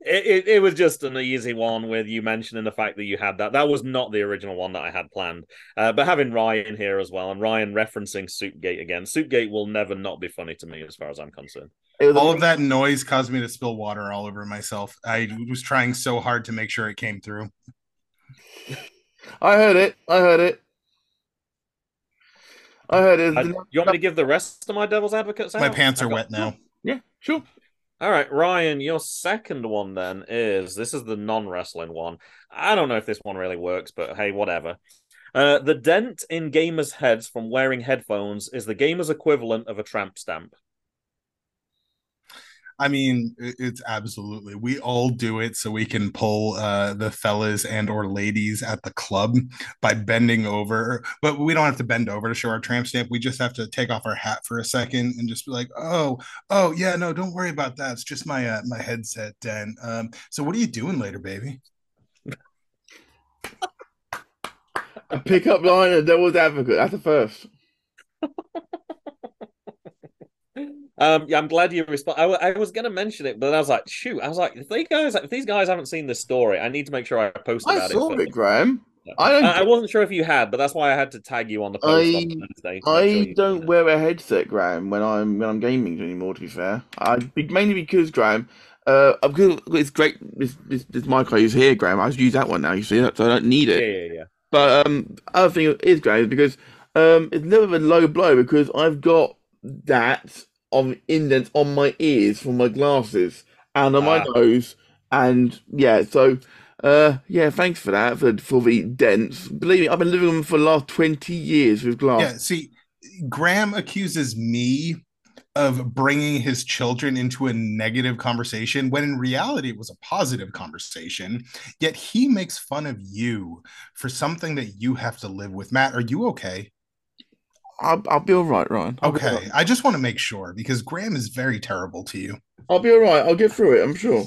it, it, it was just an easy one with you mentioning the fact that you had that. That was not the original one that I had planned. Uh, but having Ryan here as well, and Ryan referencing Soupgate again, Soupgate will never not be funny to me as far as I'm concerned. All of that noise caused me to spill water all over myself. I was trying so hard to make sure it came through. [LAUGHS] I heard it. I heard it. I heard it. Uh, you want me to give the rest of my Devil's Advocates out? My pants are wet now. Yeah, sure. All right, Ryan, your second one then is this is the non wrestling one. I don't know if this one really works, but hey, whatever. Uh, the dent in gamers' heads from wearing headphones is the gamer's equivalent of a tramp stamp. I mean, it's absolutely. We all do it so we can pull uh, the fellas and or ladies at the club by bending over. But we don't have to bend over to show our tramp stamp. We just have to take off our hat for a second and just be like, "Oh, oh yeah, no, don't worry about that. It's just my uh, my headset." Dan. um, so, what are you doing later, baby? [LAUGHS] A pickup line and devil's advocate. That's the first. [LAUGHS] Um, yeah, I'm glad you respond. I, w- I was going to mention it, but I was like, shoot, I was like, if these guys, if these guys haven't seen the story, I need to make sure I post about I saw it. it, Graham. I don't. I, I wasn't sure if you had, but that's why I had to tag you on the post I- on make I sure don't wear a headset, Graham, when I'm when I'm gaming anymore. To be fair, I be- mainly because Graham, uh, I've got it's great. This this, this mic I use here, Graham. I just use that one now. You see, so I don't need Yeah, it. yeah, yeah. But um, other thing is, Graham, is because um, it's never been low blow because I've got that of indents on my ears from my glasses and on my Ah. nose, and yeah, so. Uh, yeah, thanks for that for for the dents. Believe me, I've been living with them for the last twenty years with glass. Yeah, see, Graham accuses me of bringing his children into a negative conversation when in reality it was a positive conversation. Yet he makes fun of you for something that you have to live with. Matt, are you okay? I'll, I'll be all right, Ryan. I'll Okay, right. I just want to make sure because Graham is very terrible to you. I'll be all right. I'll get through it. I'm sure.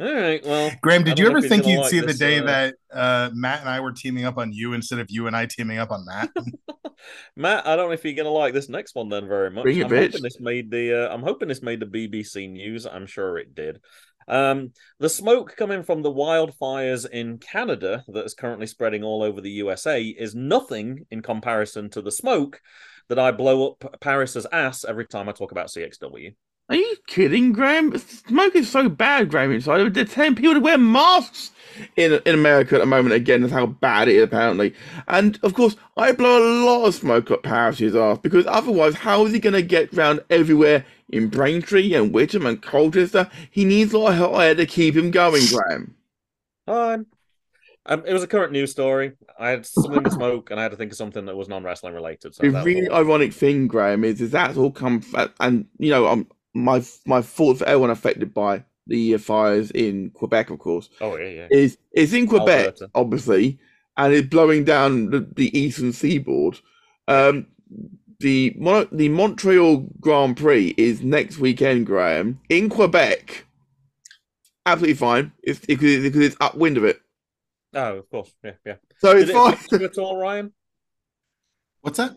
All right, well, Graham, did you ever think you'd like see the day uh, that uh, Matt and I were teaming up on you instead of you and I teaming up on Matt? [LAUGHS] Matt, I don't know if you're gonna like this next one then very much. Bring it, I'm bitch. hoping this made the uh, I'm hoping this made the BBC news. I'm sure it did. Um, the smoke coming from the wildfires in Canada that is currently spreading all over the USA is nothing in comparison to the smoke that I blow up Paris's ass every time I talk about CXW. Are you kidding, Graham? Smoke is so bad, Graham. Inside, they're telling people to wear masks in in America at the moment. Again, that's how bad it is, apparently. And of course, I blow a lot of smoke up Paris's ass because otherwise, how is he going to get round everywhere in Braintree and Witham and Colchester? He needs a lot of hot air to keep him going, Graham. Um, um, it was a current news story. I had something to smoke, and I had to think of something that was non wrestling related. So the that was really ironic thing, Graham, is, is that's all come and you know, um, my my thoughts for everyone affected by the uh, fires in Quebec, of course, oh yeah, yeah. is is in Quebec, Alberta. obviously, and it's blowing down the, the eastern seaboard. Um, the Mon- the Montreal Grand Prix is next weekend, Graham, in Quebec. Absolutely fine. It's because because it's upwind of it, Oh, of course, yeah, yeah. so Did it's it fine. affect you at all, Ryan? What's that?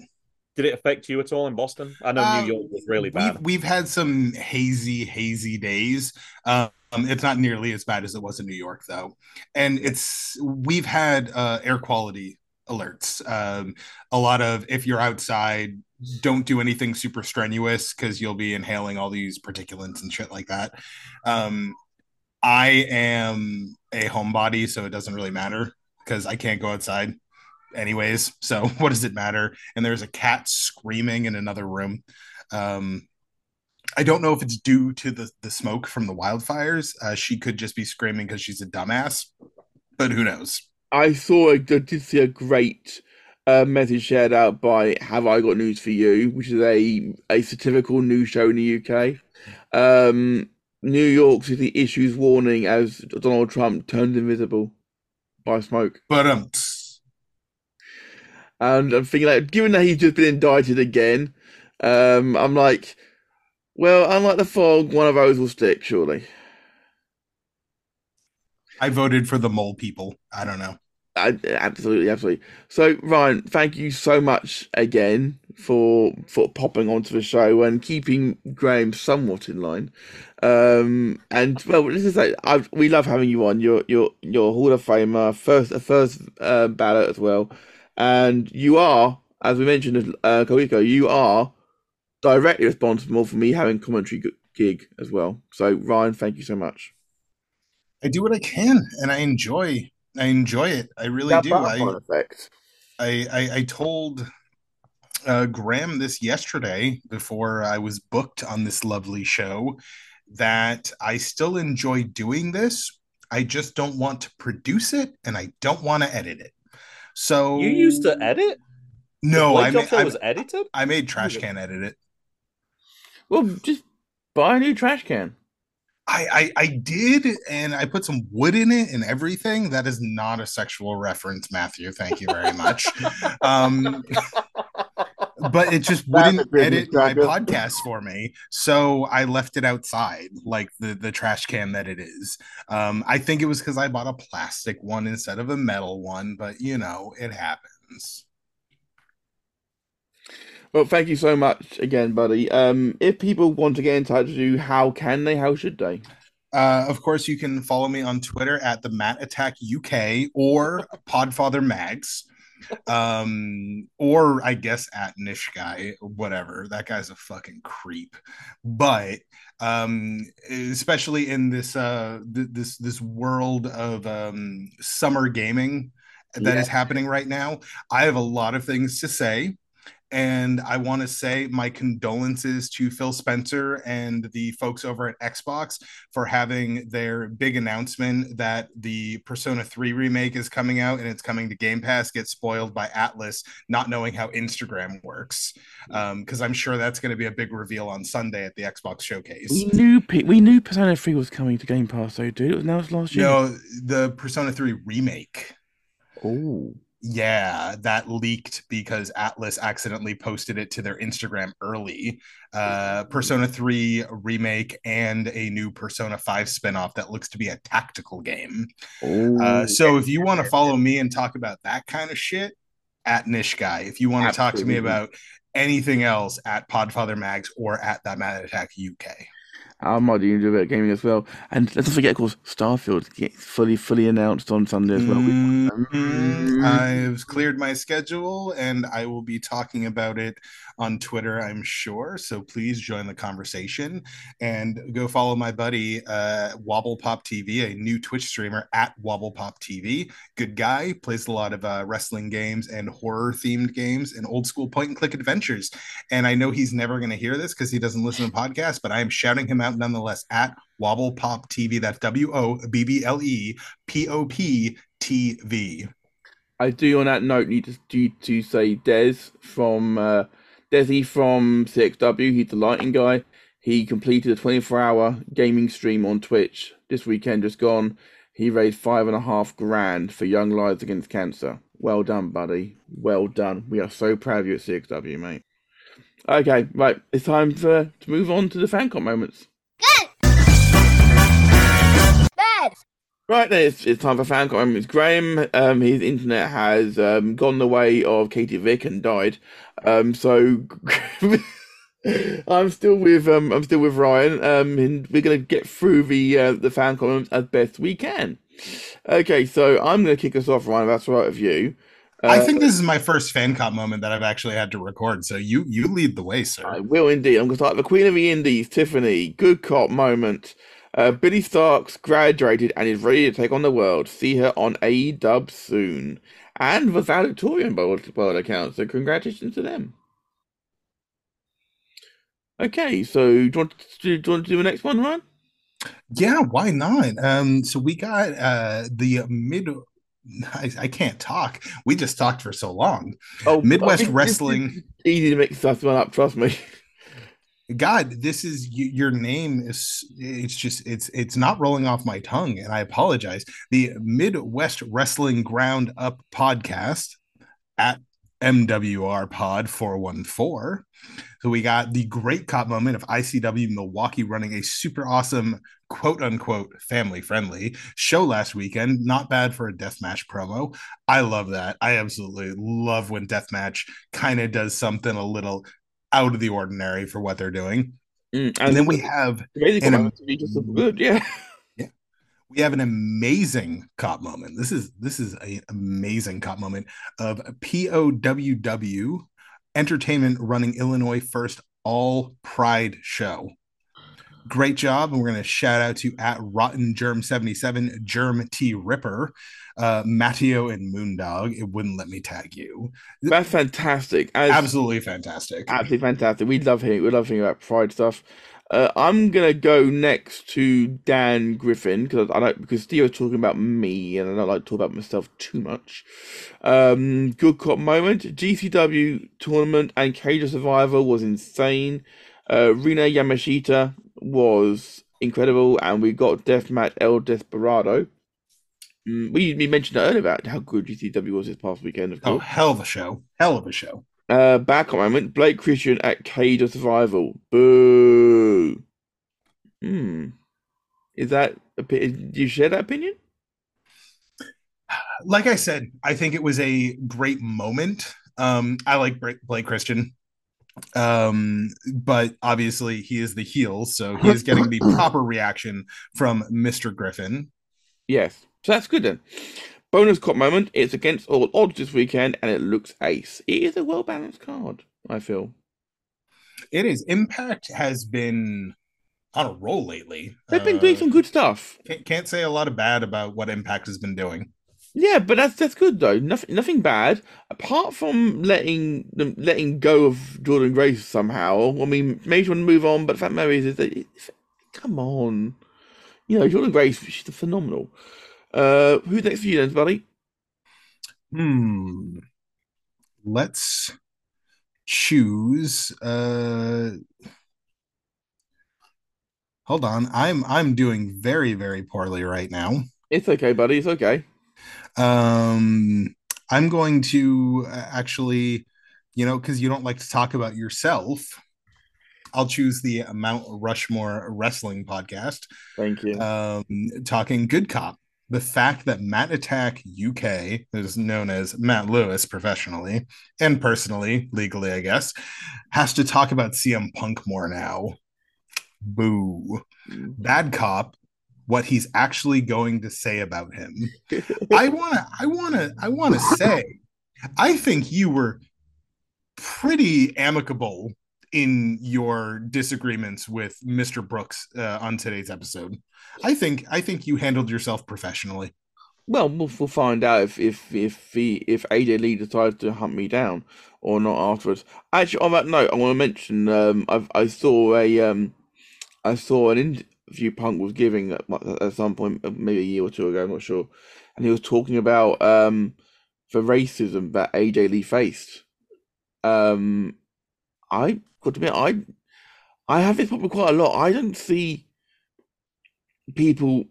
Did it affect you at all in Boston? I know Uh, New York was really bad. We've, we've had some hazy, hazy days. Um, it's not nearly as bad as it was in New York, though. And it's we've had uh, air quality alerts. Um, a lot of if you're outside, don't do anything super strenuous because you'll be inhaling all these particulates and shit like that. Um, I am a homebody, so it doesn't really matter because I can't go outside anyways. So [LAUGHS] what does it matter? And there's a cat screaming in another room. Um, I don't know if it's due to the the smoke from the wildfires. Uh, she could just be screaming because she's a dumbass, but who knows? I saw, I did see a great uh, message shared out by Have I Got News for You, which is a, a satirical news show in the UK. Um, New York City issues warning as Donald Trump turns invisible by smoke. But um, And I'm thinking, like, given that he's just been indicted again, um, I'm like, well, unlike the fog, one of those will stick, surely. I voted for the mole people. I don't know. I, absolutely, absolutely. So, Ryan, thank you so much again for for popping onto the show and keeping Graham somewhat in line. Um, and well, this is like I, we love having you on. You're you're you're a Hall of Famer, first a first uh, ballot as well, and you are, as we mentioned uh, a couple weeks ago, you are directly responsible for me having commentary gig as well. So, Ryan, thank you so much. I do what I can, and I enjoy. I enjoy it. I really That do. I, effect. I, I I told uh, Graham this yesterday before I was booked on this lovely show that I still enjoy doing this. I just don't want to produce it, and I don't want to edit it. So You used to edit? No, I made, I, was edited? I made trash can edit it. Well, just buy a new trash can. I, I I did, and I put some wood in it and everything. That is not a sexual reference, Matthew. Thank you very much. [LAUGHS] um, but it just [LAUGHS] wouldn't edit my podcast for me, so I left it outside, like the the trash can that it is. Um, I think it was because I bought a plastic one instead of a metal one, but you know, it happens. Well, thank you so much again, buddy. Um, if people want to get in touch with you, how can they? How should they? Uh, of course, you can follow me on Twitter at the Matt Attack UK or Podfather Mags, um, or I guess at Nish Guy, whatever. That guy's a fucking creep. But um, especially in this uh, th- this this world of um, summer gaming that is Yeah. happening right now, I have a lot of things to say. And I want to say my condolences to Phil Spencer and the folks over at Xbox for having their big announcement that the Persona 3 remake is coming out and it's coming to Game Pass get spoiled by Atlus not knowing how Instagram works. Mm. Um, because I'm sure that's going to be a big reveal on Sunday at the Xbox showcase. We knew P- we knew Persona Three was coming to Game Pass, though, dude. It was announced last year. No, the Persona 3 remake. Oh, Yeah, that leaked because Atlus accidentally posted it to their Instagram early. Uh, Persona 3 remake and a new Persona 5 spinoff that looks to be a tactical game. Uh, so if you want to follow me and talk about that kind of shit, at Nish Guy. If you want to talk to me about anything else, at Podfather Mags or at that Matt Attack UK. I might do a bit of gaming as well. And let's not forget, of course, Starfield gets fully, fully announced on Sunday as well. Mhm. Mm. I've cleared my schedule and I will be talking about it on Twitter, I'm sure. So please join the conversation and go follow my buddy, uh, Wobble Pop TV, a new Twitch streamer at Wobble Pop TV. Good guy, plays a lot of uh, wrestling games and horror themed games and old school point and click adventures. And I know he's never going to hear this because he doesn't listen to podcasts, but I am shouting him out nonetheless at Wobble Pop TV. That's W O B B L E P O P T V. I do, on that note, need to, to, to say Des from uh, Desi from CXW. He's the lighting guy. He completed a 24 hour gaming stream on Twitch this weekend, just gone. He raised five and a half grand for Young Lives Against Cancer. Well done, buddy. Well done. We are so proud of you at CXW, mate. Okay, right. It's time for, to move on to the fan FanCon moments. Right then, it's, it's time for fan comments. Graham, um, his internet has um, gone the way of Katie Vick and died. Um, so [LAUGHS] I'm still with um, I'm still with Ryan. Um, and we're gonna get through the uh, the fan comments as best we can. Okay, so I'm gonna kick us off, Ryan. That's right with you. I Uh, think this is my first fan cop moment that I've actually had to record. So you you lead the way, sir. I will indeed. I'm going to start the Queen of the Indies, Tiffany. Good cop moment. Uh, Billie Starkz graduated and is ready to take on the world. See her on AEW soon. And the valedictorian by all, by all accounts. So congratulations to them. Okay, so do you want to do, you want to do the next one, Ryan? Yeah, why not? Um, so we got uh the mid. I, I can't talk. We just talked for so long. Oh, Midwest this- this is Wrestling. Easy to make stuff one up. Trust me. [LAUGHS] God, this is your name is it's just it's it's not rolling off my tongue, and I apologize. The Midwest Wrestling Ground Up podcast at MWR Pod 414. So we got the great cop moment of ICW Milwaukee running a super awesome quote unquote family friendly show last weekend. Not bad for a deathmatch promo. I love that. I absolutely love when deathmatch kind of does something a little out of the ordinary for what they're doing. Mm, And then we have Amazing and a- comments to be just so good, yeah. we have an amazing cop moment. This is this is an amazing cop moment of POWW Entertainment running Illinois first all pride show. Great job, and we're going to shout out to at Rotten Germ seventy seven Germ T Ripper, uh, Matteo and Moondog. It wouldn't let me tag you. That's fantastic. As, Absolutely fantastic. Absolutely fantastic. We love hearing we love hearing about Pride stuff. Uh, I'm gonna go next to Dan Griffin because I don't because Steve was talking about me and I don't like to talk about myself too much. Um, good cop moment. GCW tournament and Cage of Survival was insane. Uh, Rina Yamashita was incredible, and we got Deathmatch El Desperado. Mm, we, we mentioned earlier about how good GCW was this past weekend, of course. Oh, hell of a show! Hell of a show. Uh, back on moment, Blake Christian at Cage of Survival. Boo. Hmm. Is that do you share that opinion? like I said, I think it was a great moment. Um, I like Blake Christian, um, but obviously he is the heel, so he is getting the [COUGHS] proper reaction from Mister Griffin. Yes. So that's good then. Bonus cop moment. It's against all odds this weekend, and it looks ace. It is a well balanced card. I feel. It is Impact has been on a roll lately. They've been doing Uh, some good stuff. Can't, can't say a lot of bad about what Impact has been doing. Yeah, but that's that's good though. Nothing nothing bad apart from letting them letting go of Jordynne Grace somehow. I mean, maybe you want to move on, but the fact of the matter is, that it, come on, you know Jordynne Grace, she's phenomenal. Uh, who's next for you then, buddy? Hmm. Let's choose. Uh, hold on. I'm I'm doing very very poorly right now. It's okay, buddy. It's okay. Um, I'm going to uh, actually, you know, because you don't like to talk about yourself. I'll choose the Mount Rushmore Wrestling podcast, Thank you. um, talking Good Cop. The fact that Matt Attack UK is known as Matt Lewis professionally and personally, legally, I guess, has to talk about CM Punk more now. Boo. Bad Cop, what he's actually going to say about him. [LAUGHS] I want to I want to I want to say I think you were pretty amicable in your disagreements with Mr. Brooks uh, on today's episode. I think I think you handled yourself professionally. Well, we'll, find out if if if he if AJ Lee decides to hunt me down or not afterwards. Actually, on that note, I want to mention um I I saw a um I saw an interview Punk was giving at, at some point, uh, maybe a year or two ago. I'm not sure, and he was talking about um the racism that AJ Lee faced. Um, I got to admit, I I have this problem quite a lot. I don't see people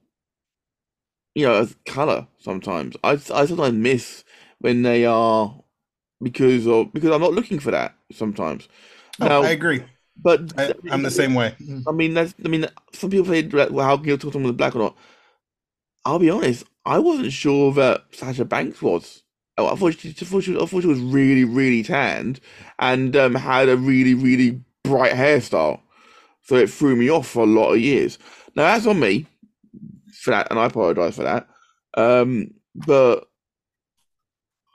you know, as color sometimes. I I sometimes miss when they are because of because I'm not looking for that sometimes. Oh, Now, I agree. but I, I'm the same way. I mean, that's I mean, some people say, "Well, how can you talk to someone with black or not?" I'll be honest. I wasn't sure that Sasha Banks was. Oh, I thought she, I thought she, I thought she was really, really tanned and um, had a really, really bright hairstyle. So it threw me off for a lot of years. Now that's on me for that, and I apologize for that. Um, but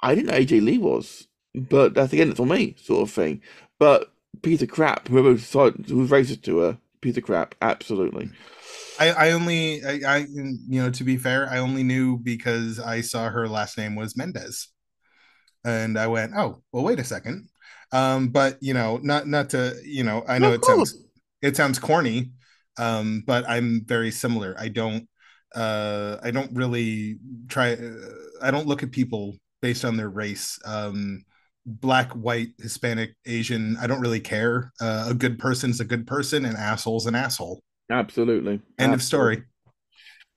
I didn't know AJ Lee was, but that's again, it's on me, sort of thing. But piece of crap, whoever who was racist to her, piece of crap, absolutely. I, I only, I, I, you know, to be fair, I only knew because I saw her last name was Mendez, and I went, oh, well, wait a second. Um, but you know, not not to, you know, I know Of it sounds it sounds corny, um, but I'm very similar. I don't, uh, I don't really try. Uh, I don't look at people based on their race. Um, black, white, Hispanic, Asian. I don't really care. Uh, a good person's a good person, and asshole's an asshole. Absolutely. End of story.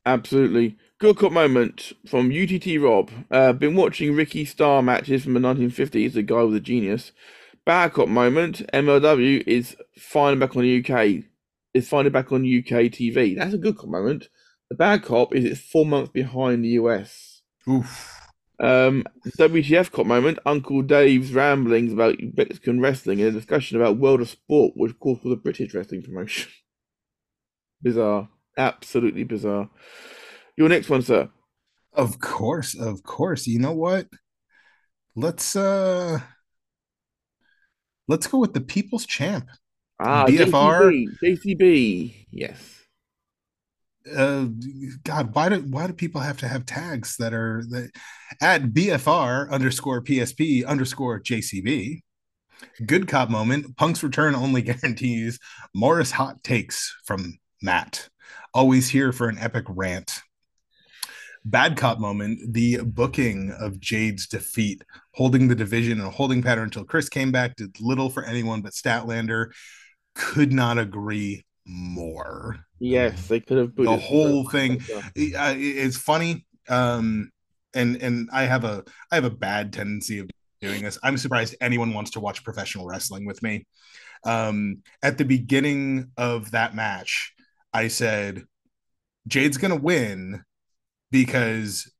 Absolutely. Good cop moment from UTT Rob. Uh, been watching Ricky Starr matches from the 1950s. The guy was a genius. Bad cop moment. MLW is finally back on the UK. Is finally back on UK TV. That's a good cop moment. The bad cop is it's four months behind the US. Oof. Um, WTF cop moment. Uncle Dave's ramblings about Mexican wrestling and a discussion about World of Sport, which of course was a British wrestling promotion. Bizarre. Absolutely bizarre. Your next one, sir. Of course, of course. You know what? Let's uh let's go with the people's champ. Ah, BFR. JCB. JCB. Yes. Uh God, why do why do people have to have tags that are that at BFR underscore PSP underscore JCB? Good cop moment. Punk's return only [LAUGHS] guarantees Morris hot takes from Matt. Always here for an epic rant. Bad cop moment, the booking of Jade's defeat, holding the division in a holding pattern until Kris came back, did little for anyone but Statlander. Could not agree more. Yes, they could have The whole thing it- it's funny um and and i have a i have a bad tendency of doing this i'm surprised anyone wants to watch professional wrestling with me um at the beginning of that match i said jade's gonna win because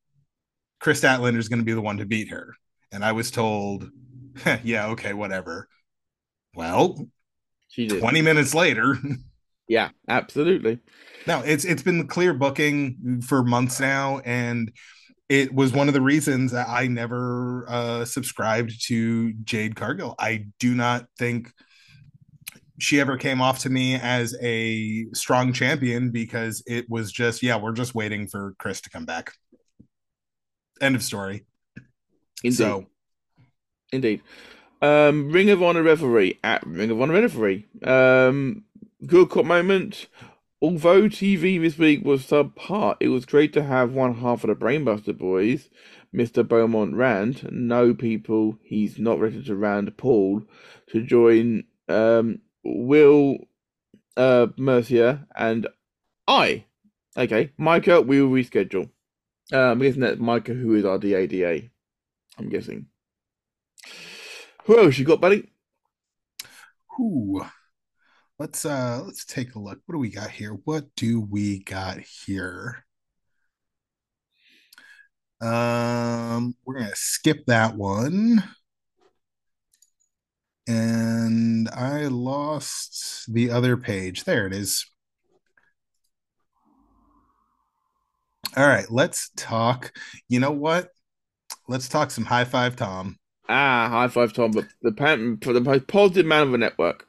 kris statlander is gonna be the one to beat her and i was told [LAUGHS] yeah okay whatever well She did. 20 minutes later [LAUGHS] Yeah, absolutely. No, it's it's been clear booking for months now, and it was one of the reasons that I never uh, subscribed to Jade Cargill. I do not think she ever came off to me as a strong champion because it was just yeah, we're just waiting for Kris to come back. End of story. Indeed. So Indeed. Um, Ring of Honor referee at Ring of Honor referee. Um, good cop moment. Although TV this week was subpar, it was great to have one half of the Brainbuster boys, Mr. Beaumont Rand, no people he's not ready to Rand Paul, to join um, Will uh, Mercia and I. Okay, Micah, we will reschedule. Uh, I'm guessing that's Micah, who is our DADA. I'm guessing. Who else you got, buddy? Whew. Let's uh let's take a look. What do we got here? What do we got here? Um we're gonna skip that one. And I lost the other page. There it is. All right, let's talk. You know what? Let's talk some high five Tom. Ah, high five, Tom. But the for the most positive man of the network.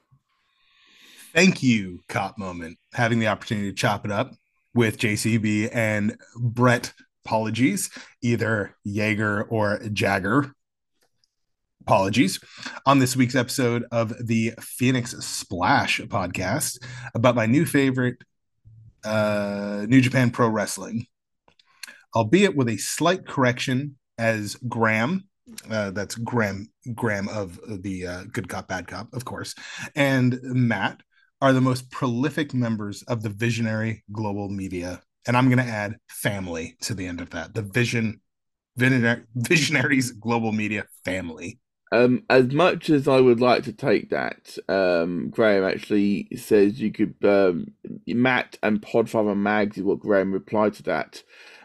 thank you, Cop Moment, having the opportunity to chop it up with JCB and Brett. Apologies, either Jaeger or Jagger. Apologies on this week's episode of the Phoenix Splash podcast about my new favorite, uh, New Japan Pro Wrestling, albeit with a slight correction as Graham. Uh, that's Graham Graham of the uh, Good Cop Bad Cop, of course, and Matt are the most prolific members of the visionary global media. And I'm going to add family to the end of that. The vision, visionary, visionaries global media family. Um, as much as I would like to take that, um, Graham actually says you could um, Matt and Podfather Mags is what Graham replied to that.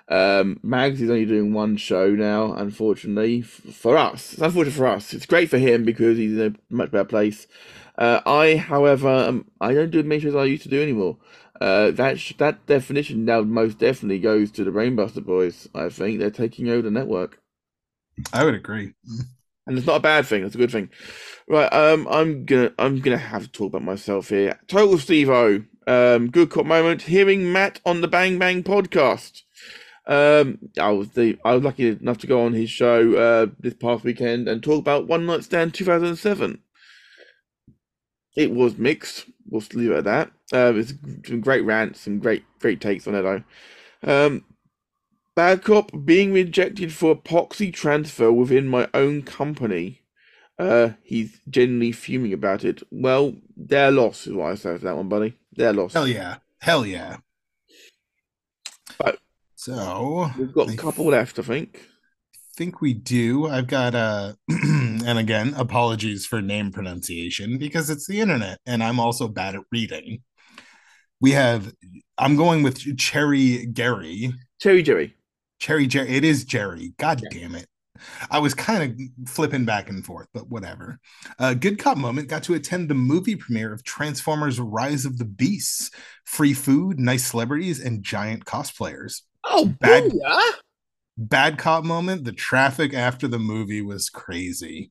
Um, Mags is only doing one show now, unfortunately for us. It's unfortunate for us. It's great for him because he's in a much better place. Uh, I, however, um, I don't do many shows as I used to do anymore. Uh, that sh- that definition now most definitely goes to the Brainbuster boys. I think they're taking over the network. I would agree. And it's not a bad thing. It's a good thing. Right. Um. I'm gonna. I'm gonna have to talk about myself here. Total Steve O. Um. Good cop moment. Hearing Matt on the Bang Bang podcast. Um. I was the. I was lucky enough to go on his show uh this past weekend and talk about One Night Stand 2007. It was mixed. We'll leave it at that. Um. It's some great rants, some great great takes on it though. Um. Bad cop being rejected for epoxy transfer within my own company. Uh, he's genuinely fuming about it. Well, their loss is what I say for that one, buddy. Their loss. Hell yeah. Hell yeah. Right. So We've got I a couple left, I think. I think we do. I've got uh [CLEARS THROAT] and again, apologies for name pronunciation because it's the internet and I'm also bad at reading. We have I'm going with Cherry Gary. Cherry Jerry. Cherry Jerry. It is Jerry. God damn it. I was kind of flipping back and forth, but whatever. Uh, Good Cop Moment got to attend the movie premiere of Transformers Rise of the Beasts. Free food, nice celebrities, and giant cosplayers. Oh, Bad- booyah! Bad Cop Moment, the traffic after the movie was crazy.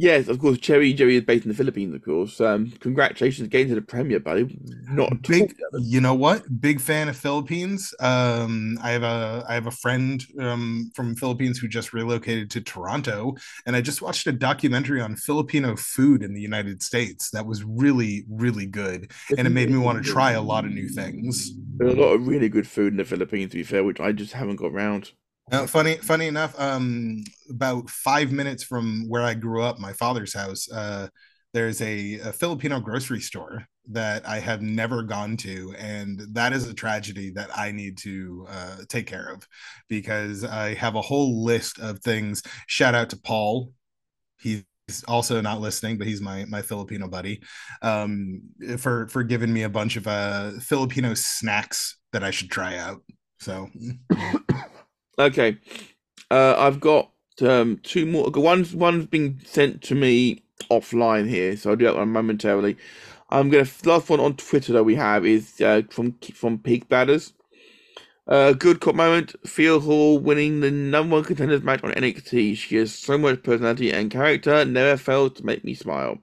Yes, of course. Cherry Jerry is based in the Philippines, of course. Um, congratulations again to the premiere, buddy. Not big you know what big fan of philippines um i have a i have a friend um from philippines who just relocated to toronto and i just watched a documentary on filipino food in the united states that was really really good and it made me want to try a lot of new things There's a lot of really good food in the Philippines, to be fair, which I just haven't got round. Now, funny, funny enough, um, about five minutes from where I grew up, my father's house, uh, there's a, a Filipino grocery store that I have never gone to, and that is a tragedy that I need to uh, take care of because I have a whole list of things. Shout out to Paul, he's also not listening, but he's my my Filipino buddy, um, for for giving me a bunch of uh, Filipino snacks that I should try out. So. [COUGHS] [COUGHS] Okay, uh, I've got um, two more. One's one's been sent to me offline here, so I'll do that one momentarily. I'm gonna last one on Twitter that we have is uh, from from Peak Batters. Uh, good cop moment. Phil Hall winning the number one contenders match on NXT. She has so much personality and character. Never fails to make me smile.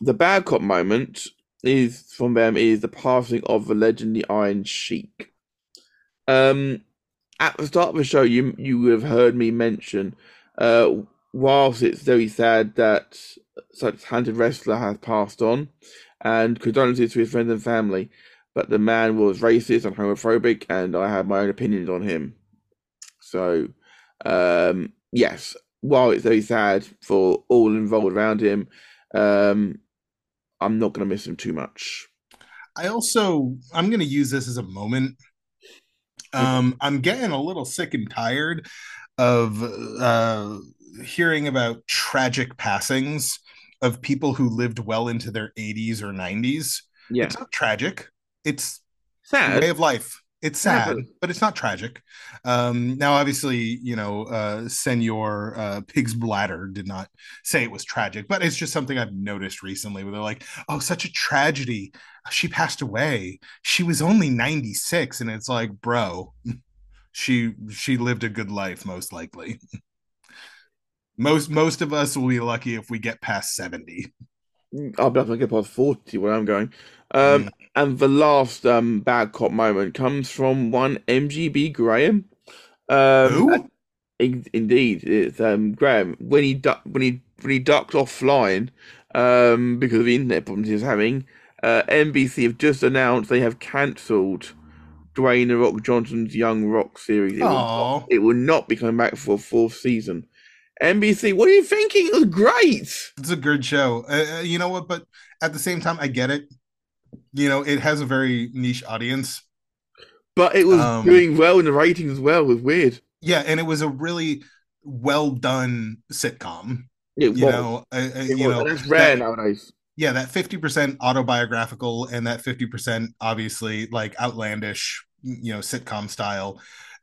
The bad cop moment is from them is the passing of the legendary Iron Sheik. Um, at the start of the show, you you have heard me mention, uh, whilst it's very sad that such a talented wrestler has passed on, and condolences to his friends and family, but the man was racist and homophobic, and I have my own opinions on him. So, um, yes, while it's very sad for all involved around him, um, I'm not going to miss him too much. I also I'm going to use this as a moment. Um, I'm getting a little sick and tired of uh, hearing about tragic passings of people who lived well into their 80s or 90s. Yeah, It's not tragic. It's sad. way of life. It's sad, but- but it's not tragic. Um, now, obviously, you know, uh, Senor uh, Pig's Bladder did not say it was tragic, but it's just something I've noticed recently where they're like, oh, such a tragedy. She passed away. She was only 96. And it's like, bro, she she lived a good life, most likely. [LAUGHS] most most of us will be lucky if we get past 70. I'll be able to get past 40 where I'm going. Um, Mm. And the last um, bad cop moment comes from one MGB Graham. Um, Who? in- indeed, it's um, Graham when he du- when he when he ducked off flying um, because of the internet problems he was having. Uh, NBC have just announced they have cancelled Dwayne the Rock Johnson's Young Rock series. It will, Aw. it will not be coming back for a fourth season. NBC, what are you thinking? It was great. It's a good show. Uh, uh, you know what? But at the same time, I get it. You know, it has a very niche audience. But it was Um, doing well in the ratings as well. It was weird. Yeah, and it was a really well done sitcom. It You was. know, uh, It you was. know, that's rare that- nowadays. yeah, that fifty percent autobiographical and that fifty percent obviously like outlandish, you know, sitcom style.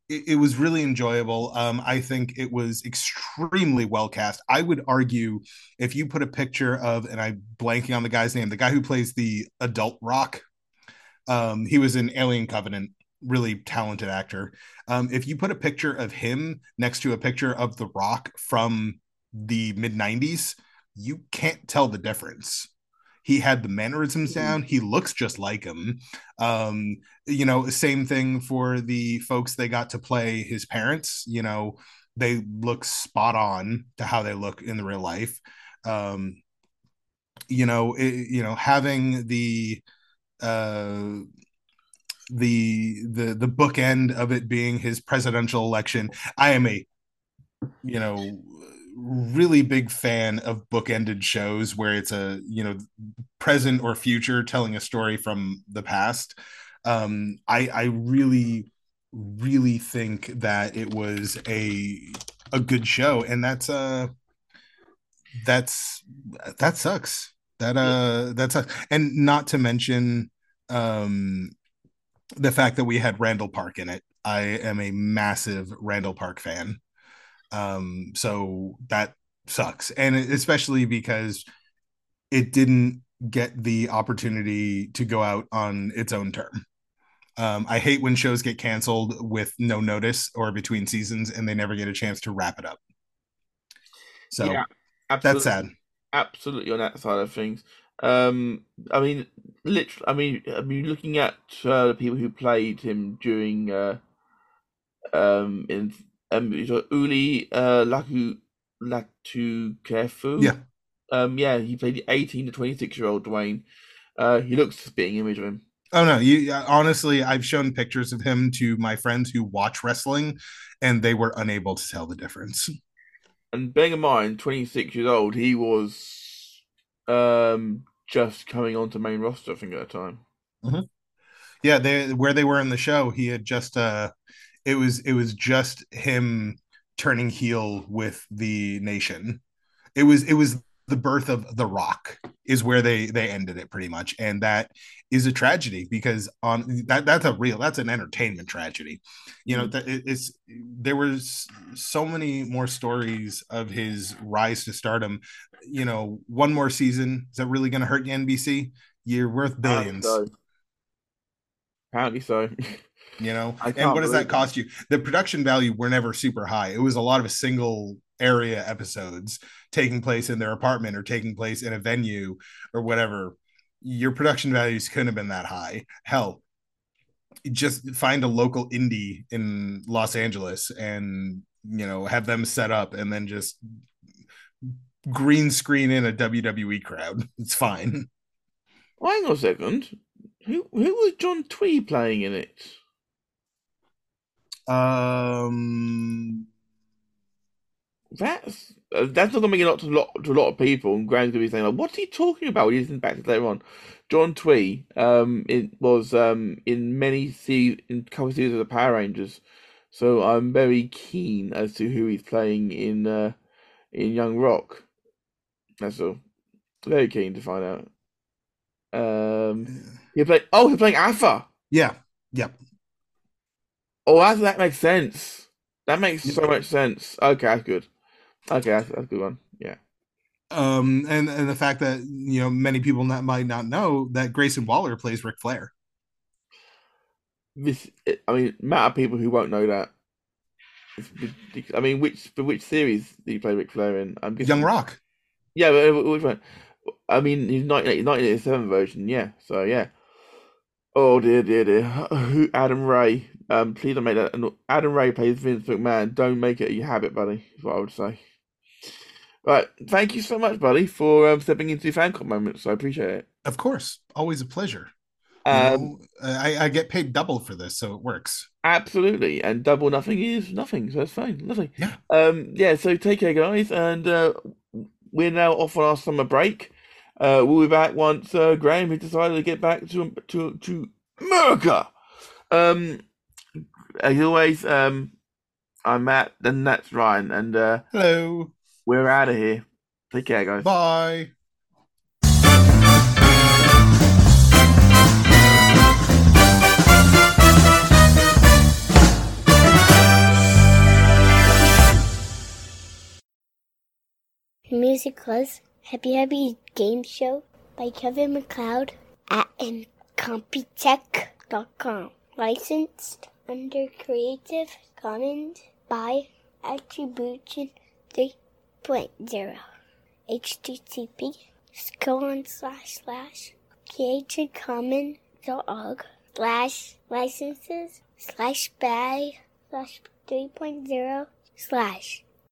It, it was really enjoyable. Um, I think it was extremely well cast. I would argue if you put a picture of, and I'm blanking on the guy's name, the guy who plays the adult Rock. Um, he was in Alien Covenant. really talented actor. Um, if you put a picture of him next to a picture of The Rock from the mid 90s, you can't tell the difference. He had the mannerisms down. He looks just like him. Um, you know, same thing for the folks they got to play his parents. You know, they look spot on to how they look in the real life. Um, you know, it, you know, having the uh the the the bookend of it being his presidential election. I am a you know really big fan of bookended shows where it's a you know present or future telling a story from the past. Um, I I really really think that it was a a good show, and that's uh that's that sucks. That uh that's a, and not to mention um the fact that we had Randall Park in it. I am a massive Randall Park fan. Um, so that sucks. And especially because it didn't get the opportunity to go out on its own term. Um, I hate when shows get canceled with no notice or between seasons and they never get a chance to wrap it up. So Yeah, that's sad. absolutely on that side of things. Um, I mean, literally, I mean, I mean, looking at uh, the people who played him during, uh, um, in um, Uli uh, Laku Latukefu. Yeah. Um, yeah, he played the eighteen to twenty six year old Dwayne. Uh, he looks a spitting image of him. Oh no, you honestly, I've shown pictures of him to my friends who watch wrestling, and they were unable to tell the difference. And bearing in mind, twenty six years old, he was um just coming onto main roster. I think at the time. Hmm. Yeah, they where they were in the show, he had just uh, it was it was just him turning heel with the nation. It was it was the birth of the Rock is where they they ended it pretty much, and that is a tragedy because on that that's a real that's an entertainment tragedy. You know mm-hmm. that it's there was so many more stories of his rise to stardom. You know, one more season is that really going to hurt you, NBC? You're worth billions. Apparently so. Apparently so. [LAUGHS] you know? And what does believe that cost you? The production value were never super high. It was a lot of single area episodes taking place in their apartment or taking place in a venue or whatever. Your production values couldn't have been that high. Hell just find a local indie in los angeles and you know have them set up and then just green screen in a wwe crowd. [LAUGHS] It's fine. Well, hang on a second. Who who was John Twee playing in it? Um That's uh, that's not gonna make a lot to a lot to a lot of people. And Graham's gonna be saying, like, "What's he talking about?" He's in back later on. John Twee, um, it was um in many se- in a couple of seasons of the Power Rangers, so I'm very keen as to who he's playing in uh in Young Rock. That's all. Very keen to find out. Um, he played. Oh, he's playing Alpha. yeah yep Oh, that that makes sense. That makes so much sense. Okay, that's good. Okay, that's, that's a good one. Yeah. um and and the fact that you know many people not, might not know that Grayson Waller plays Ric Flair. This, I mean, amount of people who won't know that. I mean, which for which series did you play Ric Flair in? I'm guessing. Young Rock. Yeah, but uh, which one? I mean, he's 1980 1987 version. Yeah. So yeah. Oh dear, dear, dear. Who? Adam Ray. Um, please don't make that. Adam Ray plays Vince McMahon. Don't make it a habit, buddy. Is what I would say. Right. Thank you so much, buddy, for um, stepping into fan club moments. I appreciate it. Of course, always a pleasure. You Um, know, I, I get paid double for this, so it works. Absolutely, and double nothing is nothing, so that's fine. Nothing. Yeah. Um. Yeah. So take care, guys, and uh, we're now off on our summer break. Uh, we'll be back once uh, Graham has decided to get back to to to America. Um. As always, um, I'm Matt, and that's Ryan, and uh, Hello. we're out of here. Take care, guys. Bye. Music was Happy Happy Game Show by Kevin MacLeod at incompetech.com. licensed under Creative Commons by Attribution 3.0. HTTP colon slash slash creativecommons.org slash licenses slash by slash 3.0 slash